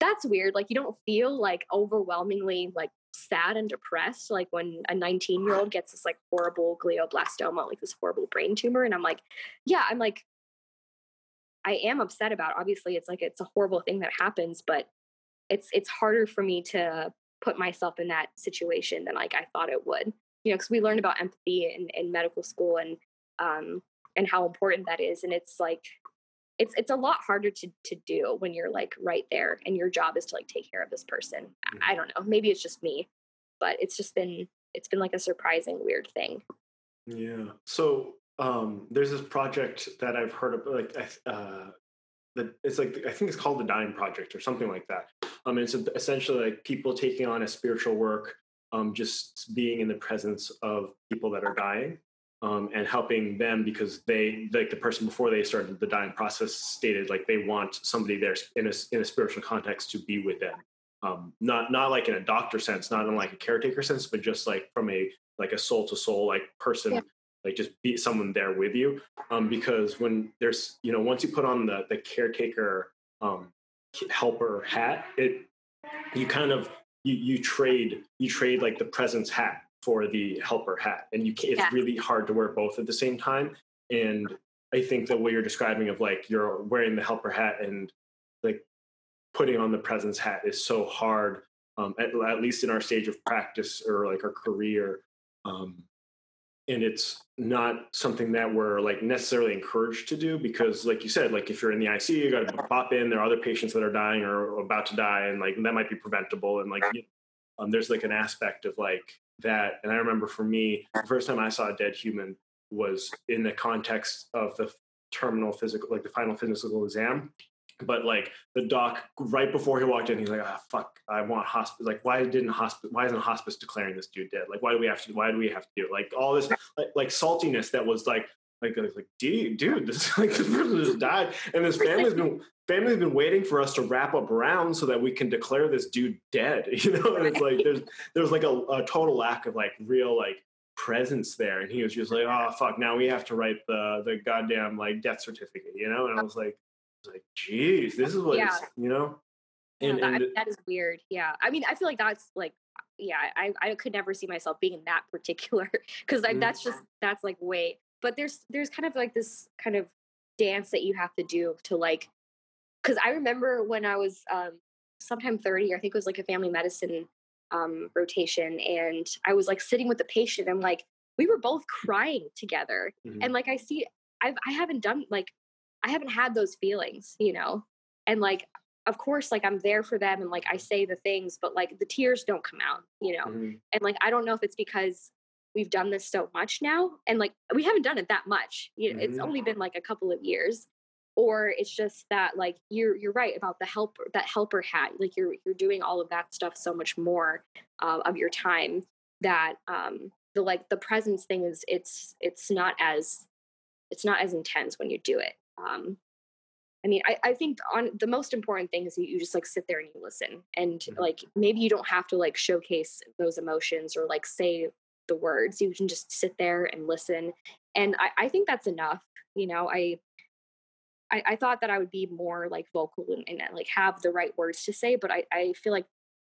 that's weird like you don't feel like overwhelmingly like sad and depressed like when a 19 year old gets this like horrible glioblastoma like this horrible brain tumor and i'm like yeah i'm like i am upset about it. obviously it's like it's a horrible thing that happens but it's it's harder for me to put myself in that situation than like i thought it would you know because we learned about empathy in, in medical school and um and how important that is and it's like it's it's a lot harder to to do when you're like right there and your job is to like take care of this person. Mm-hmm. i don't know maybe it's just me but it's just been it's been like a surprising weird thing. Yeah so um there's this project that i've heard of like uh that it's like i think it's called the dying project or something like that. Um it's essentially like people taking on a spiritual work um just being in the presence of people that are dying um, and helping them because they like the person before they started the dying process stated like they want somebody there in a, in a spiritual context to be with them um, not not like in a doctor sense not in like a caretaker sense but just like from a like a soul to soul like person yeah. like just be someone there with you um, because when there's you know once you put on the the caretaker um, helper hat it you kind of you you trade you trade like the presence hat for the helper hat and you it's yeah. really hard to wear both at the same time and i think the way you're describing of like you're wearing the helper hat and like putting on the presence hat is so hard um, at, at, least in our stage of practice or like our career um, and it's not something that we're like necessarily encouraged to do because like you said like if you're in the icu you got to pop in there are other patients that are dying or about to die and like that might be preventable and like um, there's like an aspect of like that. And I remember for me, the first time I saw a dead human was in the context of the terminal physical, like the final physical exam. But like the doc, right before he walked in, he's like, "Ah, fuck! I want hospice. Like, why didn't hospice? Why isn't hospice declaring this dude dead? Like, why do we have to? Why do we have to do? Like all this, like, like saltiness that was like, like, like, dude, dude, this like this person just died, and his family's been family's been waiting for us to wrap up round so that we can declare this dude dead. You know, and it's like there's there's like a, a total lack of like real like presence there, and he was just like, oh fuck, now we have to write the the goddamn like death certificate, you know, and I was like, I was like, geez, this is what yeah. you know. And, that, and that is weird. Yeah, I mean, I feel like that's like yeah, I, I could never see myself being in that particular because mm-hmm. that's just that's like way. But there's there's kind of like this kind of dance that you have to do to like because I remember when I was um, sometime 30, I think it was like a family medicine um, rotation, and I was like sitting with the patient. I'm like, we were both crying together, mm-hmm. and like I see, I've I haven't done like I haven't had those feelings, you know, and like of course like i'm there for them and like i say the things but like the tears don't come out you know mm-hmm. and like i don't know if it's because we've done this so much now and like we haven't done it that much you know, mm-hmm. it's only been like a couple of years or it's just that like you're you're right about the helper that helper hat like you're you're doing all of that stuff so much more uh, of your time that um the like the presence thing is it's it's not as it's not as intense when you do it um I mean, I, I think on the most important thing is that you just like sit there and you listen. And mm-hmm. like maybe you don't have to like showcase those emotions or like say the words. You can just sit there and listen. And I, I think that's enough. You know, I, I, I thought that I would be more like vocal and, and like have the right words to say, but I, I feel like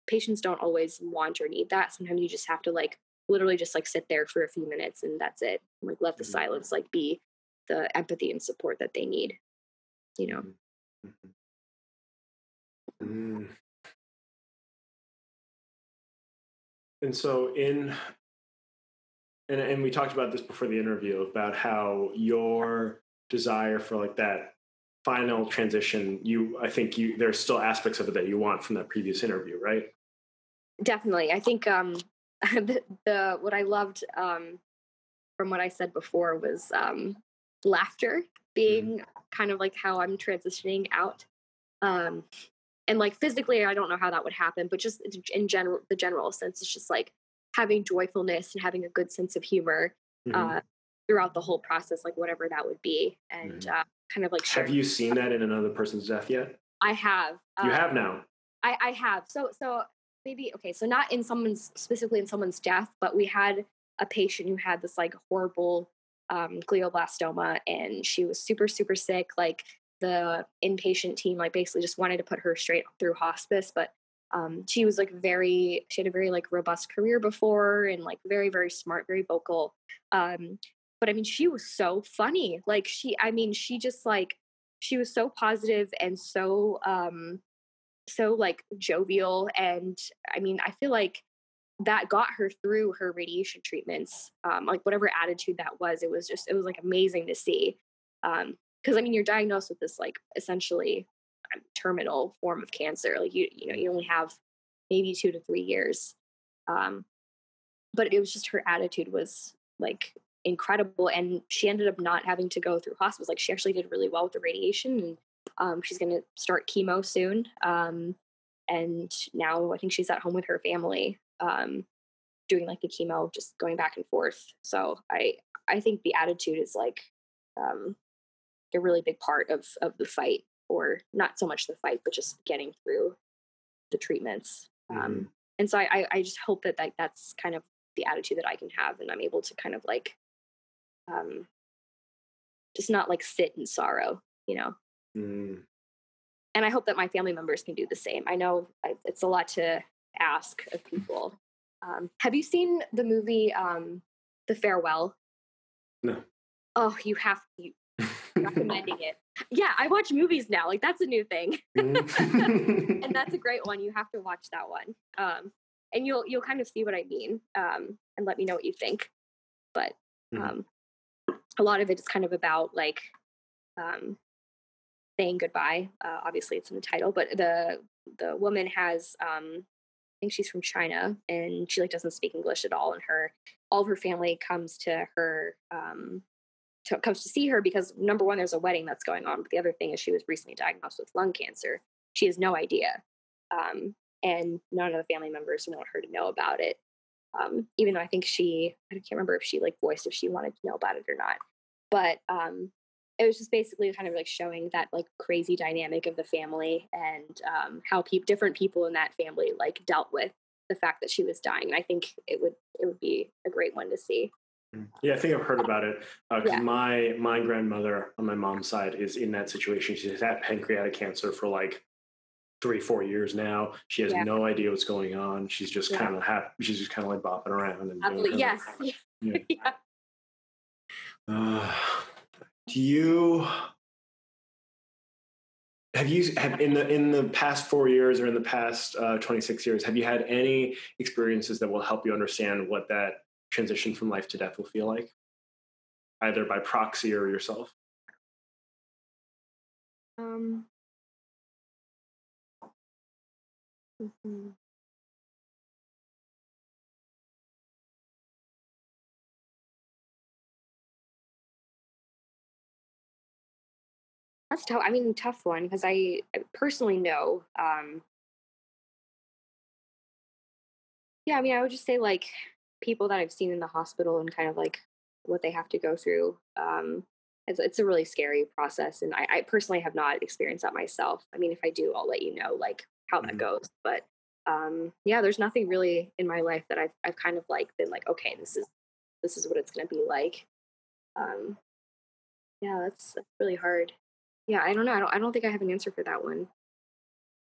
patients don't always want or need that. Sometimes you just have to like literally just like sit there for a few minutes and that's it. Like let the mm-hmm. silence like be the empathy and support that they need. You know. Mm-hmm. Mm. And so in and and we talked about this before the interview about how your desire for like that final transition you i think you there's still aspects of it that you want from that previous interview right definitely i think um the, the what i loved um from what i said before was um laughter being mm-hmm. kind of like how i'm transitioning out um and like physically i don't know how that would happen but just in general the general sense it's just like having joyfulness and having a good sense of humor mm-hmm. uh, throughout the whole process, like whatever that would be, and mm-hmm. uh, kind of like. Have you seen that in another person's death yet? I have. You um, have now. I, I have. So so maybe okay. So not in someone's specifically in someone's death, but we had a patient who had this like horrible um, glioblastoma, and she was super super sick. Like the inpatient team, like basically just wanted to put her straight through hospice, but um, she was like very she had a very like robust career before and like very very smart very vocal. Um, but i mean she was so funny. Like she i mean she just like she was so positive and so um so like jovial. And i mean i feel like that got her through her radiation treatments um like whatever attitude that was it was just it was like amazing to see. Um because i mean you're diagnosed with this like essentially terminal form of cancer. Like you, you know, you only have maybe two to three years. Um, but it was just her attitude was like incredible, and she ended up not having to go through hospice. Like she actually did really well with the radiation, and um, she's going to start chemo soon. Um, and now I think she's at home with her family, um, doing like the chemo, just going back and forth. So I, I think the attitude is like um, a really big part of of the fight or not so much the fight, but just getting through the treatments. Um, mm-hmm. Um, and so I, I just hope that, that that's kind of the attitude that I can have, and I'm able to kind of like, um, just not like sit in sorrow, you know. Mm. And I hope that my family members can do the same. I know I, it's a lot to ask of people. Um, have you seen the movie um, The Farewell? No. Oh, you have you recommending it. Yeah, I watch movies now. Like that's a new thing, and that's a great one. You have to watch that one, um, and you'll you'll kind of see what I mean, um, and let me know what you think. But mm. um, a lot of it is kind of about like um, saying goodbye. Uh, obviously, it's in the title, but the the woman has um, I think she's from China, and she like doesn't speak English at all, and her all of her family comes to her um, to, comes to see her because number one, there's a wedding that's going on, but the other thing is she was recently diagnosed with lung cancer. She has no idea, um, and none of the family members want her to know about it. Um, even though I think she, I can't remember if she like voiced if she wanted to know about it or not, but um, it was just basically kind of like showing that like crazy dynamic of the family and um, how pe- different people in that family like dealt with the fact that she was dying. And I think it would it would be a great one to see. Yeah, I think I've heard about it because uh, yeah. my my grandmother on my mom's side is in that situation. She's had pancreatic cancer for like three, four years now. She has yeah. no idea what's going on. She's just yeah. kind of happy. She's just kind of like bopping around and doing yes, yeah. Uh, do you have you have in the in the past four years or in the past uh, 26 years have you had any experiences that will help you understand what that transition from life to death will feel like either by proxy or yourself um mm-hmm. That's tough. I mean, tough one because I personally know. Um, yeah, I mean, I would just say like people that I've seen in the hospital and kind of like what they have to go through. Um, it's, it's a really scary process, and I, I, personally have not experienced that myself. I mean, if I do, I'll let you know like how mm-hmm. that goes. But um, yeah, there's nothing really in my life that I've I've kind of like been like, okay, this is this is what it's going to be like. Um, yeah, that's, that's really hard yeah, I don't know. I don't. I don't think I have an answer for that one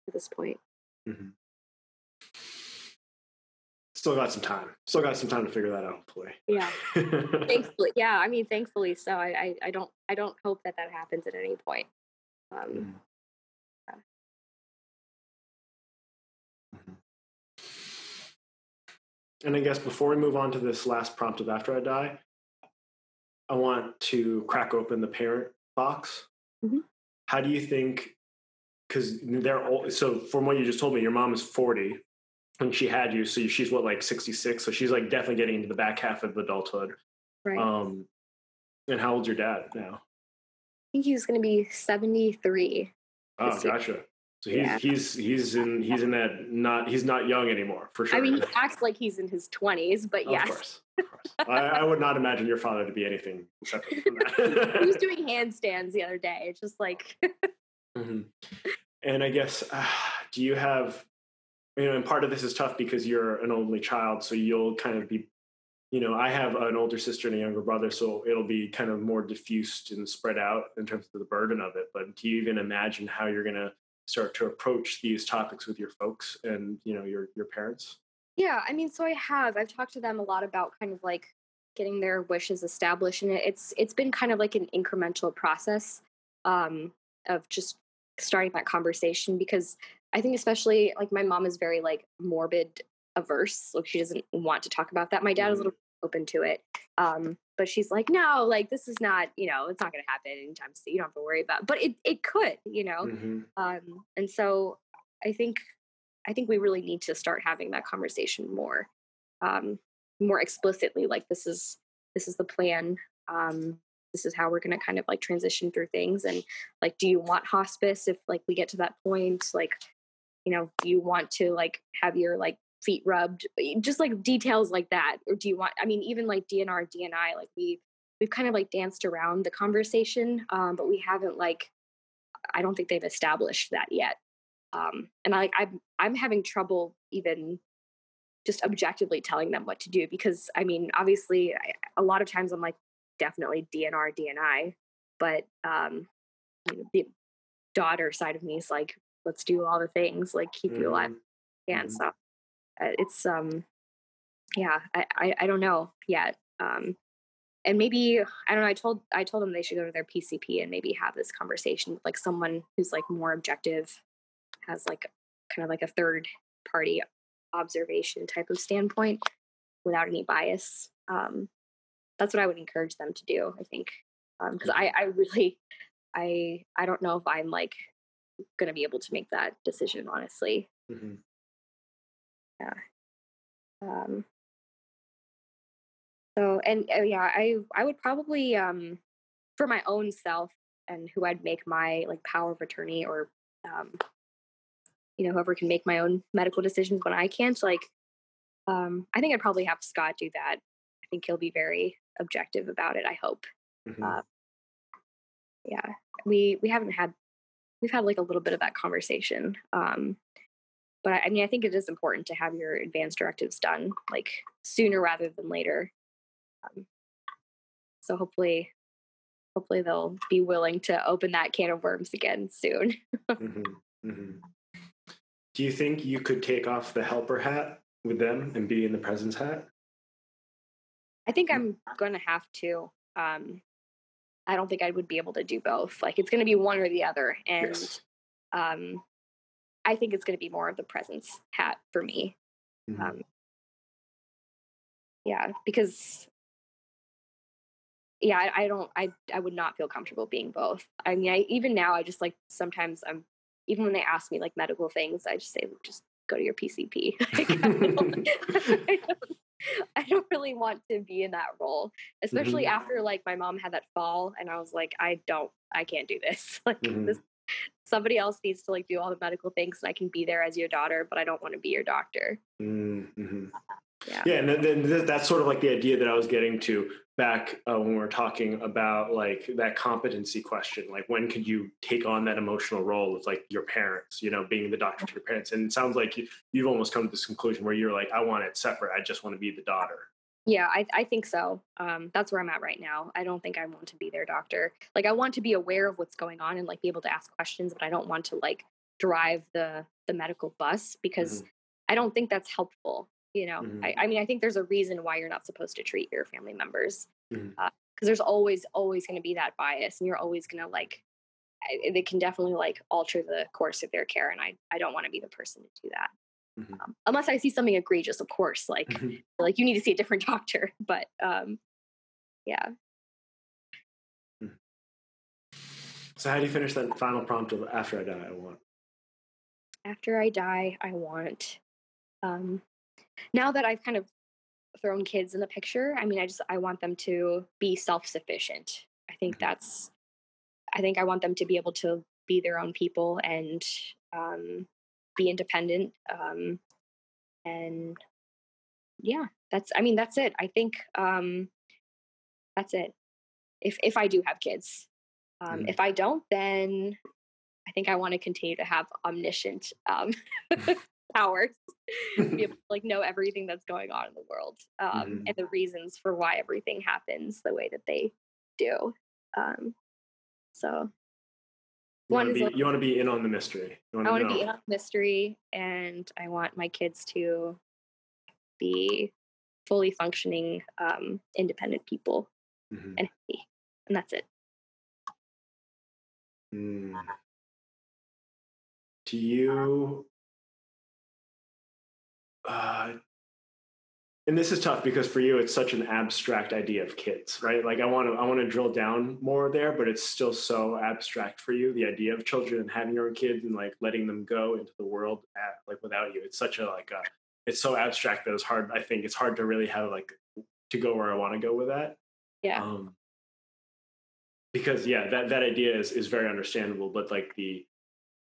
at this point. Mm-hmm. Still got some time. Still got some time to figure that out. Hopefully. Yeah. thankfully, yeah. I mean, thankfully. So I, I, I, don't. I don't hope that that happens at any point. Um, mm-hmm. mm-hmm. And I guess before we move on to this last prompt of after I die, I want to crack open the parent box Mm-hmm. How do you think? Because they're all, so from what you just told me, your mom is forty when she had you, so she's what like sixty six, so she's like definitely getting into the back half of adulthood. Right. Um, and how old's your dad now? I think he's going to be seventy three. Oh, gotcha. So he's yeah. he's he's in he's in that not he's not young anymore for sure. I mean, he acts like he's in his twenties, but oh, yes. Of course, of course. I, I, would not imagine your father to be anything separate from that. he was doing handstands the other day. It's just like. mm-hmm. And I guess, uh, do you have, you know, and part of this is tough because you're an only child, so you'll kind of be, you know, I have an older sister and a younger brother, so it'll be kind of more diffused and spread out in terms of the burden of it. But do you even imagine how you're going to start to approach these topics with your folks and you know your your parents yeah i mean so i have i've talked to them a lot about kind of like getting their wishes established and it's it's been kind of like an incremental process um of just starting that conversation because i think especially like my mom is very like morbid averse like she doesn't want to talk about that my dad mm-hmm. is a little open to it um but she's like, no, like this is not, you know, it's not going to happen anytime soon. You don't have to worry about. It. But it it could, you know. Mm-hmm. Um, and so I think I think we really need to start having that conversation more, um, more explicitly. Like this is this is the plan. Um, this is how we're going to kind of like transition through things. And like, do you want hospice if like we get to that point? Like, you know, do you want to like have your like feet rubbed? Just like details like that or do you want i mean even like dnr dni like we we've kind of like danced around the conversation um, but we haven't like i don't think they've established that yet. Um, and i i'm i'm having trouble even just objectively telling them what to do because i mean obviously I, a lot of times i'm like definitely dnr dni but um the daughter side of me is like let's do all the things like keep mm-hmm. you alive and mm-hmm. so uh, it's um yeah I, I, I don't know yet um and maybe i don't know i told i told them they should go to their pcp and maybe have this conversation with like someone who's like more objective has like kind of like a third party observation type of standpoint without any bias um that's what i would encourage them to do i think Um because um, i i really i i don't know if i'm like gonna be able to make that decision honestly. Mm-hmm. Yeah. Um so and uh, yeah i i would probably um for my own self and who i'd make my like power of attorney or um you know whoever can make my own medical decisions when i can't like um i think i'd probably have scott do that. I think he'll be very objective about it i hope. Mm-hmm. uh, yeah. We we haven't had we've had like a little bit of that conversation um but I mean, I think it is important to have your advance directives done like sooner rather than later. Um, so hopefully, hopefully they'll be willing to open that can of worms again soon. mm-hmm. Mm-hmm. Do you think you could take off the helper hat with them and be in the presence hat? I think I'm going to have to. Um, I don't think I would be able to do both. Like it's going to be one or the other, and yes. um, I think it's going to be more of the presence hat for me. Mm-hmm. Um, yeah, because yeah, I, I, don't, I, I would not feel comfortable being both. I mean, I even now, I just like sometimes I'm even when they ask me like medical things, I just say just go to your PCP. like, I, don't, I, don't, I, don't, really want to be in that role, especially mm-hmm. after like my mom had that fall, and I was like, I don't, I can't do this. Like mm-hmm. this, somebody else needs to like do all the medical things, and I can be there as your daughter, but I don't want to be your doctor. Mm-hmm. Yeah. yeah, and then, that's sort of like the idea that I was getting to back uh, when we were talking about like that competency question like when could you take on that emotional role of like your parents you know being the doctor to your parents? And it sounds like you, you've almost come to this conclusion where you're like i want it separate. I just want to be the daughter. Yeah i, I think so. Um, that's where i'm at right now. I don't think i want to be their doctor. Like i want to be aware of what's going on and like be able to ask questions but i don't want to like drive the the medical bus because mm-hmm. i don't think that's helpful you know mm-hmm. I, I, mean i think there's a reason why you're not supposed to treat your family members because mm-hmm. uh, there's always always going to be that bias and you're always going to like it can definitely like alter the course of their care and i i don't want to be the person to do that mm-hmm. um, unless i see something egregious of course like like you need to see a different doctor but um yeah mm. so how do you finish that final prompt of after i die i want after i die i want um now that I've kind of thrown kids in the picture, I mean, I just I want them to be self-sufficient. I think mm-hmm. that's I think I want them to be able to be their own people and um, be independent. Um, and yeah, that's I mean that's it. I think um, that's it. If if I do have kids, um, mm. if I don't, then I think I want to continue to have omniscient um, powers be able to like know everything that's going on in the world um, mm-hmm. and the reasons for why everything happens the way that they do um, so you want, be, like, you want to be in on the mystery i want to be in on the mystery and i want my kids to be fully functioning um, independent people mm-hmm. and happy and that's it mm. do you uh, and this is tough because for you it's such an abstract idea of kids right? Like i want to i want to drill down more there but it's still so abstract for you the idea of children and having your own kids and like letting them go into the world at, like without you. It's such a like a it's so abstract that it's hard i think it's hard to really have like to go where i want to go with that. Yeah. Um because yeah that that idea is is very understandable but like the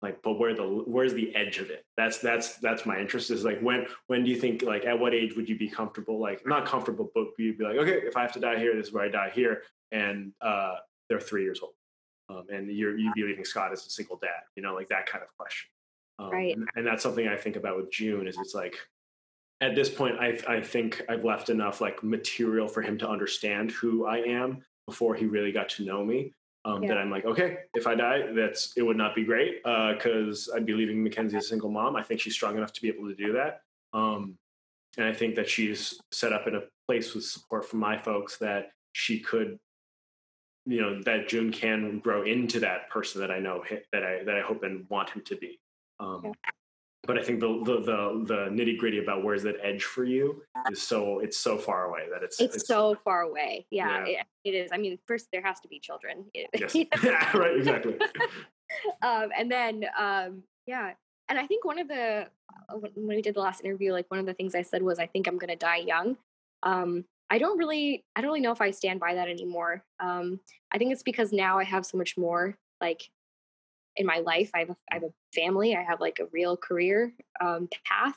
like but where the where's the edge of it? That's that's that's my interest is like when when do you think like at what age would you be comfortable like not comfortable but you'd be like okay if i have to die here this is where i die here and uh they're three years old. Um, and you're you'd be leaving scott as a single dad you know like that kind of question. Um, right. and, and that's something i think about with june is it's like at this point i i think i've left enough like material for him to understand who i am before he really got to know me um, yeah. that I'm like, okay, if I die, that's it would not be great because uh, I'd be leaving Mackenzie a single mom. I think she's strong enough to be able to do that, um, and I think that she's set up in a place with support from my folks that she could, you know, that June can grow into that person that I know that I that I hope and want him to be. Um, yeah but I think the the the, the nitty gritty about where's that edge for you is so it's so far away that it's it's, it's so far away. Yeah, yeah. It, it is. I mean, first there has to be children. Yes. yeah, right. Exactly. um, and then um, yeah, and I think one of the uh, when we did the last interview, like one of the things I said was I think I'm going to die young. Um, I don't really I don't really know if I stand by that anymore. Um, I think it's because now I have so much more like in my life. I have a, I have a family. I have like a real career um, path,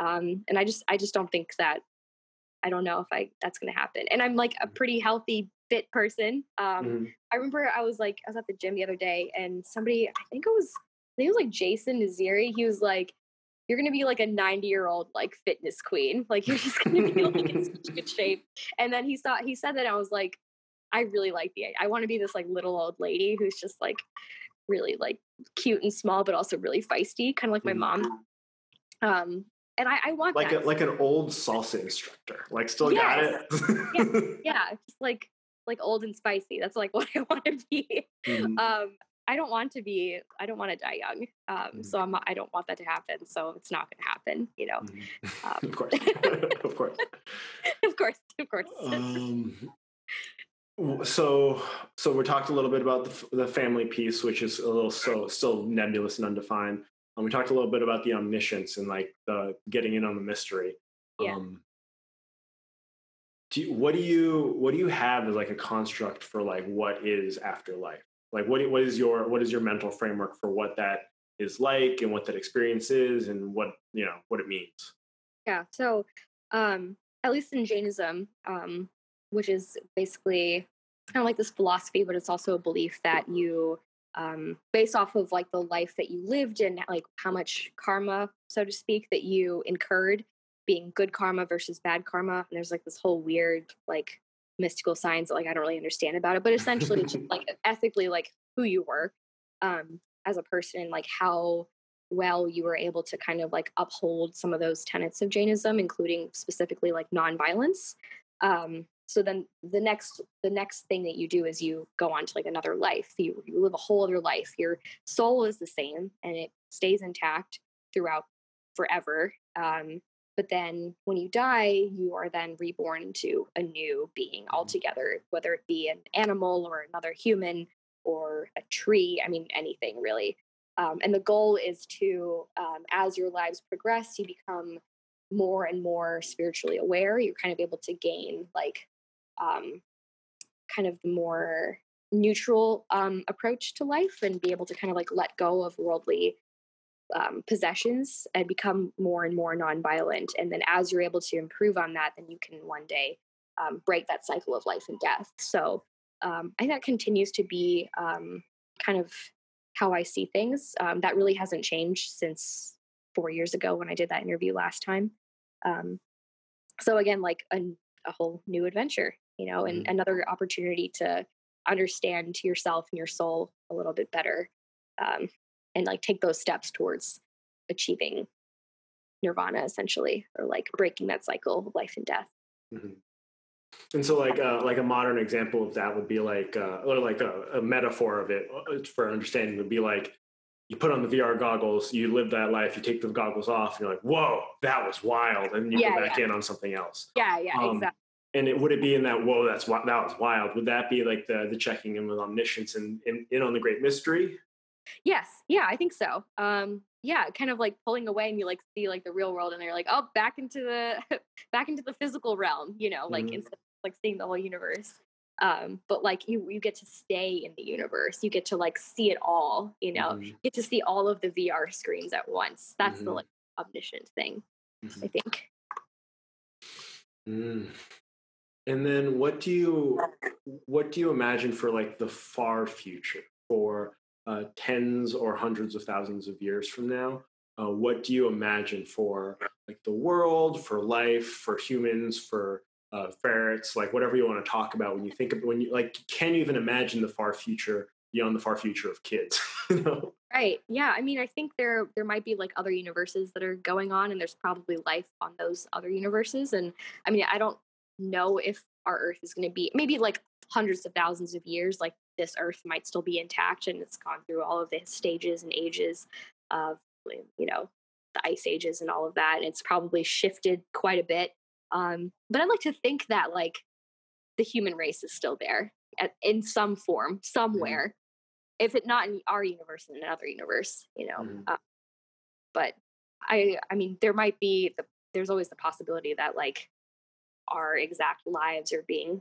um, and I just I just don't think that I don't know if I that's going to happen. And I'm like a mm-hmm. pretty healthy, fit person. Um, mm-hmm. I remember I was like I was at the gym the other day, and somebody I think it was I think it was like Jason Naziri. He was like. You're gonna be like a 90 year old like fitness queen. Like you're just gonna be like in such good shape. And then he saw he said that I was like, I really like the I want to be this like little old lady who's just like really like cute and small, but also really feisty, kind of like my mom. Mm-hmm. Um, and I, I want like that. A, like an old salsa instructor, like still yes. got it. yeah, yeah, just like like old and spicy. That's like what I want to be. Mm-hmm. Um, I don't want to be I don't want to die young. Um, mm-hmm. So I'm I don't want that to happen. So it's not going to happen. You know. Mm-hmm. Um, of course. of course. of course. Of course. Um, so so we talked a little bit about the, the family piece, which is a little so still nebulous and undefined. Um, we talked a little bit about the omniscience and like the getting in on the mystery. Yeah. Um, do you, what do you what do you have as like a construct for like what is afterlife? Like what what is your what is your mental framework for what that is like and what that experience is and what you know what it means? Yeah. So um, at least in Jainism, um, which is basically kind of like this philosophy, but it's also a belief that you um, based off of like the life that you lived and like how much karma, so to speak, that you incurred being good karma versus bad karma. And there's like this whole weird, like mystical science that like I don't really understand about it, but essentially just like ethically like who you were um as a person, like how well you were able to kind of like uphold some of those tenets of Jainism, including specifically like nonviolence. Um, so then the next the next thing that you do is you go on to like another life. You, you live a whole other life. Your soul is the same and it stays intact throughout forever. Um, but then when you die, you are then reborn into a new being mm-hmm. altogether, whether it be an animal or another human or a tree. I mean, anything really. Um, and the goal is to, um, as your lives progress, you become more and more spiritually aware. You're kind of able to gain like um, kind of the more neutral um, approach to life and be able to kind of like let go of worldly um, possessions and become more and more nonviolent. And then as you're able to improve on that, then you can one day um, break that cycle of life and death. So um, I think that continues to be um, kind of how I see things. Um, that really hasn't changed since four years ago when I did that interview last time. Um, so again, like a, a, whole new adventure, you know, and mm-hmm. another opportunity to understand yourself and your soul a little bit better um, and like take those steps towards achieving nirvana essentially or like breaking that cycle of life and death mm-hmm. and so like uh, like a modern example of that would be like uh, or like a, a metaphor of it uh, for understanding would be like you put on the VR goggles, you live that life, you take the goggles off, and you're like, whoa, that was wild. And you yeah, go back yeah. in on something else. Yeah, yeah, um, exactly. And it, would it be in that, whoa, that's that was wild? Would that be like the the checking in with omniscience and in on the great mystery? Yes. Yeah, I think so. Um, yeah, kind of like pulling away and you like see like the real world and they're like, oh, back into the back into the physical realm, you know, like mm-hmm. instead of like seeing the whole universe. Um, but like you you get to stay in the universe. You get to like see it all, you know, mm-hmm. get to see all of the VR screens at once. That's mm-hmm. the like omniscient thing, mm-hmm. I think. Mm. And then what do you what do you imagine for like the far future for uh, tens or hundreds of thousands of years from now? Uh, what do you imagine for like the world, for life, for humans, for uh, ferrets, like whatever you want to talk about when you think of when you like can you even imagine the far future beyond the far future of kids? you know? Right. Yeah. I mean, I think there there might be like other universes that are going on, and there's probably life on those other universes. And I mean, I don't know if our Earth is going to be maybe like hundreds of thousands of years. Like this earth might still be intact and it's gone through all of the stages and ages of you know the ice ages and all of that and it's probably shifted quite a bit um, but i like to think that like the human race is still there at, in some form mm-hmm. somewhere mm-hmm. if it not in our universe in another universe you know mm-hmm. uh, but i i mean there might be the there's always the possibility that like our exact lives are being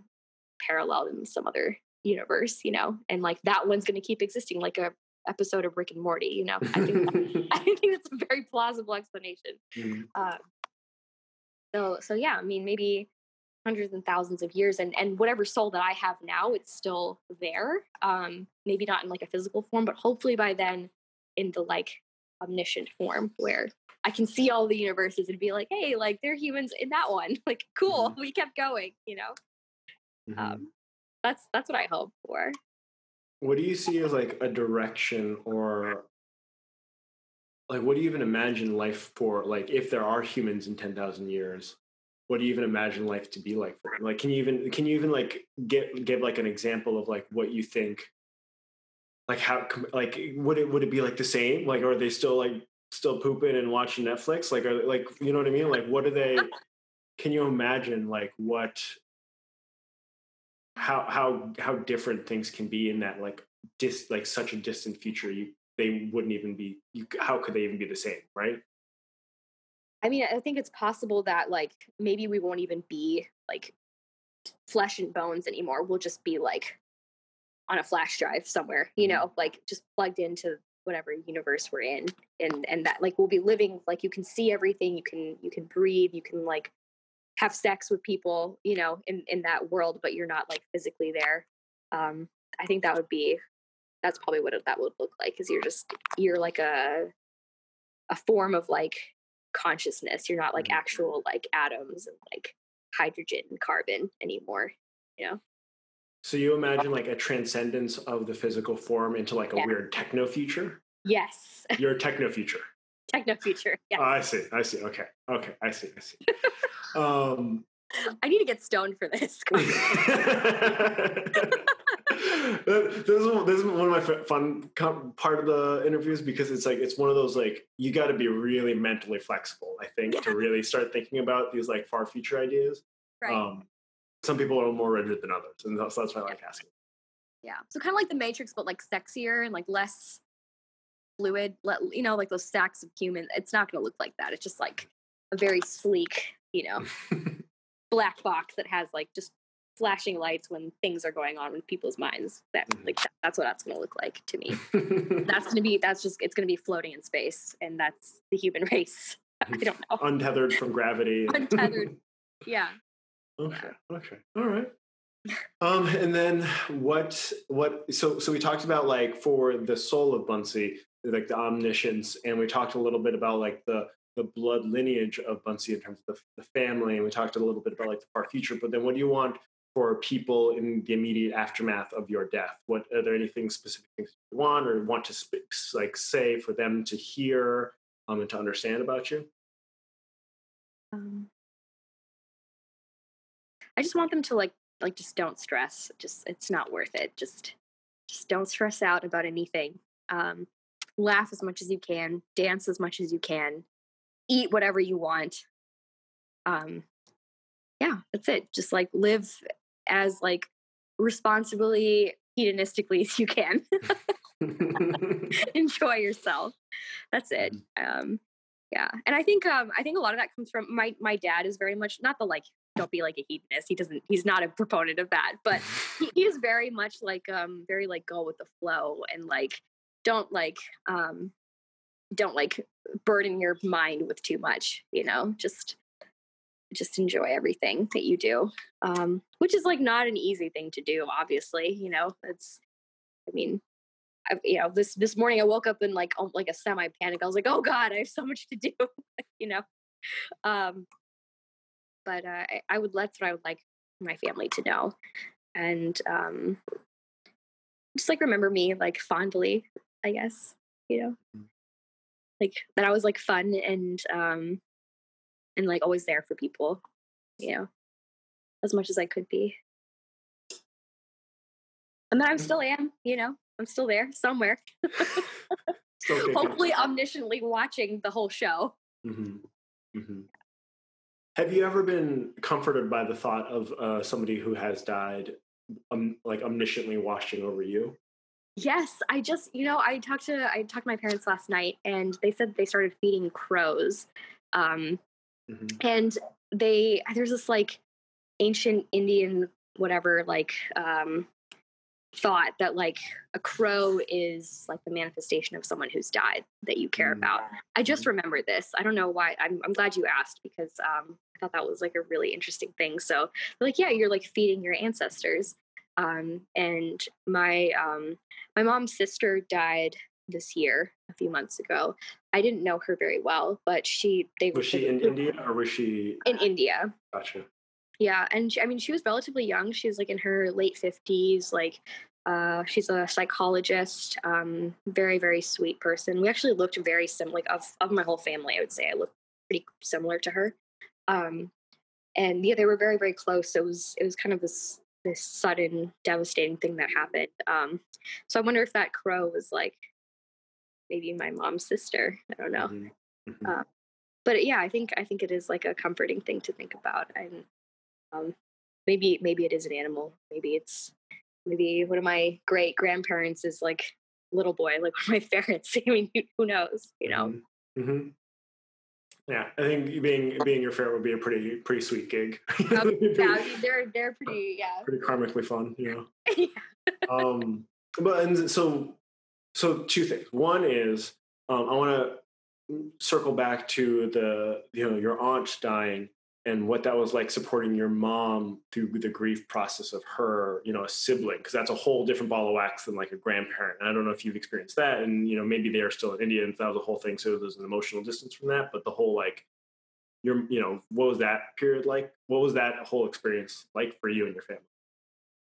paralleled in some other universe, you know, and like that one's going to keep existing like a episode of Rick and Morty, you know. I think that, I think that's a very plausible explanation. Mm-hmm. Um, so so yeah, I mean maybe hundreds and thousands of years and and whatever soul that I have now, it's still there. Um, maybe not in like a physical form, but hopefully by then in the like omniscient form where I can see all the universes and be like, hey, like they're humans in that one. Like, cool, mm-hmm. we kept going, you know. Mm-hmm. Um, that's that's what I hope for. What do you see as like a direction or like what do you even imagine life for like if there are humans in 10,000 years? What do you even imagine life to be like for them? Like can you even can you even like get give like an example of like what you think like how like would it would it be like the same like are they still like still pooping and watching netflix? Like are like you know what i mean? Like what are they can you imagine like what how how how different things can be in that like dis like such a distant future you they wouldn't even be you how could they even be the same right? I mean i think it's possible that like maybe we won't even be like flesh and bones anymore. We'll just be like on a flash drive somewhere you mm-hmm. know like just plugged into whatever universe we're in and and that like we'll be living like you can see everything you can you can breathe you can like have sex with people you know in in that world but you're not like physically there. Um i think that would be that's probably what that would look like because you're just you're like a a form of like consciousness. You're not like mm-hmm. actual like atoms and like hydrogen and carbon anymore you know so you imagine like a transcendence of the physical form into like a weird techno future? Yes. You're a techno future. Techno future yeah oh, i see i see okay okay i see i see. Um i need to get stoned for this this is this is one of my fun part of the interviews because it's like it's one of those like you got to be really mentally flexible i think yeah. to really start thinking about these like far future ideas. Right. um some people are more rigid than others and that's, that's why i like asking yeah so kind of like the matrix but like sexier and like less fluid let you know like those stacks of humans it's not going to look like that it's just like a very sleek you know black box that has like just flashing lights when things are going on in people's minds. That mm-hmm. like that, that's what that's going to look like to me. that's going to be that's just it's going to be floating in space, and that's the human race. I don't know. Untethered from gravity. Untethered. Yeah. Okay. Yeah. Okay. All right. Um, and then what? What? So, so we talked about like for the soul of Bansi, like the omniscience, and we talked a little bit about like the the blood lineage of Bansi in terms of the, the family, and we talked a little bit about like the far future. But then, what do you want for people in the immediate aftermath of your death? What are there anything specific things you want or want to speak, like say for them to hear um, and to understand about you? Um, I just want them to like like just don't stress. Just it's not worth it. Just just don't stress out about anything. Um, laugh as much as you can, dance as much as you can, eat whatever you want. Um, yeah, that's it. Just like live as like responsibly hedonistically as you can enjoy yourself that's it mm-hmm. um yeah and i think um i think a lot of that comes from my my dad is very much not the like don't be like a hedonist. He doesn't he's not a proponent of that but he, he is very much like um very like go with the flow and like don't like um don't like burden your mind with too much you know just just enjoy everything that you do um, which is like not an easy thing to do obviously you know it's i mean I, you know this this morning i woke up in like um, like a semi panic i was like oh god i have so much to do you know? Um but uh, I, I would that's what i would like my family to know and um just like remember me like fondly i guess you know mm. like that i was like fun and um and like always there for people, you know, as much as I could be. And then I still am, you know, I'm still there somewhere. Hopefully, omnisciently watching the whole show. Mm-hmm. Mm-hmm. Have you ever been comforted by the thought of uh, somebody who has died, um, like omnisciently watching over you? Yes, I just you know I talked to I talked to my parents last night, and they said they started feeding crows, um, Mm-hmm. And they there's this like ancient Indian whatever like um thought that like a crow is like the manifestation of someone who's died that you care mm-hmm. about. I just mm-hmm. remembered this. I don't know why. I'm, I'm glad you asked because um, I thought that was like a really interesting thing. So, like, yeah, you're like feeding your ancestors. Um, and my um, my mom's sister died this year, a few months ago. I didn't know her very well, but she they was she in India or was she in India? Gotcha. Yeah, and she, I mean, she was relatively young. She was like in her late fifties. Like, uh, she's a psychologist. Um, very very sweet person. We actually looked very similar. Like of of my whole family, I would say I looked pretty similar to her. Um, and yeah, they were very very close. So it was it was kind of this this sudden devastating thing that happened. Um, so I wonder if that crow was like maybe my mom's sister. I don't know. Mm-hmm. Mm-hmm. Uh, but yeah, I think I think it is like a comforting thing to think about, and um, maybe maybe it is an animal. Maybe it's maybe one of my great grandparents is like little boy, like one of my parents. I mean, who knows? You know. Mm-hmm. mm-hmm. Yeah, I think being being your ferret would be a pretty pretty sweet gig. Um, yeah, they're they're pretty yeah pretty karmically fun, you know. yeah. um, but and so so two things. One is um, I want to circle back to the you know your aunt dying and what that was like supporting your mom through the grief process of her, you know, a sibling, because that's a whole different ball of wax than like a grandparent. And I don't know if you've experienced that, and you know, maybe they are still in India, and that was a whole thing. So there's an emotional distance from that. But the whole like, your, you know, what was that period like? What was that whole experience like for you and your family?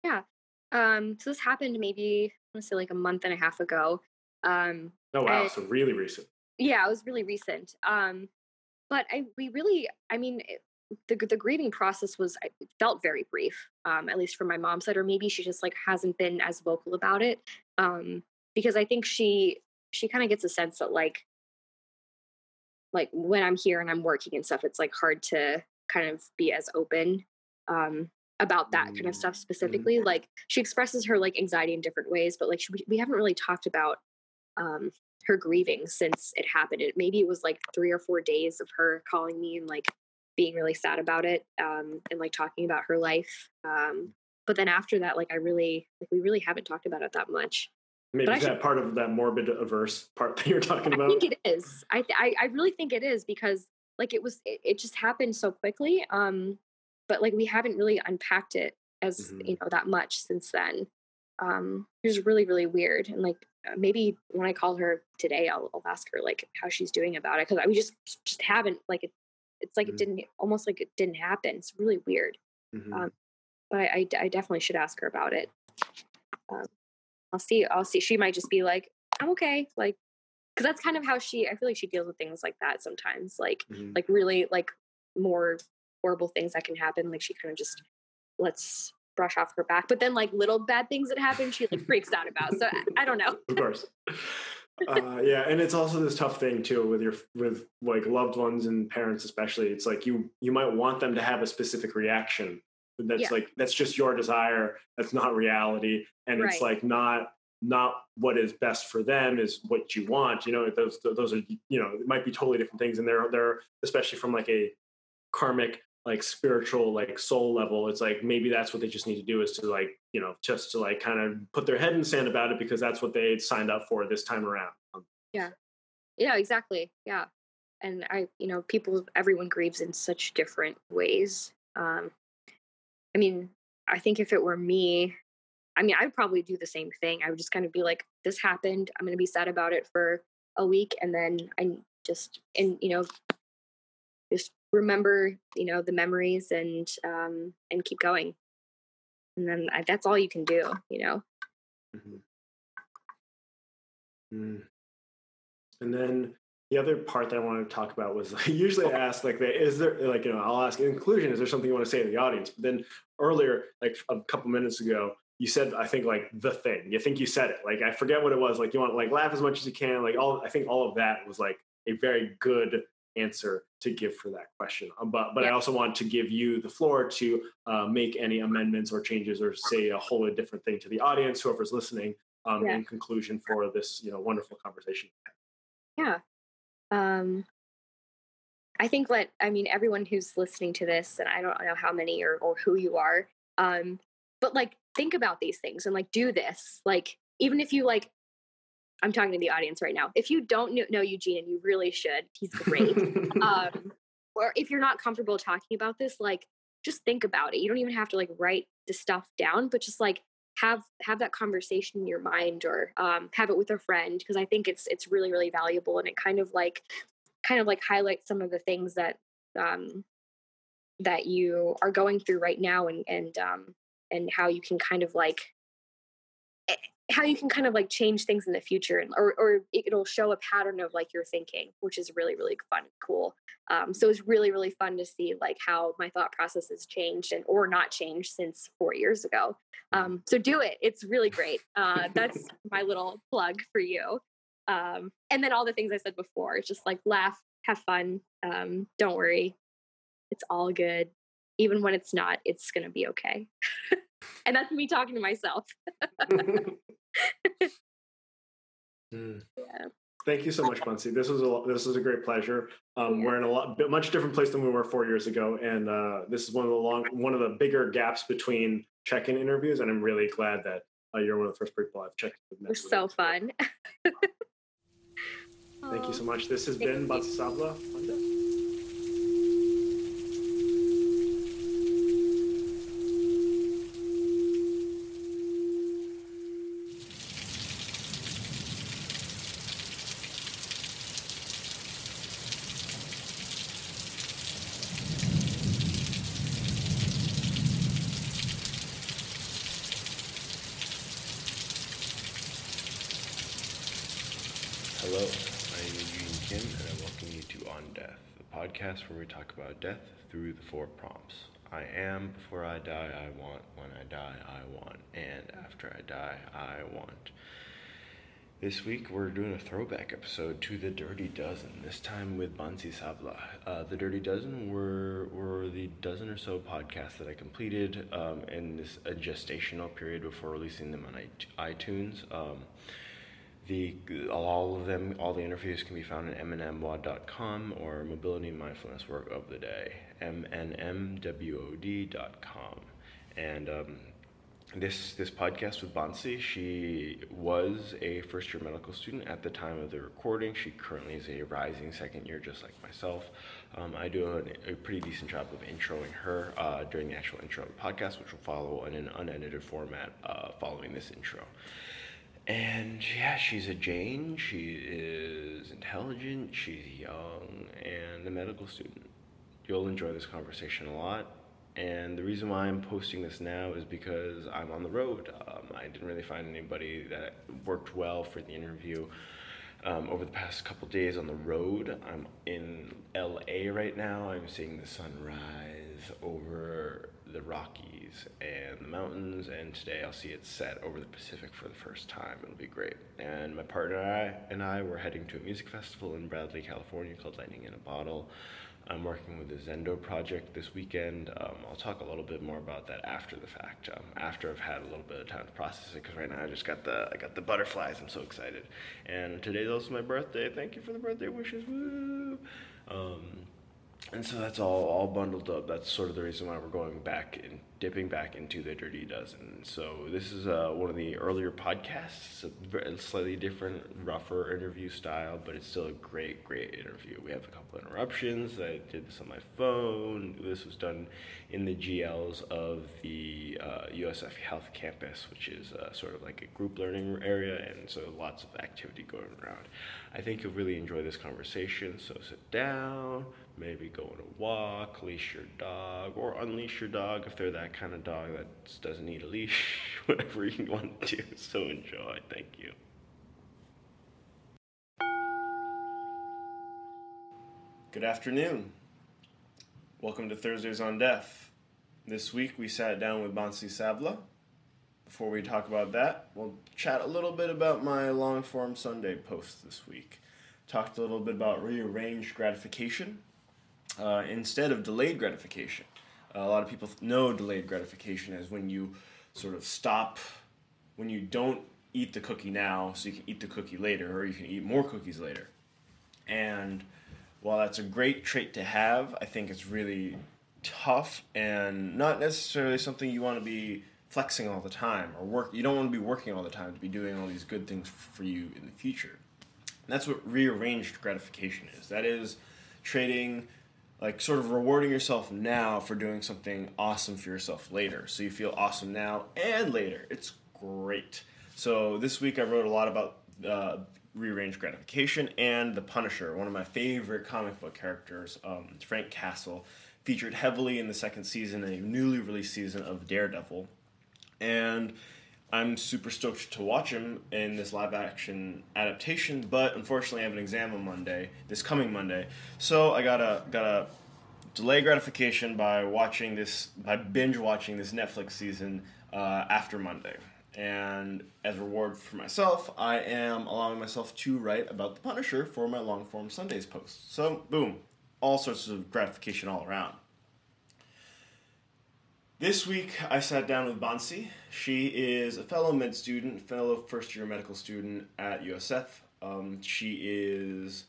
Yeah. Um. So this happened maybe I want to say like a month and a half ago. Um. Oh wow! so really recent. Yeah, it was really recent. Um. But I we really, I mean, the the grieving process was felt very brief, um, at least from my mom's side, or maybe she just like hasn't been as vocal about it, um, because I think she she kind of gets a sense that like like when I'm here and I'm working and stuff, it's like hard to kind of be as open um, about that kind of stuff mm-hmm. specifically. Mm-hmm. Like she expresses her like anxiety in different ways, but like she, we haven't really talked about um, her grieving since it happened. It maybe it was like three or four days of her calling me and like being really sad about it um, and like talking about her life. Um, but then after that, like I really like we really haven't talked about it that much. Maybe is that part of that morbid averse part that you're talking about? I think it is. I I, I really think it is because like it was it, it, just happened so quickly. Um, but like we haven't really unpacked it as mm-hmm. you know that much since then. Um, it was really really weird and like uh, maybe when I call her today, I'll, I'll ask her like how she's doing about it because we just just haven't like it it's like mm-hmm. it didn't almost like it didn't happen. It's really weird. Mm-hmm. Um, but I, I, I, definitely should ask her about it. Um, I'll see. I'll see. She might just be like, I'm okay. Like, cause that's kind of how she, I feel like she deals with things like that sometimes. Like, mm-hmm. like really like more horrible things that can happen. Like she kind of just lets brush off her back. But then like little bad things that happen, she like freaks out about. So I, I don't know. of course uh, yeah, and it's also this tough thing too with your with like loved ones and parents especially. It's like you you might want them to have a specific reaction that's yeah. like that's just your desire. That's not reality, and right. it's like not not what is best for them is what you want. You know, those those are you know it might be totally different things, and they're they're especially from like a karmic like spiritual like soul level it's like maybe that's what they just need to do is to like you know just to like kind of put their head in the sand about it because that's what they signed up for this time around. Um, yeah. yeah exactly. Yeah. And i you know people everyone grieves in such different ways. Um i mean i think if it were me i mean i'd probably do the same thing. I would just kind of be like this happened. I'm going to be sad about it for a week and then i just and you know just remember you know the memories and um and keep going and then I, that's all you can do you know mm-hmm. mm. and then the other part that I wanted to talk about was like, usually I ask like, is there like you know I'll ask in conclusion, is there something you want to say to the audience? But then earlier, like a couple minutes ago, you said I think like the thing. You think you said it. Like I forget what it was. Like you want to like laugh as much as you can. Like all I think all of that was like a very good answer to give for that question. Um, but but yeah. I also want to give you the floor to uh, make any amendments or changes or say a whole different thing to the audience, whoever's listening, um, yeah. in conclusion for this you know wonderful conversation. Yeah. Um, I think let I mean everyone who's listening to this, and I don't know how many or or who you are, um, but like think about these things and like do this. Like even if you like I'm talking to the audience right now. If you don't know Eugene, and you really should, he's great. um, or if you're not comfortable talking about this, like just think about it. You don't even have to like write the stuff down, but just like have have that conversation in your mind or um, have it with a friend because I think it's it's really really valuable and it kind of like kind of like highlights some of the things that um, that you are going through right now and and um, and how you can kind of like how you can kind of like change things in the future and or, or it'll show a pattern of like your thinking which is really really fun and cool. Um, so it's really really fun to see like how my thought process has changed and or not changed since four years ago. Um, so do it. It's really great. Uh, that's my little plug for you. Um, and then all the things i said before just like laugh have fun um, don't worry. It's all good even when it's not it's gonna be okay and that's me talking to myself mm. yeah. Thank you so much, Bansi. This was a this was a great pleasure. Um, yeah. We're in a lot, much different place than we were four years ago, and uh, this is one of the long, one of the bigger gaps between check-in interviews. And I'm really glad that uh, you're one of the first people I've checked. With are so fun. Thank you so much. This has Thank been Bansi podcast where we talk about death through the four prompts. I am, before I die, I want, when I die, I want, and after I die, I want. This week we're doing a throwback episode to the Dirty Dozen, this time with Bansi Savla. Uh, the Dirty Dozen were, were the dozen or so podcasts that I completed um, in this gestational period before releasing them on iTunes. Um, the all of them, all the interviews can be found at mnmwod.com or Mobility Mindfulness Work of the Day, mnmwod.com. And um, this this podcast with Bansi, she was a first year medical student at the time of the recording. She currently is a rising second year, just like myself. Um, I do a, a, pretty decent job of introing her uh, during the actual intro of the podcast, which will follow in an unedited format uh, following this intro. And yeah, she's a Jain. She is intelligent. She's young and a medical student. You'll enjoy this conversation a lot. And the reason why I'm posting this now is because I'm on the road. Um, I didn't really find anybody that worked well for the interview. Um, over the past couple days on the road, I'm in LA right now. I'm seeing the sunrise over the Rockies and the mountains, and today I'll see it set over the Pacific for the first time. It'll be great. And my partner and I, and I were heading to a music festival in Bradley, California called Lightning in a Bottle. I'm working with the Zendo project this weekend. Um, I'll talk a little bit more about that after the fact, um, after I've had a little bit of time to process it. Because right now I just got the I got the butterflies. I'm so excited. And today's also my birthday. Thank you for the birthday wishes. Woo! Um, and so that's all all bundled up. That's sort of the reason why we're going back and dipping back into the Dirty Dozen. So this is uh, one of the earlier podcasts, a slightly different, rougher interview style, but it's still a great, great interview. We have a couple interruptions. I did this on my phone. This was done in the GLs of the uh, USF Health Campus, which is uh, sort of like a group learning area, and so lots of activity going around. I think you'll really enjoy this conversation. So sit down, maybe go on a walk, leash your dog, or unleash your dog if they're that kind of dog that doesn't need a leash, whatever you want to do. So enjoy. Thank you. Good afternoon. Welcome to Thursdays on Death. This week we sat down with Bansi Savla. Before we talk about that, we'll chat a little bit about my long form Sunday post this week. Talked a little bit about rearranged gratification uh, instead of delayed gratification. Uh, a lot of people know delayed gratification as when you sort of stop, when you don't eat the cookie now, so you can eat the cookie later, or you can eat more cookies later. And while that's a great trait to have, I think it's really tough and not necessarily something you want to be flexing all the time or work. You don't want to be working all the time to be doing all these good things for you in the future. And that's what rearranged gratification is. That is trading like sort of rewarding yourself now for doing something awesome for yourself later. So you feel awesome now and later. It's great. So this week I wrote a lot about uh, rearranged gratification and the Punisher, one of my favorite comic book characters, um, Frank Castle, featured heavily in the second season, a newly released season of Daredevil. And I'm super stoked to watch him in this live action adaptation, but unfortunately I have an exam on Monday, this coming Monday. So I gotta gotta delay gratification by watching this by binge watching this Netflix season uh, after Monday. And as a reward for myself, I am allowing myself to write about the Punisher for my long form Sundays post. So boom, all sorts of gratification all around. This week, I sat down with Bansi. She is a fellow med student, fellow first year medical student at USF. Um, she is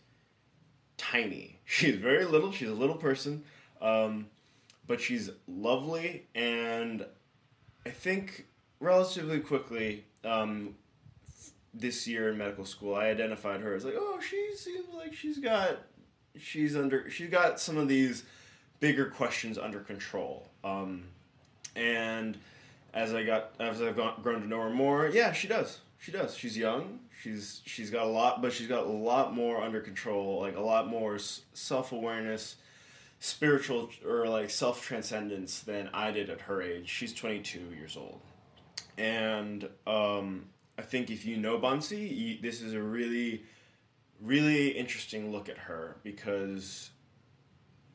tiny. She's very little. She's a little person, um, but she's lovely. And I think relatively quickly, um, this year in medical school, I identified her as like, oh, she seems like she's got, she's under, she's got some of these bigger questions under control. Um, and as I got as I've gone, grown to know her more, yeah, she does. She does. She's young. She's she's got a lot, but she's got a lot more under control. Like a lot more self awareness, spiritual or like self transcendence than I did at her age. She's twenty two years old, and um, I think if you know Bansi, this is a really, really interesting look at her because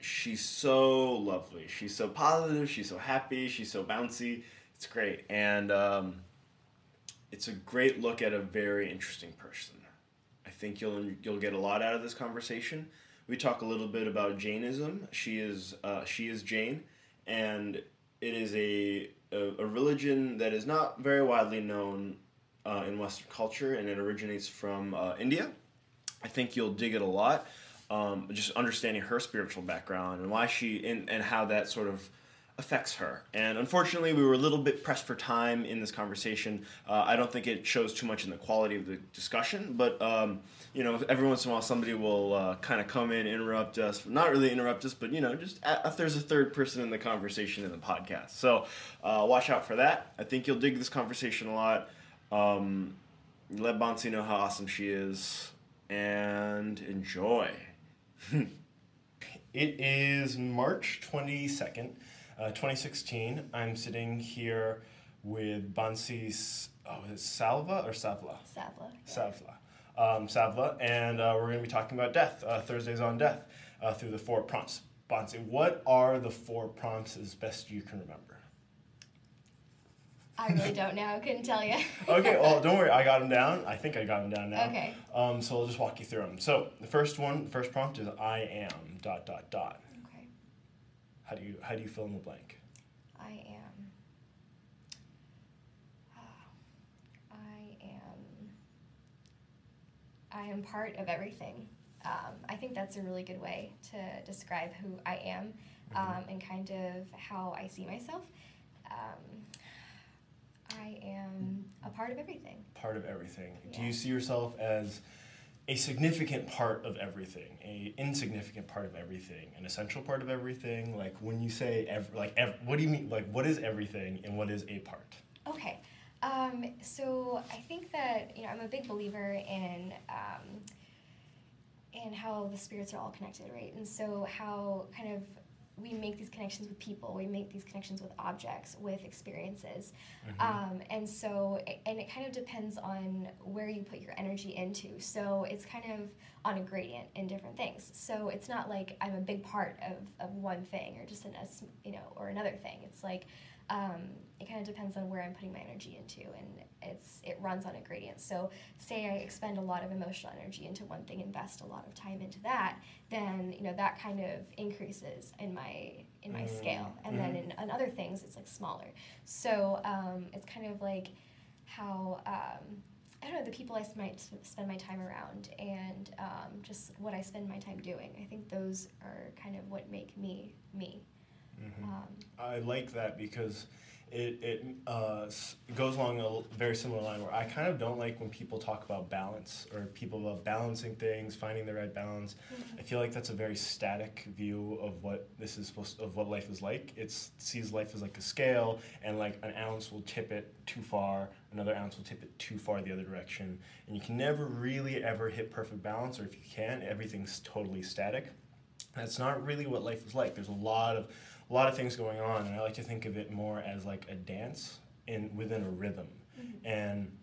she's so lovely. She's so positive. She's so happy. She's so bouncy. It's great, and um, it's a great look at a very interesting person. I think you'll you'll get a lot out of this conversation. We talk a little bit about Jainism. She is uh, she is Jain, and it is a, a, a religion that is not very widely known uh, in Western culture, and it originates from uh, India. I think you'll dig it a lot um, just understanding her spiritual background and why she and, and how that sort of affects her. And unfortunately, we were a little bit pressed for time in this conversation. Uh, I don't think it shows too much in the quality of the discussion, but um, you know, every once in a while, somebody will uh, kind of come in, interrupt us. Not really interrupt us, but you know, just if there's a third person in the conversation in the podcast. So uh, watch out for that. I think you'll dig this conversation a lot. Um, let Bansi know how awesome she is, and enjoy. It is March 22nd, uh, 2016. I'm sitting here with Bansi oh, is Salva or Savla? Savla. Savla. Um, Savla, and uh, we're going to be talking about death, uh, Thursdays on death, uh, through the four prompts. Bansi, what are the four prompts as best you can remember? I really don't know. I Couldn't tell you. okay, well, don't worry. I got them down. I think I got them down now. Okay. Um, so I'll just walk you through them. So the first one, the first prompt is I am dot dot dot. Okay. How do you how do you fill in the blank? I am. Uh, I am. I am part of everything. Um, I think that's a really good way to describe who I am mm-hmm. um, and kind of how I see myself. Um, I am a part of everything. Part of everything. Yeah. Do you see yourself as a significant part of everything, a insignificant part of everything, an essential part of everything? Like when you say ev- like ev- what do you mean like what is everything and what is a part? Okay. Um, so I think that you know I'm a big believer in um, in how the spirits are all connected, right? And so how kind of we make these connections with people we make these connections with objects with experiences. Mm-hmm. um, and so and it kind of depends on where you put your energy into. So it's kind of on a gradient in different things. So it's not like i'm a big part of, of one thing or just in a you know or another thing. It's like um, it kind of depends on where I'm putting my energy into, and it's it runs on a gradient. So, say I expend a lot of emotional energy into one thing, invest a lot of time into that, then you know that kind of increases in my in my mm-hmm. scale, and mm-hmm. then in, in, other things it's like smaller. So um, it's kind of like how. Um, I don't know the people I might spend my time around and um, just what I spend my time doing. I think those are kind of what make me me. Mm-hmm. Um, I like that because it, it uh, goes along a very similar line where I kind of don't like when people talk about balance or people about balancing things, finding the right balance. Mm-hmm. I feel like that's a very static view of what this is supposed to, of what life is like. It sees life as like a scale, and like an ounce will tip it too far, another ounce will tip it too far the other direction, and you can never really ever hit perfect balance. Or if you can, everything's totally static. That's not really what life is like. There's a lot of a lot of things going on, and I like to think of it more as like a dance in within a rhythm. Mm-hmm. And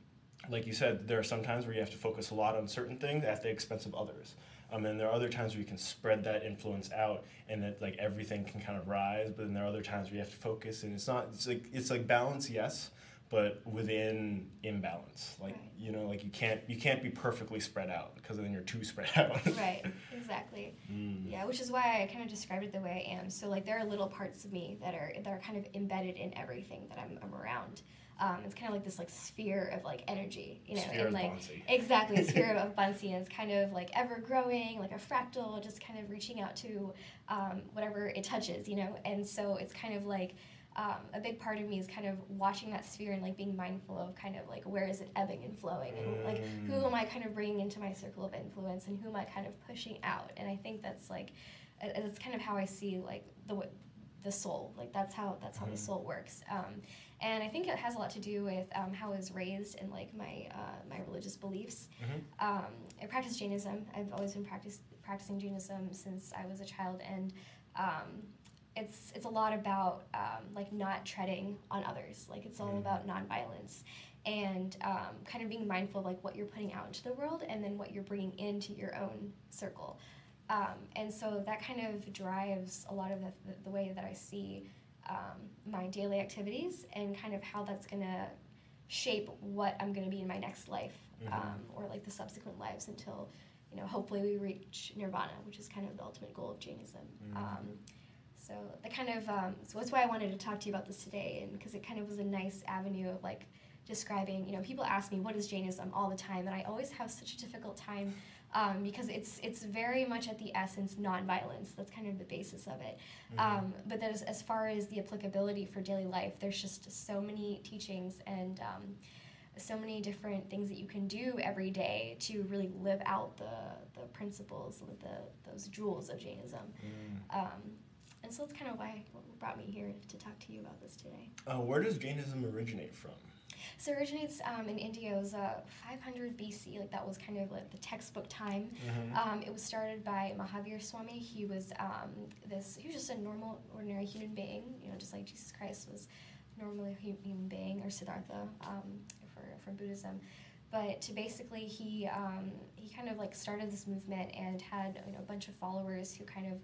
like you said, there are some times where you have to focus a lot on certain things at the expense of others. Um, and there are other times where you can spread that influence out, and that like everything can kind of rise. But then there are other times where you have to focus, and it's not. It's like it's like balance, yes, but within imbalance. Like right. you know, like you can't you can't be perfectly spread out because then you're too spread out. right. Exactly. Mm. Yeah, which is why I kind of described it the way I am. So like there are little parts of me that are that are kind of embedded in everything that I'm, I'm around. Um, it's kind of like this like sphere of like energy, you know, sphere and like exactly sphere of Bansi. It's kind of like ever growing, like a fractal, just kind of reaching out to um, whatever it touches, you know. And so it's kind of like um, a big part of me is kind of watching that sphere and like being mindful of kind of like where is it ebbing and flowing, and like who am I kind of bringing into my circle of influence, and who am I kind of pushing out. And I think that's like that's kind of how I see like the the soul. Like that's how that's how the soul works. Um, and I think it has a lot to do with um, how I was raised and like my uh, my religious beliefs. Mm-hmm. Um, I practice Jainism. I've always been practice, practicing Jainism since I was a child, and um, it's it's a lot about um, like not treading on others. Like it's all mm-hmm. about nonviolence and um, kind of being mindful of like what you're putting out into the world and then what you're bringing into your own circle. Um, and so that kind of drives a lot of the, the, way that I see um, my daily activities and kind of how that's going to shape what I'm going to be in my next life mm-hmm. um, or like the subsequent lives until, you know, hopefully we reach nirvana, which is kind of the ultimate goal of Jainism. Mm-hmm. So that kind of, um, so that's why I wanted to talk to you about this today and because it kind of was a nice avenue of like describing, you know, people ask me, what is Jainism all the time? And I always have such a difficult time um, because it's it's very much at the essence nonviolence. That's kind of the basis of it. Mm-hmm. Um, but as far as the applicability for daily life, there's just so many teachings and um, so many different things that you can do every day to really live out the, the principles, the those jewels of Jainism. Mm. Um, and so that's kind of why what brought me here to talk to you about this today. Uh, where does Jainism originate from? So it originates um, in India. It was uh, 500 BC. Like that was kind of like the textbook time. Mm-hmm. Um, it was started by Mahavir Swami. He was um, this. He was just a normal, ordinary human being. You know, just like Jesus Christ was normally a human being, or Siddhartha um, for for Buddhism. But to basically, he um, he kind of like started this movement and had you know a bunch of followers who kind of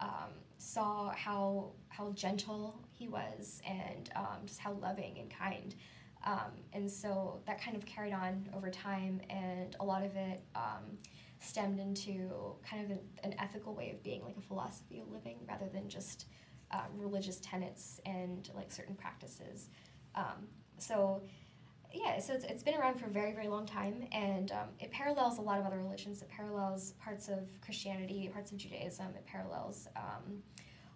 um, saw how how gentle he was and um, just how loving and kind. Um, and so that kind of carried on over time, and a lot of it um, stemmed into kind of an, an, ethical way of being, like a philosophy of living, rather than just um, religious tenets and like certain practices. Um, so, yeah, so it's, it's been around for a very, very long time, and um, it parallels a lot of other religions. It parallels parts of Christianity, parts of Judaism. It parallels um,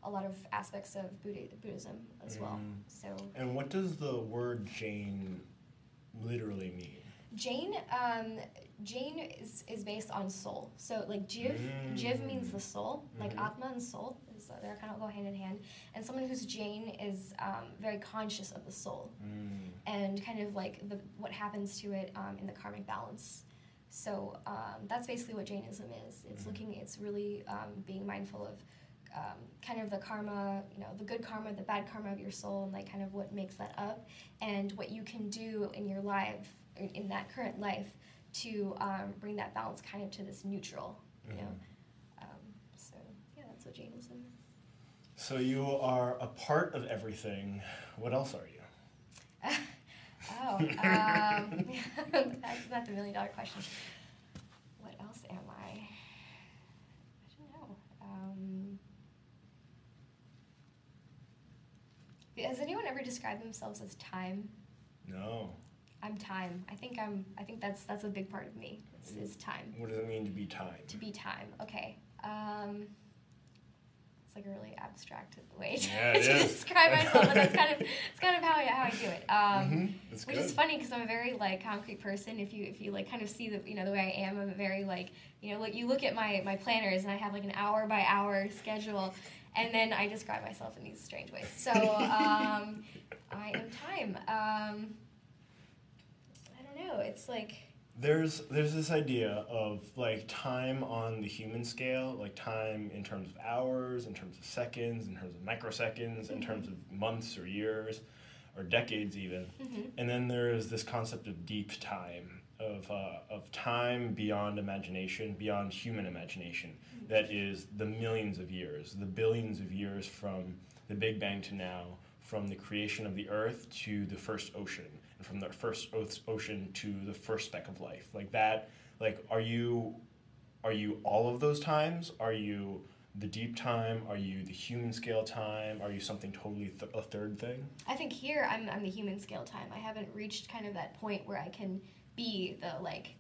a lot of aspects of Buddha- Buddhism as well. Mm. So. And what does the word Jain literally mean? Jain, um, Jain is, is based on soul. So like Jiv, mm. Jiv means the soul, like mm-hmm. Atma and soul. Is, uh, they're kind of go hand in hand. And someone who's Jain is um, very conscious of the soul mm. and kind of like the, what happens to it um, in the karmic balance. So um, that's basically what Jainism is. It's mm. looking, it's really um, being mindful of um, kind of the karma, you know, the good karma, the bad karma of your soul, and like kind of what makes that up, and what you can do in your life, in that current life, to um, bring that balance kind of to this neutral, you mm-hmm. know. Um, so yeah, that's what Jainism is. So you are a part of everything. What else are you? oh, um, that's not the million dollar question. What else am I? I don't know. Um, Has anyone ever described themselves as time? No. I'm time. I think I'm. I think that's that's a big part of me. Is, is time. What does it mean to be time? To be time. Okay. Um, it's like a really abstract way to, yeah, to describe myself, but that's kind of it's kind of how I, how I do it. Um, mm-hmm. which good. is funny because I'm a very like concrete person. If you if you like kind of see the you know the way I am, I'm a very like you know like you look at my my planners and I have like an hour by hour schedule, and then I describe myself in these strange ways. So um, I am time. Um, know. It's like there's there's this idea of like time on the human scale, like time in terms of hours, in terms of seconds, in terms of microseconds, in terms of months or years. or decades even. Mm-hmm. And then there is this concept of deep time, of, uh, of time beyond imagination, beyond human imagination, mm-hmm. that is the millions of years, the billions of years from the Big Bang to now, from the creation of the Earth to the first ocean, from the first ocean to the first speck of life. Like that, like, are you, are you all of those times? Are you the deep time? Are you the human scale time? Are you something totally th- a third thing? I think here I'm, I'm the human scale time. I haven't reached kind of that point where I can be the like,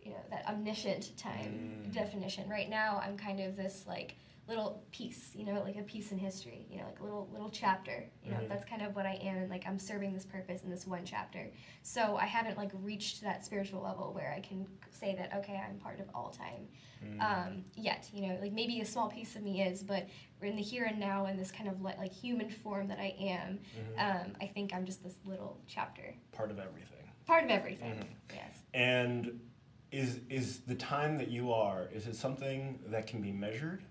you know, that omniscient time mm. definition. Right now I'm kind of this like little piece, you know, like a piece in history, you know, like a little little chapter. You know, mm-hmm. that's kind of what I am, and like I'm serving this purpose in this one chapter. So I haven't like reached that spiritual level where I can say that okay, I'm part of all time mm. um, yet. You know, like maybe a small piece of me is, but we're in the here and now in this kind of like, like human form that I am. Mm-hmm. Um, I think I'm just this little chapter. Part of everything. Part of everything. Mm-hmm. Yes. And is is the time that you are? Is it something that can be measured?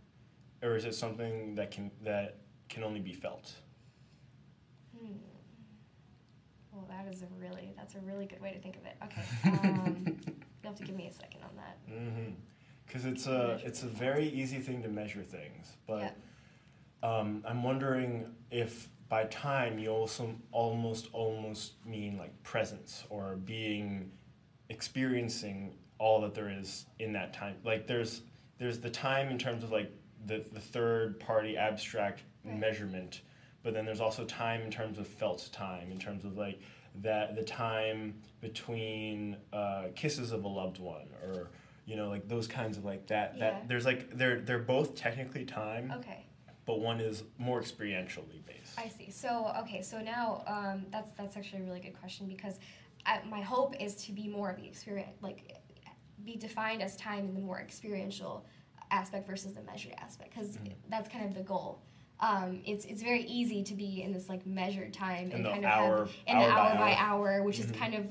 Or is it something that can that can only be felt? Hmm. Well, that is a really that's a really good way to think of it. Okay, um, you have to give me a second on that. Because mm-hmm. it's a it's a very easy thing to measure things, but yeah. um, I'm wondering if by time you also almost almost mean like presence or being experiencing all that there is in that time. Like there's there's the time in terms of like the, the third party abstract right. measurement but then there's also time in terms of felt time in terms of like that the time between uh, kisses of a loved one or you know like those kinds of like that yeah. that there's like they're they're both technically time okay but one is more experientially based i see so okay so now um, that's that's actually a really good question because I, my hope is to be more of the experience like be defined as time in the more experiential aspect versus the measured aspect because mm-hmm. that's kind of the goal. Um, it's it's very easy to be in this like measured time and kind of hour, have in hour the hour by hour, hour which mm-hmm. is kind of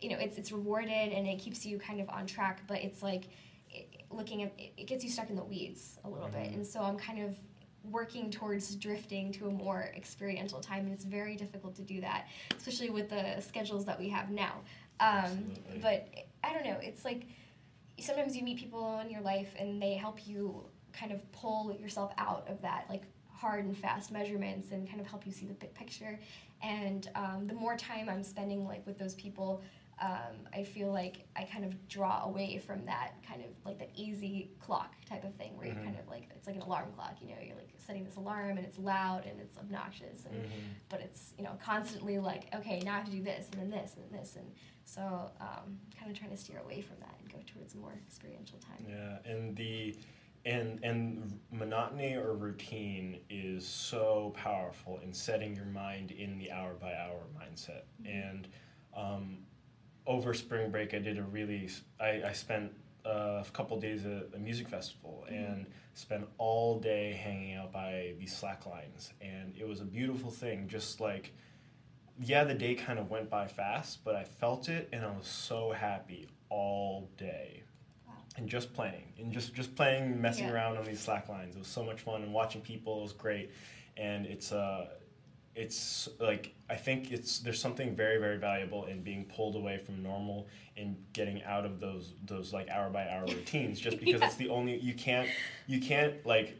you know it's it's rewarded and it keeps you kind of on track, but it's like it, looking at it, it, gets you stuck in the weeds a little mm-hmm. bit, and so I'm kind of working towards drifting to a more experiential time and it's very difficult to do that especially with the schedules that we have now um, but i don't know it's like sometimes you meet people in your life and they help you kind of pull yourself out of that like hard and fast measurements and kind of help you see the big picture. And um, the more time i'm spending like with those people um, i feel like i kind of draw away from that kind of like that easy clock type of thing where mm-hmm. you're kind of like it's like an alarm clock you know you're like setting this alarm and it's loud and it's obnoxious and mm-hmm. but it's you know constantly like okay now i have to do this and then this and then this and so um, kind of trying to steer away from that and go towards more experiential time. Yeah, and the and and monotony or routine is so powerful in setting your mind in the hour by hour mindset. Mm-hmm. And um, over spring break, I did a really I, I spent uh, a couple days at a music festival mm-hmm. and spent all day hanging out by these slack lines, and it was a beautiful thing. Just like yeah, the day kind of went by fast, but I felt it and I was so happy all day. Wow. And just playing and just just playing, messing yeah. around on these slack lines. It was so much fun and watching people It was great. And it's uh it's like I think it's there's something very very valuable in being pulled away from normal and getting out of those those like hour by hour routines just because yeah. it's the only you can't you can't like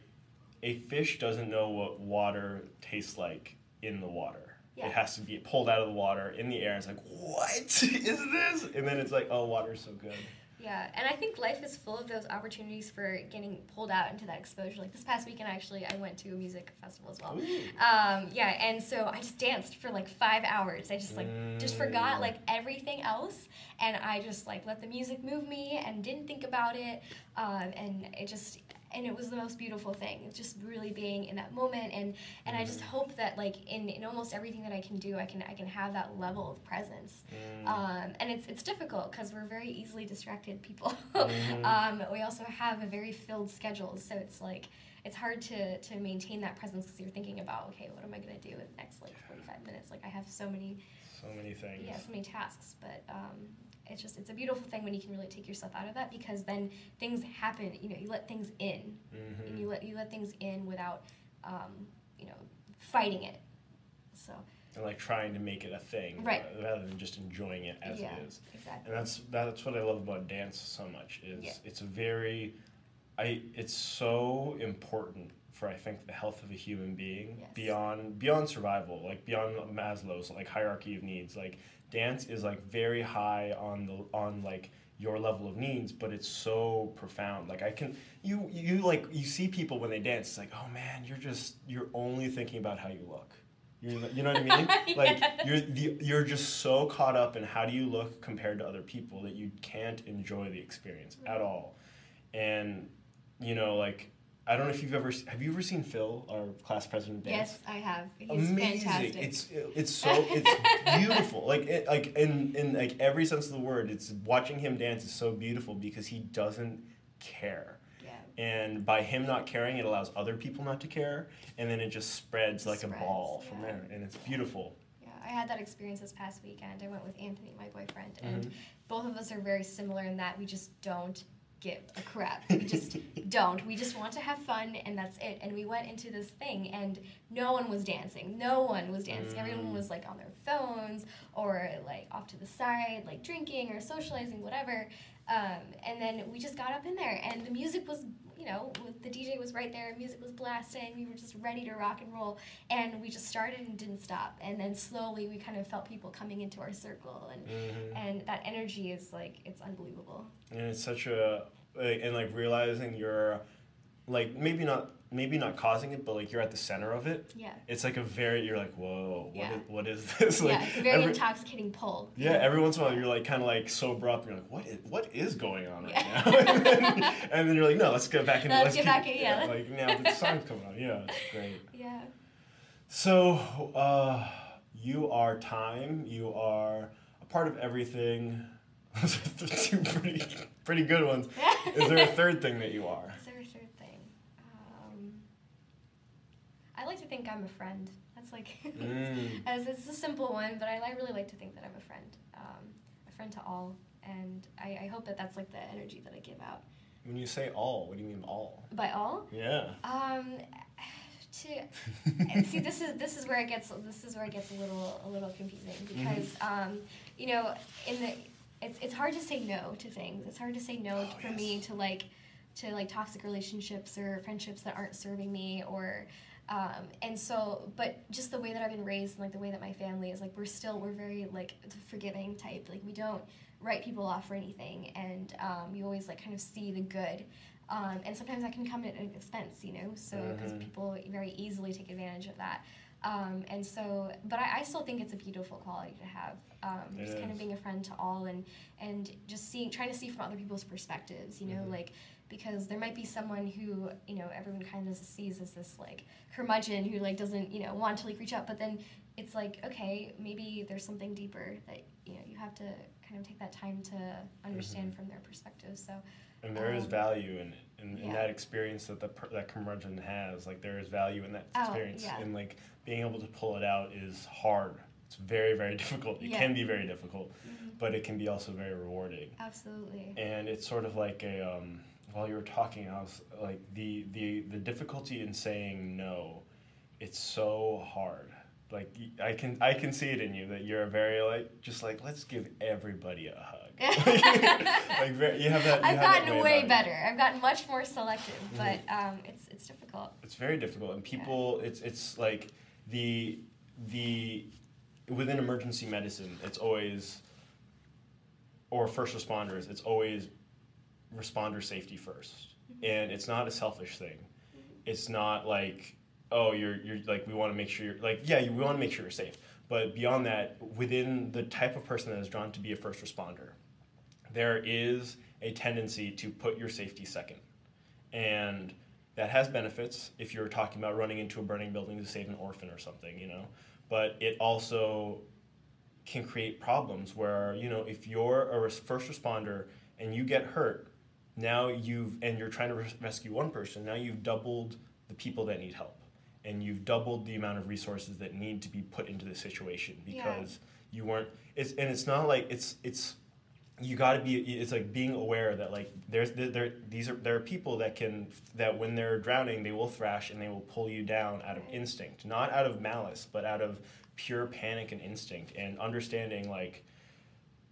a fish doesn't know what water tastes like in the water yeah. It has to be pulled out of the water in the air. It's like, what is this? And then it's like, oh, water's so good. Yeah, and I think life is full of those opportunities for getting pulled out into that exposure. Like this past weekend, actually, I went to a music festival as well. Um, yeah, and so I just danced for like five hours. I just like mm. just forgot mm. like everything else, and I just like let the music move me and didn't think about it. Um, and it just and it was the most beautiful thing just really being in that moment and and mm. i just mm. hope that like in, in almost everything that i can do i can i can have that level of presence mm. um, and it's it's difficult because we're very easily distracted people mm-hmm. um, we also have a very filled schedule so it's like it's hard to to maintain that presence because you're thinking about okay what am i going to do in the next like 45 minutes like i have so many so many things yeah so many tasks but um, it's just it's a beautiful thing when you can really take yourself out of that because then things happen you know you let things in mm-hmm. and you let you let things in without um, you know fighting it so and like trying to make it a thing right. rather than just enjoying it as yeah, it is. Exactly. And that's that's what I love about dance so much is yeah. it's a very I it's so important for I think the health of a human being yes. beyond beyond survival, like beyond Maslow's like hierarchy of needs. Like dance is like very high on the on like your level of needs, but it's so profound. Like I can you you like you see people when they dance, it's like, oh man, you're just you're only thinking about how you look. you you know what I mean? yeah. Like you're the, you're just so caught up in how do you look compared to other people that you can't enjoy the experience at all. And you know, like I don't know if you've ever have you ever seen Phil, our class president dance? Yes, I have. He's Amazing. fantastic. It's it's so it's beautiful. Like it, like in in like every sense of the word, it's watching him dance is so beautiful because he doesn't care. Yeah. And by him not caring, it allows other people not to care, and then it just spreads like spreads, a ball yeah. from there, and it's beautiful. Yeah, I had that experience this past weekend. I went with Anthony, my boyfriend, and mm-hmm. both of us are very similar in that we just don't give a crap. We just don't. We just want to have fun, and that's it. And we went into this thing, and no one was dancing. No one was dancing. Mm. Everyone was like on their phones or like off to the side, like drinking or socializing, whatever. Um, and then we just got up in there, and the music was, you know, the DJ was right there. Music was blasting. We were just ready to rock and roll, and we just started and didn't stop. And then slowly, we kind of felt people coming into our circle, and mm-hmm. and that energy is like it's unbelievable. And it's such a and like realizing you're like maybe not maybe not causing it, but like you're at the center of it. Yeah. It's like a very you're like whoa yeah. what is what is this like yeah it's a very every, intoxicating pull. Yeah, every once in a while you're like kind of like sober up. And you're like what is what is going on right yeah. now? and, then, and, then, you're like no let's get back into let's, let's get keep, back in yeah. Like now the song's coming on yeah it's great. Yeah. So uh, you are time. You are a part of everything. Those are two pretty pretty good ones. Is there a third thing that you are? Is there a third thing? Um, I like to think I'm a friend. That's like, mm. as it's a simple one, but I, I, really like to think that I'm a friend, um, a friend to all, and I, I hope that that's like the energy that I give out. When you say all, what do you mean all? By all? Yeah. Um, to see this is this is where it gets this is where it gets a little a little confusing because mm-hmm. um, you know in the it's it's hard to say no to things. It's hard to say no oh, for yes. me to like to like toxic relationships or friendships that aren't serving me or um, and so but just the way that I've been raised and like the way that my family is like we're still we're very like forgiving type like we don't write people off for anything and um, you always like kind of see the good um, and sometimes that can come at an expense you know so because mm-hmm. people very easily take advantage of that um, and so, but I, I, still think it's a beautiful quality to have. Um, just is. kind of being a friend to all and and just seeing, trying to see from other people's perspectives. You know, mm-hmm. like because there might be someone who you know everyone kind of sees as this like curmudgeon who like doesn't you know want to like reach out, but then it's like okay, maybe there's something deeper that you know you have to kind of take that time to understand mm-hmm. from their perspective. So. And there um, is value in in, in that experience that the that curmudgeon has. Like there is value in that oh, experience, yeah. and like being able to pull it out is hard. It's very, very difficult. It yeah. can be very difficult, mm-hmm. but it can be also very rewarding. Absolutely. And it's sort of like a um, while you were talking, I was like the the the difficulty in saying no. It's so hard. Like I can I can see it in you that you're a very like just like let's give everybody a hug. like very, you have that. You I've have gotten that way better. I've gotten much more selective, mm-hmm. but um, it's it's difficult. It's very difficult, and people yeah. it's it's like the the within emergency medicine, it's always or first responders, it's always responder safety 1st mm-hmm. and it's not a selfish thing. It's not like oh you're you're like we want to make sure you're like yeah we want to make sure you're safe, but beyond that, within the type of person that is drawn to be a first responder, there is a tendency to put your safety second, and that has benefits if you're talking about running into a burning building to save an orphan or something, you know. But it also can create problems where, you know, if you're a first responder and you get hurt, now you've, and you're trying to res- rescue one person, now you've doubled the people that need help. And you've doubled the amount of resources that need to be put into the situation because yeah. you weren't, it's, and it's not like, it's, it's, you got to be it's like being aware that like there's there these are there are people that can that when they're drowning they will thrash and they will pull you down out of instinct not out of malice but out of pure panic and instinct and understanding like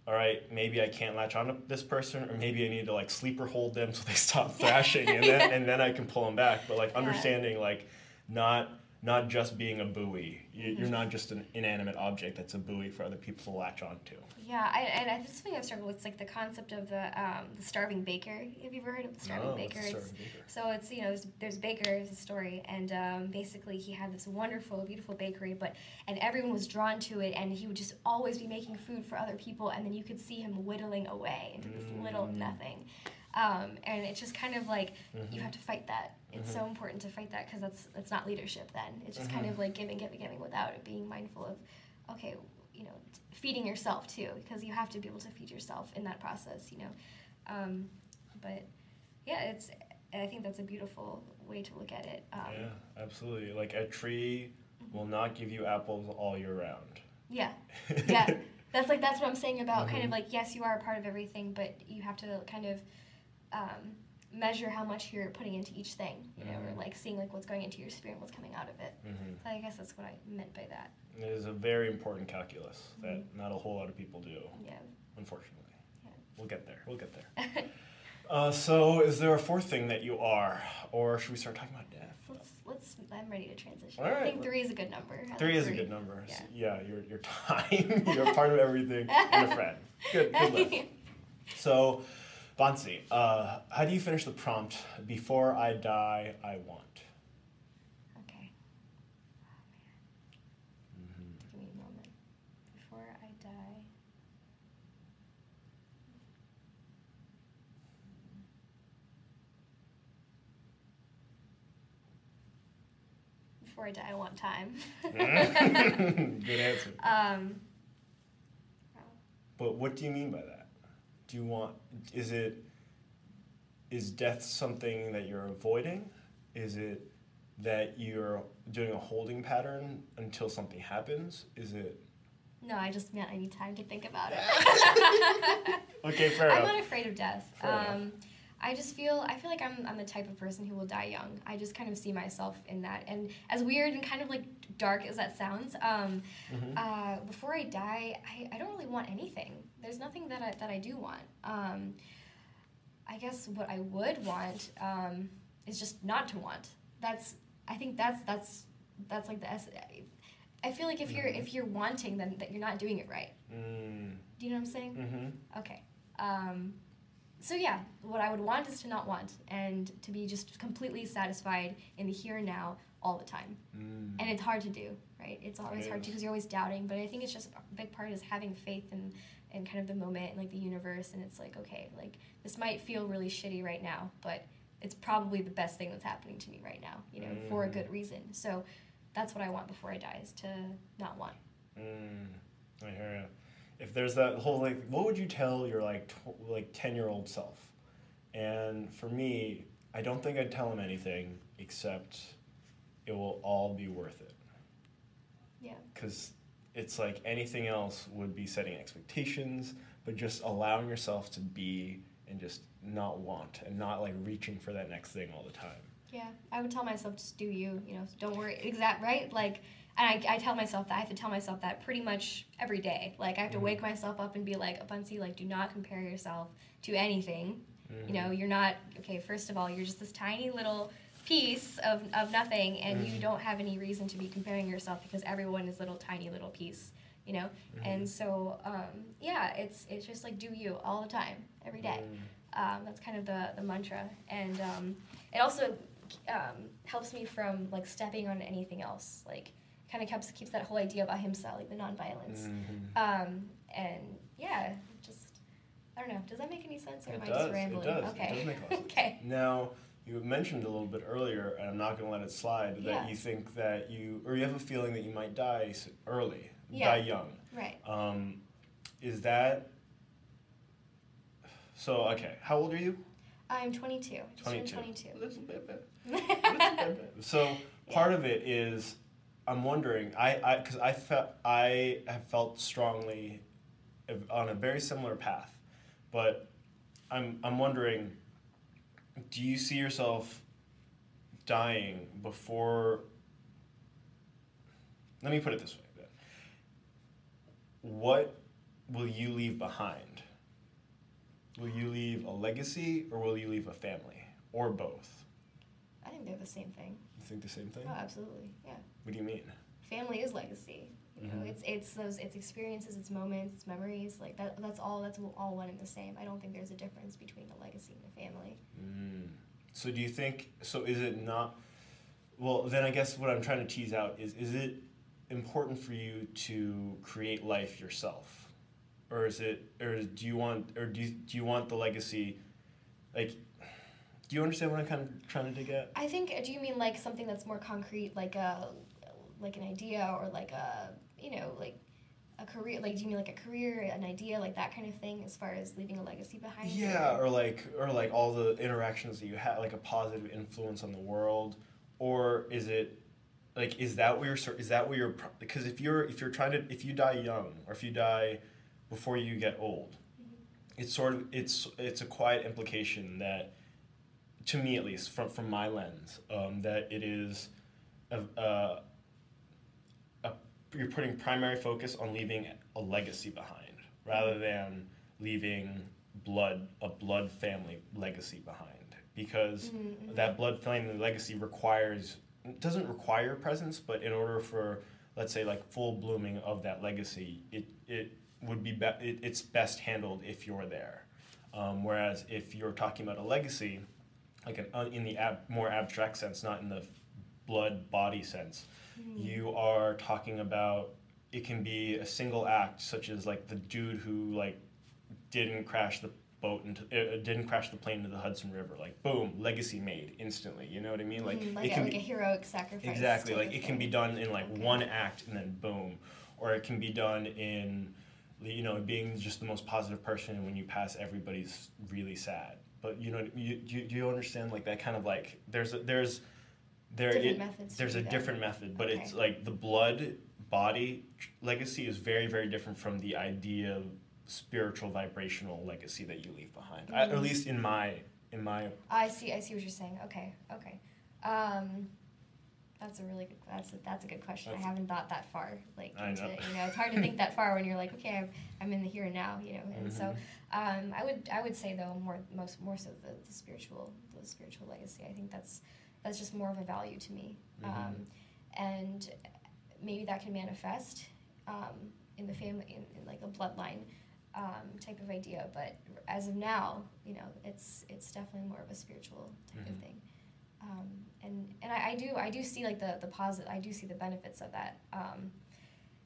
all right, maybe I can't latch on to this person, or maybe I need to like sleeper hold them so they stop thrashing, and then and then I can pull them back. But like understanding like not not just being a buoy. You, are not just an inanimate object that's a buoy for other people to latch onto. Yeah, I, and I, something I've struggled with. It's like the concept of the um, the starving baker. Have you ever heard of the starving, no, baker? Starving baker? So it's you know there's, there's baker, there's a story, and um, basically he had this wonderful, beautiful bakery, but and everyone was drawn to it, and he would just always be making food for other people, and then you could see him whittling away into this mm. little nothing. Um, and it's just kind of like mm-hmm. you have to fight that. It's mm-hmm. so important to fight that because that's that's not leadership. Then it's just mm-hmm. kind of like giving, giving, giving without being mindful of, okay, you know, feeding yourself too because you have to be able to feed yourself in that process. You know, um, but yeah, it's. I think that's a beautiful way to look at it. Um, yeah, absolutely. Like a tree mm-hmm. will not give you apples all year round. Yeah, yeah. that's like that's what I'm saying about kind of mm-hmm. like yes, you are a part of everything, but you have to kind of um, measure how much you're putting into each thing, you know, mm-hmm. or like seeing like what's going into your spirit and what's coming out of it. Mm-hmm. So I guess that's what I meant by that. It is a very important calculus that mm-hmm. not a whole lot of people do. Yeah. Unfortunately. Yeah. We'll get there. We'll get there. uh, so, is there a fourth thing that you are, or should we start talking about death? Let's. Let's. I'm ready to transition. I think three is a good number. Three is three. a good number. Yeah. So, yeah. Your your time. you're part of everything. and a friend. Good. Good. So Bansi, uh, how do you finish the prompt? Before I die, I want. Okay. Oh. Give me a moment. Before I die. Before I die, I want time. Good answer. Um, but what do you mean by that? Do you want is it is death something that you're avoiding is it that you're doing a holding pattern until something happens is it no i just meant i need time to think about it okay fair i'm enough. not afraid of death um, I just feel I feel like I'm I'm the type of person who will die young. I just kind of see myself in that. And as weird and kind of like dark as that sounds, um, mm-hmm. uh, before I die, I, I don't really want anything. There's nothing that I that I do want. Um, I guess what I would want um, is just not to want. That's I think that's that's that's like the essence. I feel like if you're if you're wanting, then that you're not doing it right. Mm. Do you know what I'm saying? Mm-hmm. Okay. Um, so yeah, what I would want is to not want and to be just completely satisfied in the here and now all the time. Mm. And it's hard to do, right? It's always hard to because you're always doubting. But I think it's just a big part is having faith in in kind of the moment and like the universe. And it's like okay, like this might feel really shitty right now, but it's probably the best thing that's happening to me right now, you know, mm. for a mm. good reason. So that's what I want before I die is to not want. Mm. I hear you if there's that whole like, what would you tell your like tw- like ten year old self? And for me, I don't think I'd tell him anything except it will all be worth it. Yeah. Because it's like anything else would be setting expectations, but just allowing yourself to be and just not want and not like reaching for that next thing all the time. Yeah, I would tell myself just do you. You know, don't worry. Exact right. Like and I, I tell myself that I have to tell myself that pretty much every day. Like I have to mm-hmm. wake myself up and be like, Abansi, like do not compare yourself to anything. Mm-hmm. You know, you're not okay. First of all, you're just this tiny little piece of, of nothing, and mm-hmm. you don't have any reason to be comparing yourself because everyone is little tiny little piece. You know, mm-hmm. and so um, yeah, it's it's just like do you all the time, every day. Mm. Um, that's kind of the the mantra, and um, it also um, helps me from like stepping on anything else, like kind of keeps keeps that whole idea about himself, like the nonviolence. Mm-hmm. Um, and yeah, just I don't know. Does that make any sense, or it am does, I just rambling? It does. Okay. It does make a lot of sense. okay. Now you mentioned a little bit earlier, and I'm not going to let it slide. That yeah. you think that you, or you have a feeling that you might die early, yeah. die young. Right. Um, is that so? Okay. How old are you? I'm 22. 22. 22. Little bit, bit. so part yeah. of it is I'm wondering, I because I, I felt I have felt strongly on a very similar path, but I'm I'm wondering, do you see yourself dying before? Let me put it this way: what will you leave behind? Will you leave a legacy or will you leave a family or both? I think they're the same thing. You think the same thing? Oh, absolutely. Yeah. What do you mean? Family is legacy. You know, it's it's those it's experiences, it's moments, it's memories. Like that. That's all. That's all one and the same. I don't think there's a difference between a legacy and a family. Mm. So do you think so is it not well then I guess what I'm trying to tease out is is it important for you to create life yourself? Or is it or do you want or do you, do you want the legacy like do you understand what I'm kind of trying to dig at? I think. Do you mean like something that's more concrete, like a like an idea, or like a you know like a career? Like, do you mean like a career, an idea, like that kind of thing, as far as leaving a legacy behind? Yeah, or like or like all the interactions that you have like a positive influence on the world or is it like is that where you're is that where you're because if you're if you're trying to if you die young or if you die before you get old it's sort of it's it's a quiet implication that to me at least from from my lens um, that it is a, a, you're putting primary focus on leaving a legacy behind rather than leaving blood a blood family legacy behind because Mhm, that blood family legacy requires doesn't require presence but in order for let's say like full blooming of that legacy it it would be, be it, it's best handled if you're there um, whereas if you're talking about a legacy like an, uh, in the ab, more abstract sense not in the blood body sense. You mm-hmm. are talking about it can be a single act such as like the dude who like didn't crash the boat into uh, uh didn't crash the plane into the Hudson River. Like boom legacy made instantly you know what I mean? Like mm-hmm. it like, a, can like be a heroic sacrifice. exactly like it can be done in like Okay. one act and then boom. Or it can be done in you know being just the most positive person and when you pass everybody's really sad. But you know you, you, do you understand like that kind of like there's a, there's there Different it- methods there's a that. different method but it's like the blood body legacy is very very different from the idea of spiritual vibrational legacy that you leave behind I, at Mm. least in my in my I see. I see what you're saying. Okay. Okay. Um, that's a really good. That's a, that's a good question. That's- I haven't thought that far. Like I into know. you know, it's hard to think that far when you're like, okay, I'm, I'm in the here and now. You know, and so Mm-hmm. um, I would I would say though more most more so the, the spiritual the spiritual legacy. I think that's that's just more of a value to me. Mhm. Um, and maybe that can manifest um, in the family in, in like a bloodline um, type of idea but as of now you know it's it's definitely more of a spiritual type Mhm. of thing um, and and I, I do I do see like the the positive I do see the benefits of that um,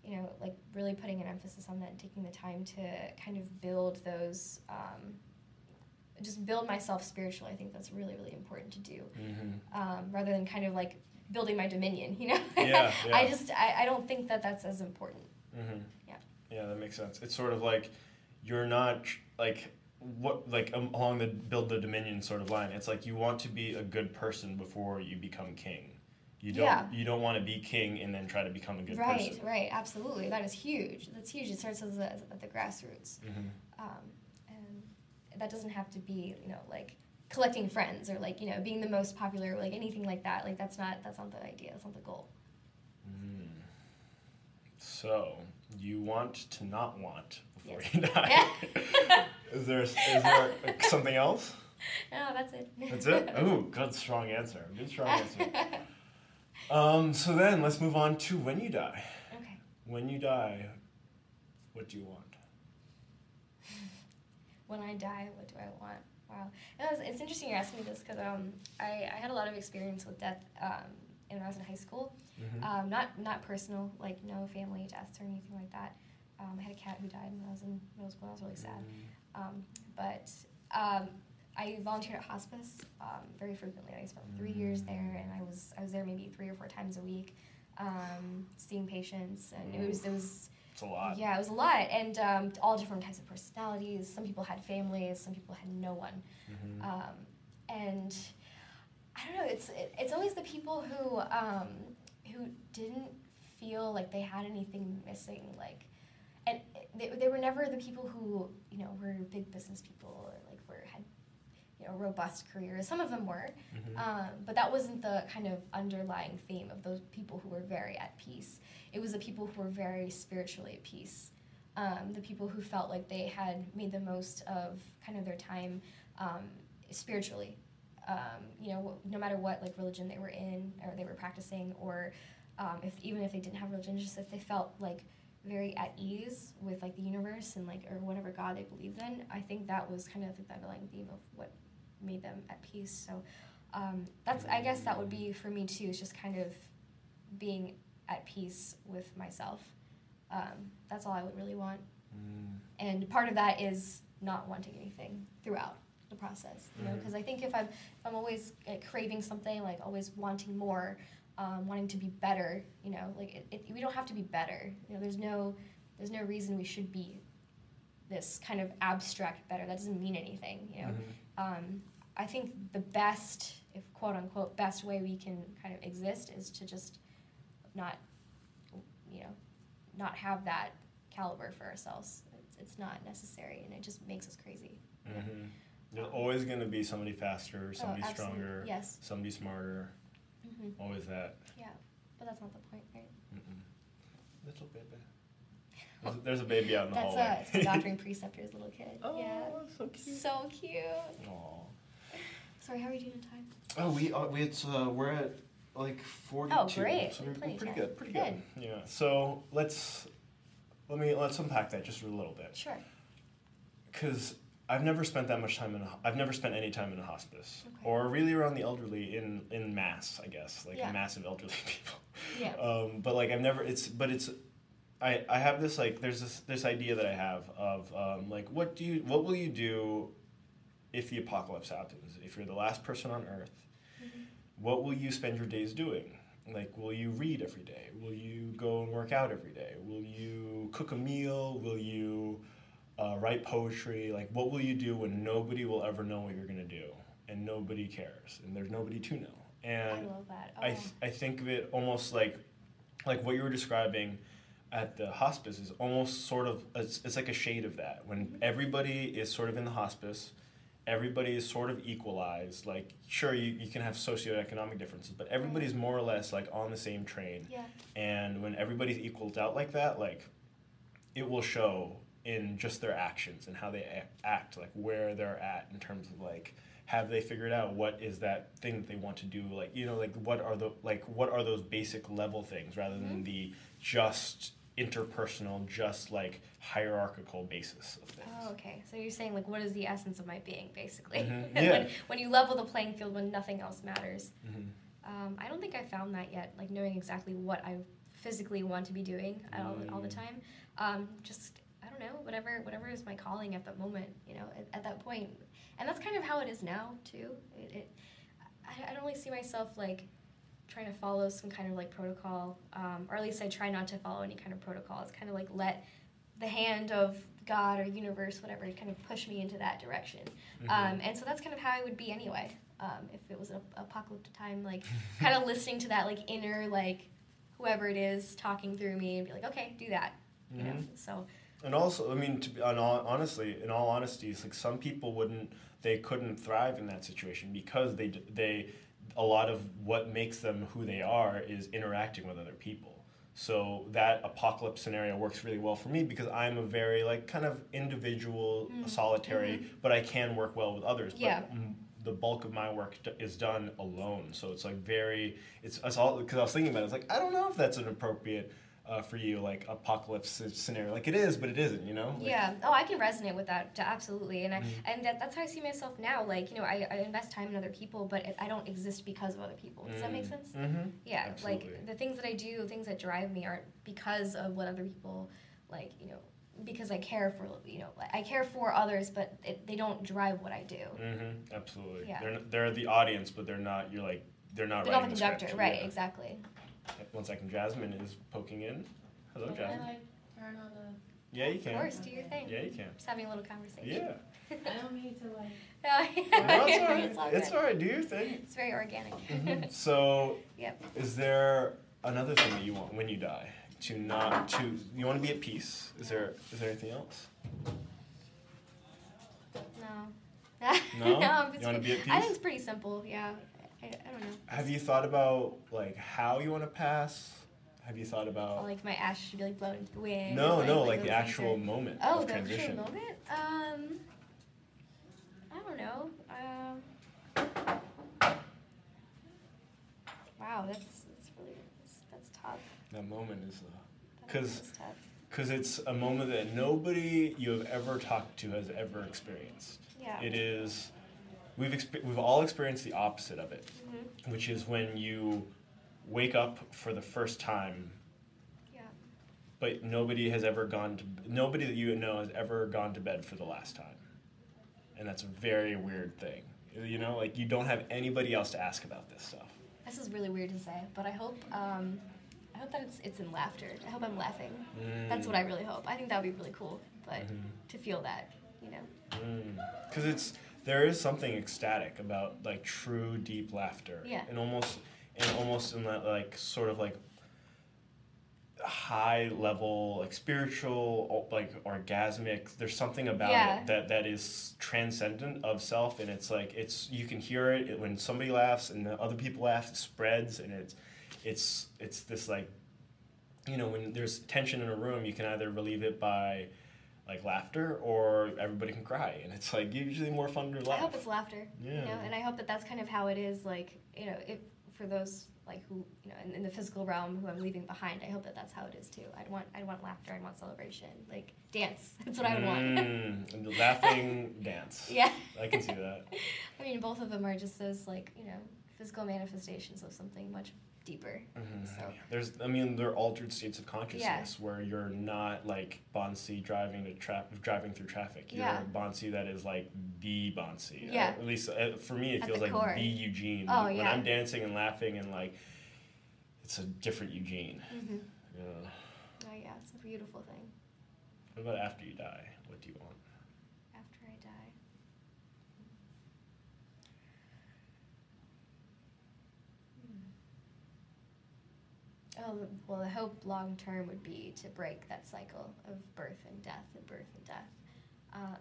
you know like really putting an emphasis on that and taking the time to kind of build those um, just build myself spiritually I think that's really really important to do Mhm. um, rather than kind of like building my dominion you know Yeah, I just I, I don't think that that's as important Mm-hmm. Yeah. Yeah, that makes sense. It's sort of like you're not like what like um, along the build the dominion sort of line. It's like you want to be a good person before you become king. You don't Yeah. you don't want to be king and then try to become a good right person. right right, absolutely that is huge that's huge it starts as, a, at the grassroots Mm-hmm. um, that doesn't have to be you know like collecting friends or like you know being the most popular or like anything like that like that's not that's not the idea that's not the goal Mm. So you want to not want before Yes. you die. yeah. is there is there something else? no that's it That's it. Oh, good strong answer. Good strong answer. Um, so then let's move on to when you die. okay When you die, what do you want? When I die, what do I want? Wow, it was, it's interesting you're asking me this because um, I, I had a lot of experience with death um, when I was in high school. Mhm. Um, not not personal, like no family deaths or anything like that. Um, I had a cat who died when I was in middle school. I was really sad. Um, but um, I volunteered at hospice um, very frequently. I spent three years there, and I was I was there maybe three or four times a week, um, seeing patients, and it was it was It's a lot. yeah, it was a lot, and um, all different types of personalities. Some people had families, some people had no one, Mhm. um, and I don't know. It's it, it's always the people who um, who didn't feel like they had anything missing, like, and they, they were never the people who you know were big business people or like were had you know robust careers. Some of them were, Mhm. um, but that wasn't the kind of underlying theme of those people who were very at peace. It was the people who were very spiritually at peace. um, the people who felt like they had made the most of kind of their time um, spiritually. Um, you know, no matter what like religion they were in or they were practicing, or um, if even if they didn't have religion, just if they felt like very at ease with like the universe and like or whatever God they believed in. I think that was kind of the underlying theme of what made them at peace. So um, that's I guess that would be for me too. It's just kind of being at peace with myself. Um, that's all I would really want. Mm. And part of that is not wanting anything throughout the process, you know, because mm-hmm. I think if I'm if I'm always like, craving something, like always wanting more, um, wanting to be better, you know, like it, it, we don't have to be better. You know, there's no there's no reason we should be this kind of abstract better. That doesn't mean anything, you know. Mm-hmm. Um, I think the best, if quote unquote, best way we can kind of exist is to just not, you know, not have that caliber for ourselves. It's, it's not necessary, and it just makes us crazy. Mm-hmm. There's always going to be somebody faster, oh, somebody oh, stronger, yes. somebody smarter. Mm-hmm. Always that. Yeah, but that's not the point, right? Mm-mm. Little baby. There's, there's, a baby out in the that's hallway. That's a doctoring preceptor's little kid. Oh, yeah. so cute. So cute. Aww. Sorry, how are we doing in time? Oh, we uh, we it's uh, we're at like 42. Oh, great. So we're, we're pretty good. Pretty good. good. Yeah. So let's let me let's unpack that just a little bit. Sure. Because I've never spent that much time in. A, I've never spent any time in a hospice, okay. or really around the elderly in in mass. I guess like yeah. massive elderly people. Yeah. Um, but like I've never. It's but it's. I, I have this like there's this this idea that I have of um, like what do you what will you do if the apocalypse happens if you're the last person on earth mm-hmm. what will you spend your days doing like will you read every day will you go and work out every day will you cook a meal will you uh, write poetry. Like, what will you do when nobody will ever know what you're going to do and nobody cares and there's nobody to know? And I love that. Oh. I, th- I think of it almost like like what you were describing at the hospice is almost sort of it's, it's like a shade of that when everybody is sort of in the hospice everybody is sort of equalized like sure you, you can have socioeconomic differences but everybody's more or less like on the same train yeah. and when everybody's equaled out like that like it will show in just their actions and how they act, like where they're at in terms of like have they figured out what is that thing that they want to do like you know like what are the like what are those basic level things rather than mm-hmm. the just interpersonal just like hierarchical basis of things oh okay so you're saying like what is the essence of my being basically mm-hmm. yeah. when, when you level the playing field when nothing else matters mm-hmm. um, i don't think i found that yet like knowing exactly what i physically want to be doing all, all the mm. time um, just I don't know, whatever whatever is my calling at that moment, you know, at, at that point. And that's kind of how it is now too. It, it I, I, don't really see myself like trying to follow some kind of like protocol, um, or at least I try not to follow any kind of protocol. It's kind of like let the hand of God or universe, whatever, kind of push me into that direction. Mm-hmm. Um, and so that's kind of how I would be anyway. Um, if it was an apocalyptic time, like kind of listening to that like inner like whoever it is talking through me and be like, okay, do that. You mm-hmm. know, so and also, I mean, to be honestly, in all honesty, it's like some people wouldn't, they couldn't thrive in that situation because they they, a lot of what makes them who they are is interacting with other people. So that apocalypse scenario works really well for me because I'm a very like kind of individual, mm. solitary, mm-hmm. but I can work well with others. Yeah. But the bulk of my work is done alone. So it's like very, it's, it's all because I was thinking about it. It's like I don't know if that's an appropriate uh, for you, like apocalypse scenario. Like it is, but it isn't. You know. Like, yeah. Oh, I can resonate with that absolutely, and I, mm-hmm. and that, that's how I see myself now. Like you know, I, I invest time in other people, but it, I don't exist because of other people. Does mm-hmm. that make mm. sense? Mm-hmm. Yeah. Absolutely. Like the things that I do, things that drive me, aren't because of what other people like. You know. Because I care for you know I care for others, but it, they don't drive what I do. Mm-hmm. Absolutely. Yeah. They're they're the audience, but they're not. You're like they're not. They're not the conductor, right? Yeah. Exactly. One second, Jasmine is poking in. Hello, Can I turn on the? Yeah, you can. Of course, do your thing. Yeah, you can. Just having a little conversation. Yeah. I don't need to like. no, it's all right. It's all, it's all right. Do your thing. It's very organic. Mm-hmm. So, yep. is there another thing that you want when you die? To not to you want to be at peace. Is there is there anything else? No. no. no you want to be at peace? I think it's pretty simple. Yeah. I, I don't know. Have you thought about like how you want to pass? Have you thought about? Like my ash should be like blown into the wind. No, like, no, like like the things actual moment Oh, of the transition. actual moment. Um, I don't know. Um, wow, that's that's really that's, that's tough. That moment is, That 'Cause- is tough. because it's a moment that nobody you have ever talked to has ever experienced. Yeah. It is. We've expe- we've all experienced the opposite of it, Mhm. which is when you wake up for the first time, Yeah. but nobody has ever gone to nobody that you know has ever gone to bed for the last time, and that's a very weird thing. You know, like you don't have anybody else to ask about this stuff. This is really weird to say, but I hope um, I hope that it's it's in laughter. I hope I'm laughing. That's what I really hope. I think that would be really cool, but Mhm. to feel that, you know. because it's there is something ecstatic about like true deep laughter Yeah. and almost and almost in that like sort of like high level like spiritual like orgasmic there's something about Yeah. it that that is transcendent of self and it's like it's you can hear it, it when somebody laughs and the other people laugh it spreads and it's it's it's this like you know when there's tension in a room you can either relieve it by like laughter or everybody can cry and it's like usually more fun to laugh. I hope it's laughter. You know, Yeah. and I hope that that's kind of how it is. Like, you know, if for those like who you know in, in the physical realm who I'm leaving behind, I hope that that's how it is too. I'd want I'd want laughter. I'd want celebration. Like dance. That's what I would want. Mm, and laughing dance yeah. i can see that I mean, both of them are just those like you know physical manifestations of something much deeper. Mhm. So there's i mean there are altered states of consciousness where you're not like Bansi driving to tra- driving through traffic you're Yeah. Bansi that is like the Bansi Yeah. at least uh, for me it At feels the like core. the eugene Oh, when yeah. i'm dancing and laughing and like it's a different eugene mm-hmm. yeah. oh yeah, it's a beautiful thing. what about after you die what do you want After I die. Hmm. Oh, well, the hope long term would be to break that cycle of birth and death and birth and death. Um,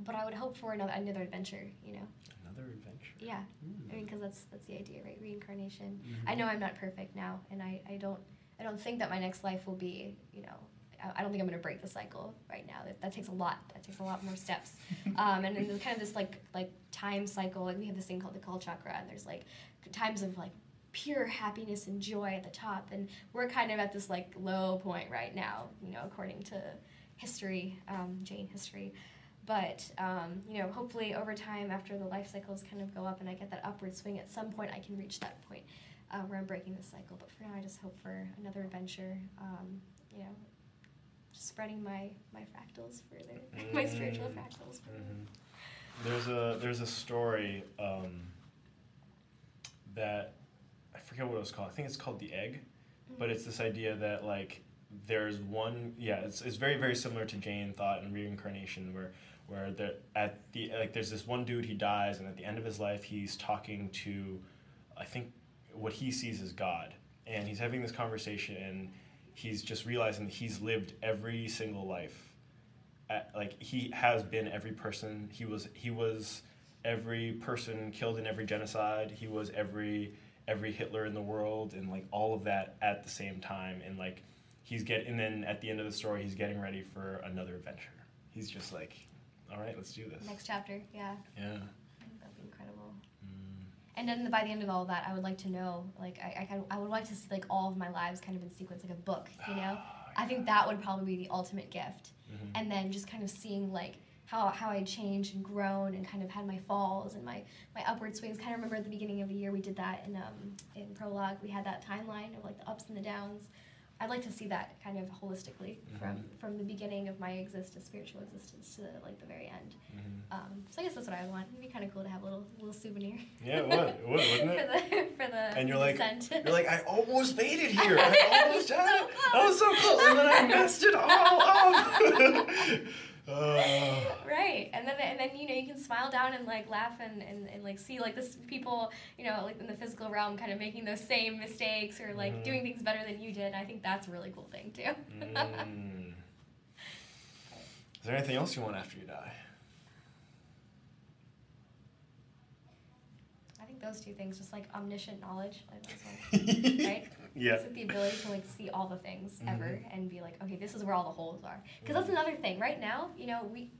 but I would hope for another another adventure, you know. another adventure Yeah, Mm. I mean, because that's that's the idea, right? Reincarnation. Mhm. I know I'm not perfect now, and I, I don't I don't think that my next life will be, you know, I, I don't think I'm gonna break the cycle right now. That, that takes a lot. That takes a lot more steps. Um, and then there's kind of this like like time cycle. Like we have this thing called the Kal Chakra, and there's like times of like pure happiness and joy at the top, and we're kind of at this like low point right now, you know, according to history, um, Jain history. But um, you know, hopefully over time, after the life cycles kind of go up and I get that upward swing, at some point I can reach that point uh, where I'm breaking the cycle. But for now, I just hope for another adventure. Um, you know, just spreading my my fractals further, my spiritual Mm. fractals. Further. Mhm. There's a there's a story um, that I forget what it was called. I think it's called the egg, but it's this idea that like there's one yeah it's, it's very very similar to Jain thought and reincarnation where where the at the like there's this one dude he dies and at the end of his life he's talking to I think what he sees is God. And he's having this conversation and he's just realizing that he's lived every single life. At, like he has been every person. He was he was every person killed in every genocide. He was every every hitler in the world and like all of that at the same time and like he's getting and then at the end of the story he's getting ready for another adventure he's just like all right let's do this Next chapter, yeah, yeah that'd be incredible. Mm. And then by the end of all that, I would like to know, like, I, I, kind of- I would like to see like all of my lives kind of in sequence, like a book, you know. I think that would probably be the ultimate gift. Mhm. And then just kind of seeing like how, how I changed and grown and kind of had my falls and my, my upward swings. Kind of remember at the beginning of the year we did that in um, in prologue. We had that timeline of like the ups and the downs. I'd like to see that kind of holistically from from the beginning of my existence, spiritual existence, to like the very end. Mhm. Um, so I guess that's what I would want. It'd be kind of cool to have a little little souvenir. yeah it would it would wouldn't for it the for the and you're like descent. you're like I almost made it here I almost had it I was so close and then I messed it all up right and then and then you know you can smile down and like laugh and, and, and like see like this people you know like in the physical realm kind of making those same mistakes or like Mhm. doing things better than you did i think that's a really cool thing too Mm. Is there anything else you want after you die? I think those two things, just like omniscient knowledge, like like, right? Yeah. Like the ability to like see all the things mm-hmm. ever and be like, okay, this is where all the holes are. Because that's another thing. Right now, you know, we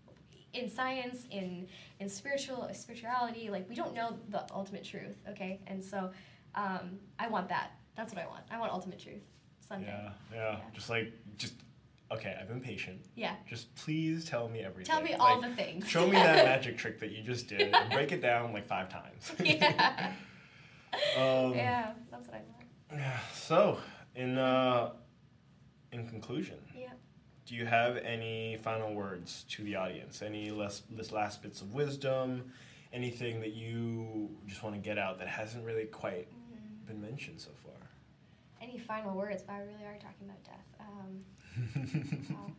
in science, in in spiritual spirituality, like we don't know the ultimate truth. Okay, and so um, I want that. That's what I want. I want ultimate truth someday. Yeah, yeah, yeah. Just like just okay, I've been patient. Yeah. Just please tell me everything. Tell me all the things. show me that magic trick that you just did and break it down like five times. Yeah. um, yeah, that's what I want. Yeah. So, in uh, in conclusion. Yeah. Do you have any final words to the audience? Any less, less last bits of wisdom? Anything that you just want to get out that hasn't really quite mm-hmm. been mentioned so far? Any final words? But I really are talking about death. Um, well,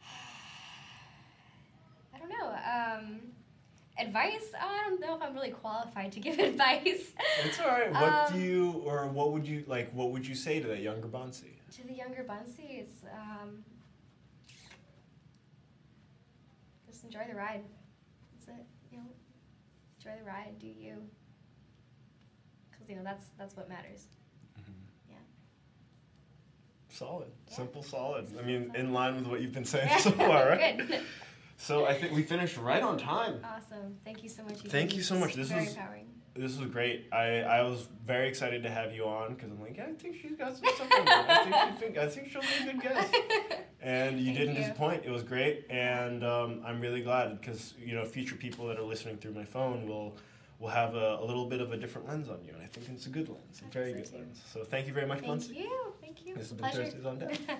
I don't know. Um, advice? I don't know if I'm really qualified to give advice. It's all right. What um, do you, or what would you like? What would you say to that younger Bansi? To the younger Bansi, it's um, just enjoy the ride. That's it. You know, enjoy the ride. Do you? Because you know that's that's what matters. Mm-hmm. Yeah. Solid. Yeah. Simple, solid. I mean, in line with what you've been saying so far, right? Good. So I think we finished right on time. Awesome. Thank you so much. Thank you so much. This very was empowering. This was great. I, I was very excited to have you on because I'm like, yeah, I think she's got some stuff on I think she think I think she'll be a good guest. And you Thank didn't you. disappoint. It was great, and um, I'm really glad because you know future people that are listening through my phone will will have a, a, little bit of a different lens on you, and I think it's a good lens, a very good lens. So thank you very much, Thank you. Thank you. This has been Thursdays on Deck.